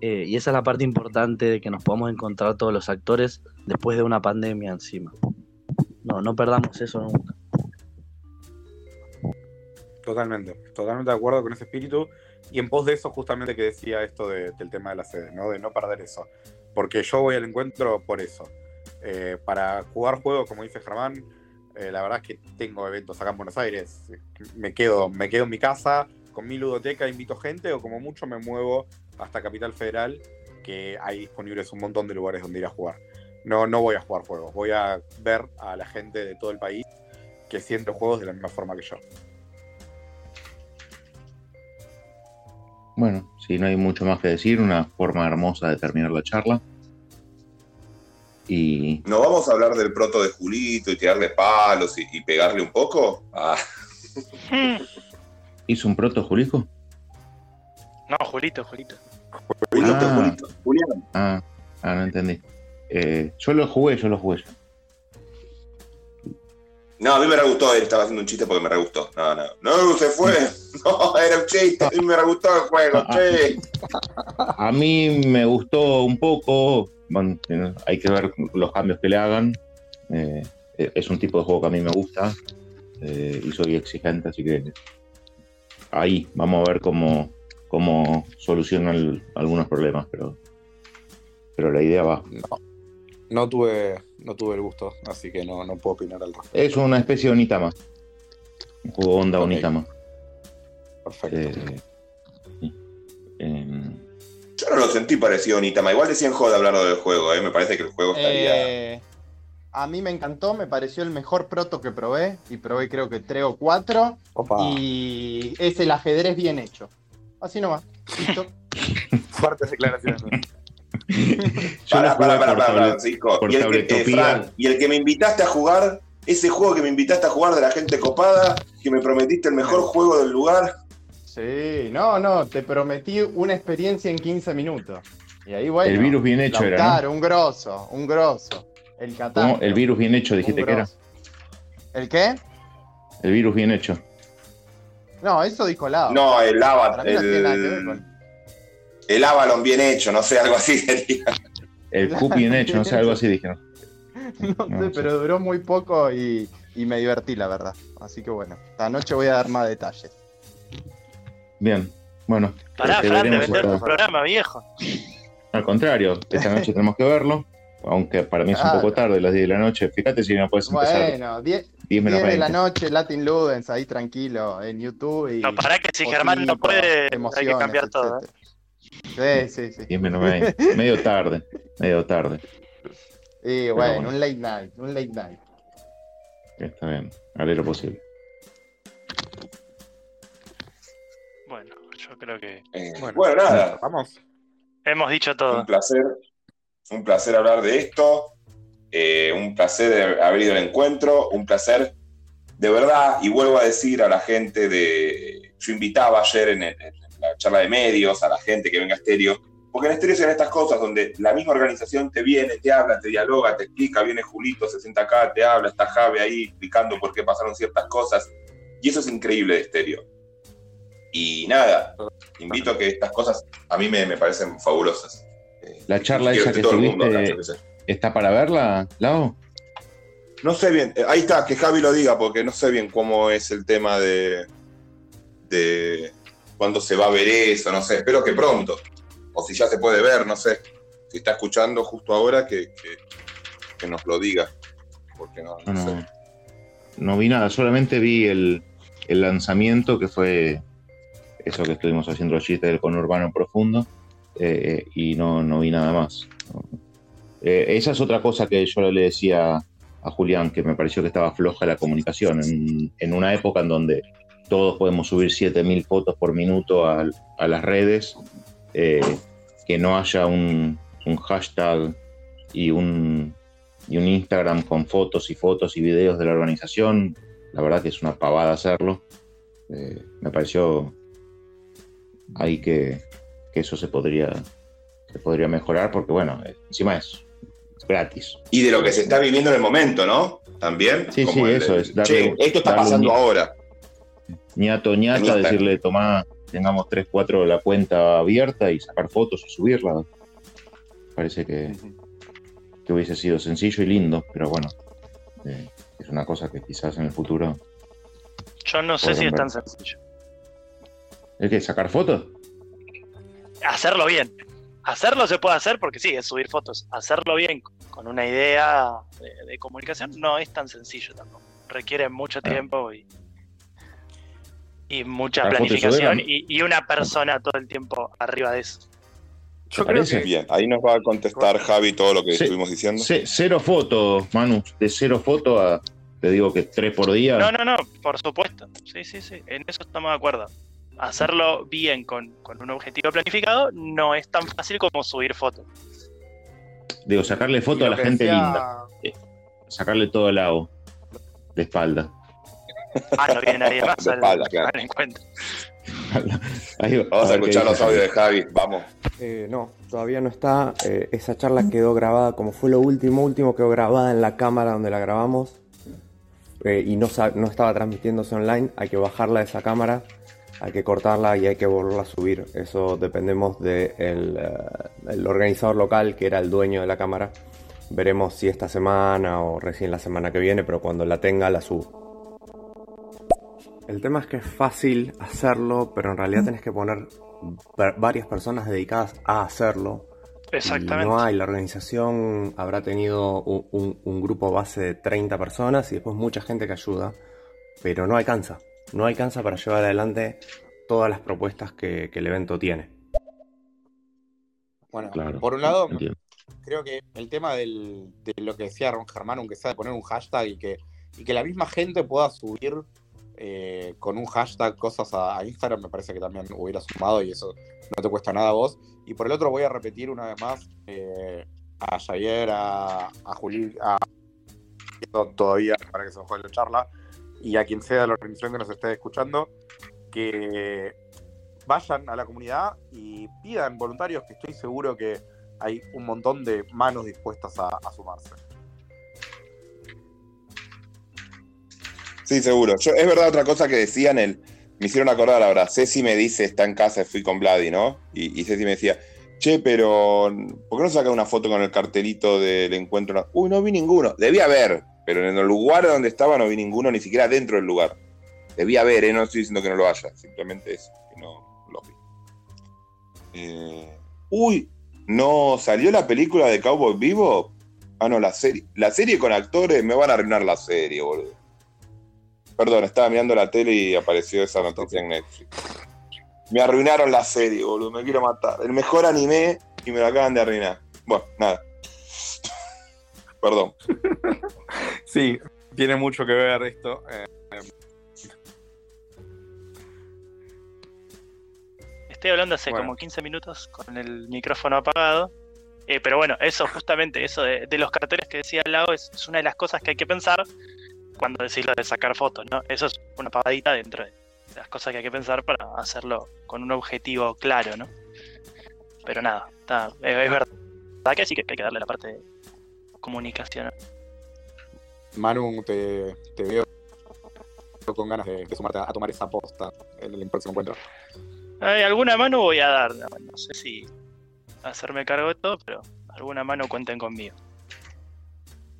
Eh, y esa es la parte importante de que nos podamos encontrar todos los actores después de una pandemia encima. No, no perdamos eso nunca. Totalmente, totalmente de acuerdo con ese espíritu. Y en pos de eso, justamente que decía esto de- del tema de la sede, ¿no? De no perder eso. Porque yo voy al encuentro por eso. Eh, para jugar juegos, como dice Germán, eh, la verdad es que tengo eventos acá en Buenos Aires. Me quedo, me quedo en mi casa con mi ludoteca, invito gente, o como mucho me muevo hasta Capital Federal, que hay disponibles un montón de lugares donde ir a jugar. No, no voy a jugar juegos, voy a ver a la gente de todo el país que siente juegos de la misma forma que yo. Bueno, si no hay mucho más que decir, una forma hermosa de terminar la charla. Y ¿No vamos a hablar del proto de Julito y tirarle palos y, y pegarle un poco? Ah, hizo un proto Julico. No, Julito, Julito. ah, Ah, ah, no entendí. Eh, yo lo jugué, yo lo jugué. No, a mí me re gustó, él estaba haciendo un chiste porque me re gustó. No, no. No, se fue. No, era un chiste. A mí me re gustó el juego, che. A mí me gustó un poco. Bueno, hay que ver los cambios que le hagan. Eh, es un tipo de juego que a mí me gusta eh, y soy exigente, así que ahí vamos a ver cómo, cómo solucionan algunos problemas, pero, pero la idea va. No tuve, no tuve el gusto, así que no, no puedo opinar al respecto. Es una especie de Onitama. Un juego onda Onitama. Perfecto. Yo no lo sentí parecido a Onitama. Igual decían joda hablando del juego, ¿eh? Me parece que el juego estaría. Eh, a mí me encantó, me pareció el mejor proto que probé. Y probé creo que tres o cuatro. Y es el ajedrez bien hecho. Así nomás. Listo. Fuertes declaraciones. Tablet- Francisco. por Y el, que, eh. Fran, y el que me invitaste a jugar, ese juego que me invitaste a jugar de la gente copada, que me prometiste el mejor juego del lugar. Sí, no, no, te prometí una experiencia en 15 minutos. Y ahí bueno. El virus bien hecho era, ¿no? Un grosso, un grosso. El Catán. ¿Cómo? El virus bien hecho, dijiste que era. ¿El qué? El virus bien hecho. No, eso dijo Lau. No, el Ava- Para mí no el- Avalon bien hecho, no sé, algo así. El Cup bien hecho, no sé, algo así dijeron. No sé, pero duró muy poco y, y me divertí, la verdad. Así que bueno, esta noche voy a dar más detalles. Bien, bueno. Pará, te Fran, de vender tu programa, viejo. Al contrario, esta noche tenemos que verlo. Aunque para mí es un poco tarde, las 10 de la noche. Fíjate si no puedes empezar. Bueno, 10 10 menos de la 20. noche, Latin Ludens, ahí tranquilo, en YouTube. Y No, pará que si Germán no puede, hay que cambiar todo. ¿eh? Sí, sí, sí. 10 menos 20. medio tarde, medio tarde. Y bueno, bueno. un late night, un late night. Está bien, haré lo posible. Bueno, yo creo que Bueno, nada. Vamos. hemos dicho todo. Un placer. Un placer hablar de esto. Eh, un placer de haber ido al encuentro. Un placer de verdad. Y vuelvo a decir a la gente de. Yo invitaba ayer en, el- charla de medios a la gente que venga a Estéreo. Porque en Estéreo se ven estas cosas donde la misma organización te viene, te habla, te dialoga, te explica. Viene Julito, se sienta acá, te habla, está Jave ahí explicando por qué pasaron ciertas cosas. Y eso es increíble de Estéreo. Y nada, invito a que estas cosas a mí me, me parecen fabulosas. La charla esa que que todo el mundo subiste está para verla, Lau. No sé bien, eh, ahí está, que Javi lo diga, porque no sé bien cómo es el tema de, de cuándo se va a ver eso, no sé, espero que pronto, o si ya se puede ver, no sé, si está escuchando justo ahora, que, que- que nos lo diga, porque no, no No, sé. no, vi nada, solamente vi el, el lanzamiento que fue eso que estuvimos haciendo chistes del conurbano profundo eh, y no, no vi nada más. Eh, esa es otra cosa que yo le decía a Julián, que me pareció que estaba floja la comunicación en, en una época en donde todos podemos subir 7000 fotos por minuto al- a, las redes, eh, que no haya un, un hashtag y un, y un Instagram con fotos y fotos y videos de la organización, la verdad que es una pavada hacerlo. Eh, me pareció ahí que, que eso se podría, se podría mejorar porque, bueno, eh, encima es gratis. Y de lo que se está viviendo en el momento, ¿no? También. Sí, como sí, el- eso es. darle- che, esto está un pasando ni- ahora. Ñato ñata, decirle, tomá, tengamos 3, 4 la cuenta abierta y sacar fotos y subirla. Parece que, que hubiese sido sencillo y lindo, pero bueno, eh, es una cosa que quizás en el futuro. Yo no sé si es tan sencillo. ¿Es que sacar fotos? Hacerlo bien. Hacerlo se puede hacer porque sí, es subir fotos. Hacerlo bien con una idea de, de comunicación no es tan sencillo tampoco. Requiere mucho tiempo y, y mucha fotos planificación y, y una persona todo el tiempo arriba de eso. Yo creo que bien. Ahí nos va a contestar Javi todo lo que estuvimos diciendo. Ce- cero fotos, Manu, de cero fotos a, te digo que tres por día. No, no, no, por supuesto. Sí, sí, sí. En eso estamos de acuerdo. Hacerlo bien con, con un objetivo planificado no es tan fácil como subir fotos. Digo, sacarle Y foto lo a la gente decía- linda. Eh, Sacarle todo el lado. De espalda. Ah, no viene nadie más al, espalda, claro. al encuentro. Ahí va, Vamos a, escuchar los audios de Javi. Vamos. Eh, no, todavía no está. Eh, esa charla quedó grabada, como fue lo último, último quedó grabada en la cámara donde la grabamos. Eh, y no, no estaba transmitiéndose online. Hay que bajarla de esa cámara, hay que cortarla y hay que volverla a subir. Eso dependemos del organizador local, que era el dueño de la cámara. Veremos si esta semana o recién la semana que viene, pero cuando la tenga la subo. El tema es que es fácil hacerlo, pero en realidad tenés que poner va- varias personas dedicadas a hacerlo. Exactamente. Y no hay, la organización habrá tenido un, un- un grupo base de 30 personas y después mucha gente que ayuda, pero no alcanza. No alcanza para llevar adelante todas las propuestas que, que el evento tiene. Bueno, Claro, por un lado, entiendo. creo que el tema del- de lo que decía Ron Germán, aunque sea de poner un hashtag y que, y que la misma gente pueda subir eh, con un hashtag cosas a, Instagram, me parece que también hubiera sumado y eso no te cuesta nada a vos. Y por el otro voy a repetir una vez más eh, a Javier, a, Juli, a todavía para que se juegue la charla, y a quien sea de la organización que nos esté escuchando, que vayan a la comunidad y pidan voluntarios, que estoy seguro que hay un montón de manos dispuestas a sumarse. Sí, seguro. Es verdad otra cosa que decían, el, me hicieron acordar ahora. Ceci me dice, está en casa, fui con Vladi, ¿no? Y, y Ceci me decía, che, pero ¿por qué no sacan una foto con el cartelito del encuentro? Uy, no vi ninguno. Debía haber, pero en el lugar donde estaba no vi ninguno, ni siquiera dentro del lugar. Debía haber, ¿eh? No estoy diciendo que no lo haya, simplemente eso, que no lo vi. Eh, uy, ¿no salió la película de Cowboy Vivo? Ah, no, la serie. La serie con actores, me van a arruinar la serie, boludo. Perdón, estaba mirando la tele y apareció esa noticia en Netflix. Me arruinaron la serie, boludo, me quiero matar. El mejor anime y me lo acaban de arruinar. Bueno, nada. Perdón. Sí, tiene mucho que ver esto. eh, Estoy hablando hace Bueno. como 15 minutos con el micrófono apagado. Eh, pero bueno, eso, justamente, eso de, de los carteles que decía Lau es, es una de las cosas que hay que pensar cuando decís lo de sacar fotos, ¿no? Eso es una pavadita dentro de las cosas que hay que pensar para hacerlo con un objetivo claro, ¿no? Pero nada, está, es, es verdad que sí que hay que darle la parte de comunicación. Manu, te, te veo con ganas de, de sumarte a, a tomar esa posta en el próximo encuentro. Ay, alguna mano voy a dar, no, no sé si hacerme cargo de todo, pero alguna mano cuenten conmigo.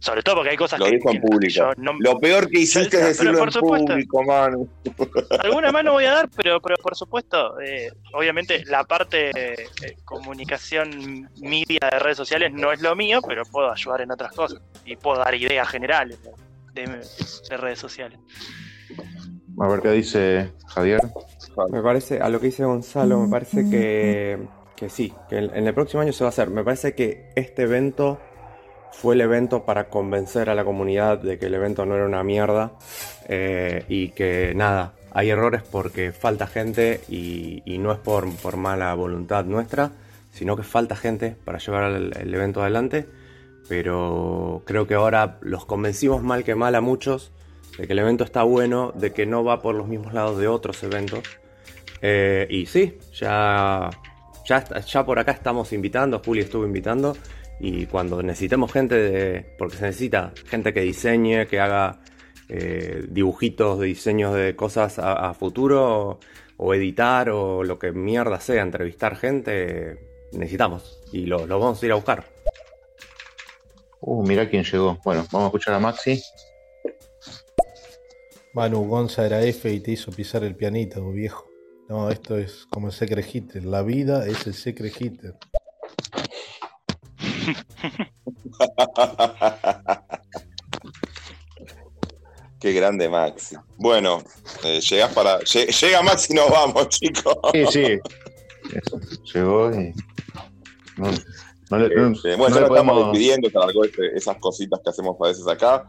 Sobre todo porque hay cosas Lo que, dijo en público. no- Lo peor que hiciste es decirlo por en supuesto. público, Manu. alguna mano voy a dar, pero, pero por supuesto, eh, obviamente la parte eh, comunicación media de redes sociales no es lo mío, pero puedo ayudar en otras cosas y puedo dar ideas generales de, de- de redes sociales. A ver qué dice Javier. Me parece, a lo que dice Gonzalo, me parece que, que sí, que en en el próximo año se va a hacer. Me parece que este evento fue el evento para convencer a la comunidad de que el evento no era una mierda eh, y que nada, hay errores porque falta gente y, no es por, por mala voluntad nuestra, sino que falta gente para llevar el, el evento adelante. Pero creo que ahora los convencimos mal que mal a muchos de que el evento está bueno, de que no va por los mismos lados de otros eventos. Eh, y sí, ya, ya, ya por acá estamos invitando, Juli estuvo invitando. Y cuando necesitemos gente, de, porque se necesita gente que diseñe, que haga eh, dibujitos de diseños de cosas a, a futuro, o, o editar, o lo que mierda sea, entrevistar gente, necesitamos. Y lo, lo vamos a ir a buscar. Uh, mirá quién llegó. Bueno, vamos a escuchar a Maxi. Manu Gonza era F y te hizo pisar el pianito, viejo. No, esto es como el Secret Hitler. La vida es el Secret Hitler. Qué grande Maxi. Bueno, eh, llegás para. lle- Llega Maxi y nos vamos, chicos. Sí, sí. Llegó y. No, no le, no- Este, no bueno, ya le nos estamos podemos- despidiendo, esas cositas que hacemos a veces acá.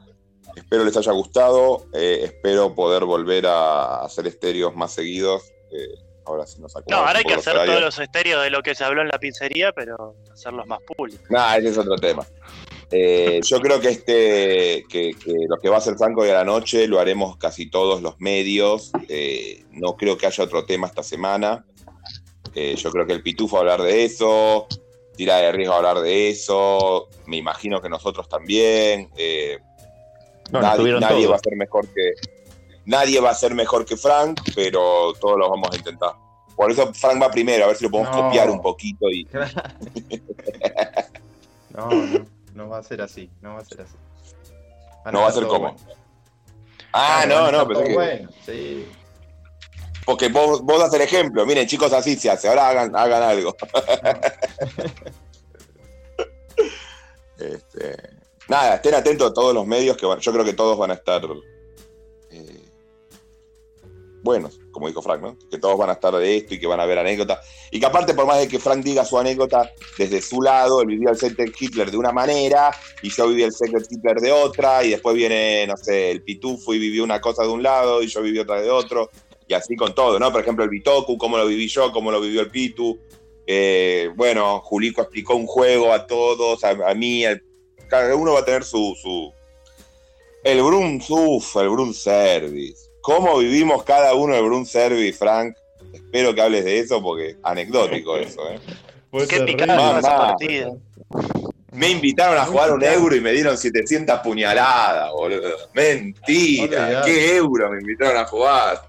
Espero les haya gustado. eh, espero poder volver a hacer estéreos más seguidos. eh, ahora sí nos No, ahora hay que hacer todos los estéreos de lo que se habló en la pizzería, pero hacerlos más públicos. Nah, ese es otro tema. Eh, yo creo que este, que, que lo que va a ser Franco hoy a la noche lo haremos casi todos los medios. Eh, no creo que haya otro tema esta semana. Eh, yo creo que el Pitufo va a hablar de eso, Tira de Riesgo va a hablar de eso, me imagino que nosotros también. Eh, No, nadie va a ser mejor que nadie va a ser mejor que Frank, pero todos lo vamos a intentar. Por eso Frank va primero, a ver si lo podemos No. copiar un poquito y No, no, no va a ser así, no va a ser así. no va a ser como. bueno. Ah, no, no, pensé que. bueno, sí. Porque vos, vos das el ejemplo. Miren, chicos, así se hace. Ahora hagan, hagan algo. Este, nada, estén atentos a todos los medios que van- yo creo que todos van a estar buenos, como dijo Frank, ¿no? Que todos van a estar de esto y que van a ver anécdotas. Y que aparte, por más de que Frank diga su anécdota desde su lado, él vivió el Secret Hitler de una manera y yo viví el Secret Hitler de otra, y después viene, no sé, el Pitufo y vivió una cosa de un lado y yo viví otra de otro, y así con todo, ¿no? Por ejemplo, el Bitoku, cómo lo viví yo, cómo lo vivió el Pitu. Eh, bueno, Julico explicó un juego a todos, a, mí, cada uno va a tener su. su el Suf, el Broom Service. ¿Cómo vivimos cada uno el Broom Service, Frank? Espero que hables de eso porque anecdótico eso, ¿eh? Qué picante esa partida. Me invitaron a jugar un euro y me dieron 700 puñaladas, boludo. Mentira. ¿Qué euro me invitaron a jugar?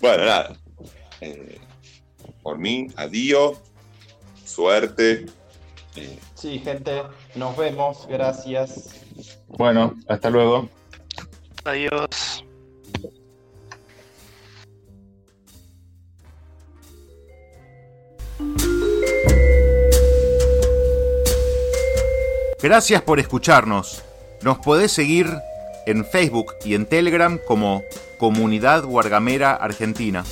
bueno, nada. Eh, por mí, adiós. Suerte. Eh, Sí, gente, nos vemos, gracias. Bueno, hasta luego. Adiós. Gracias por escucharnos. Nos podés seguir en Facebook y en Telegram como Comunidad Guargamera Argentina.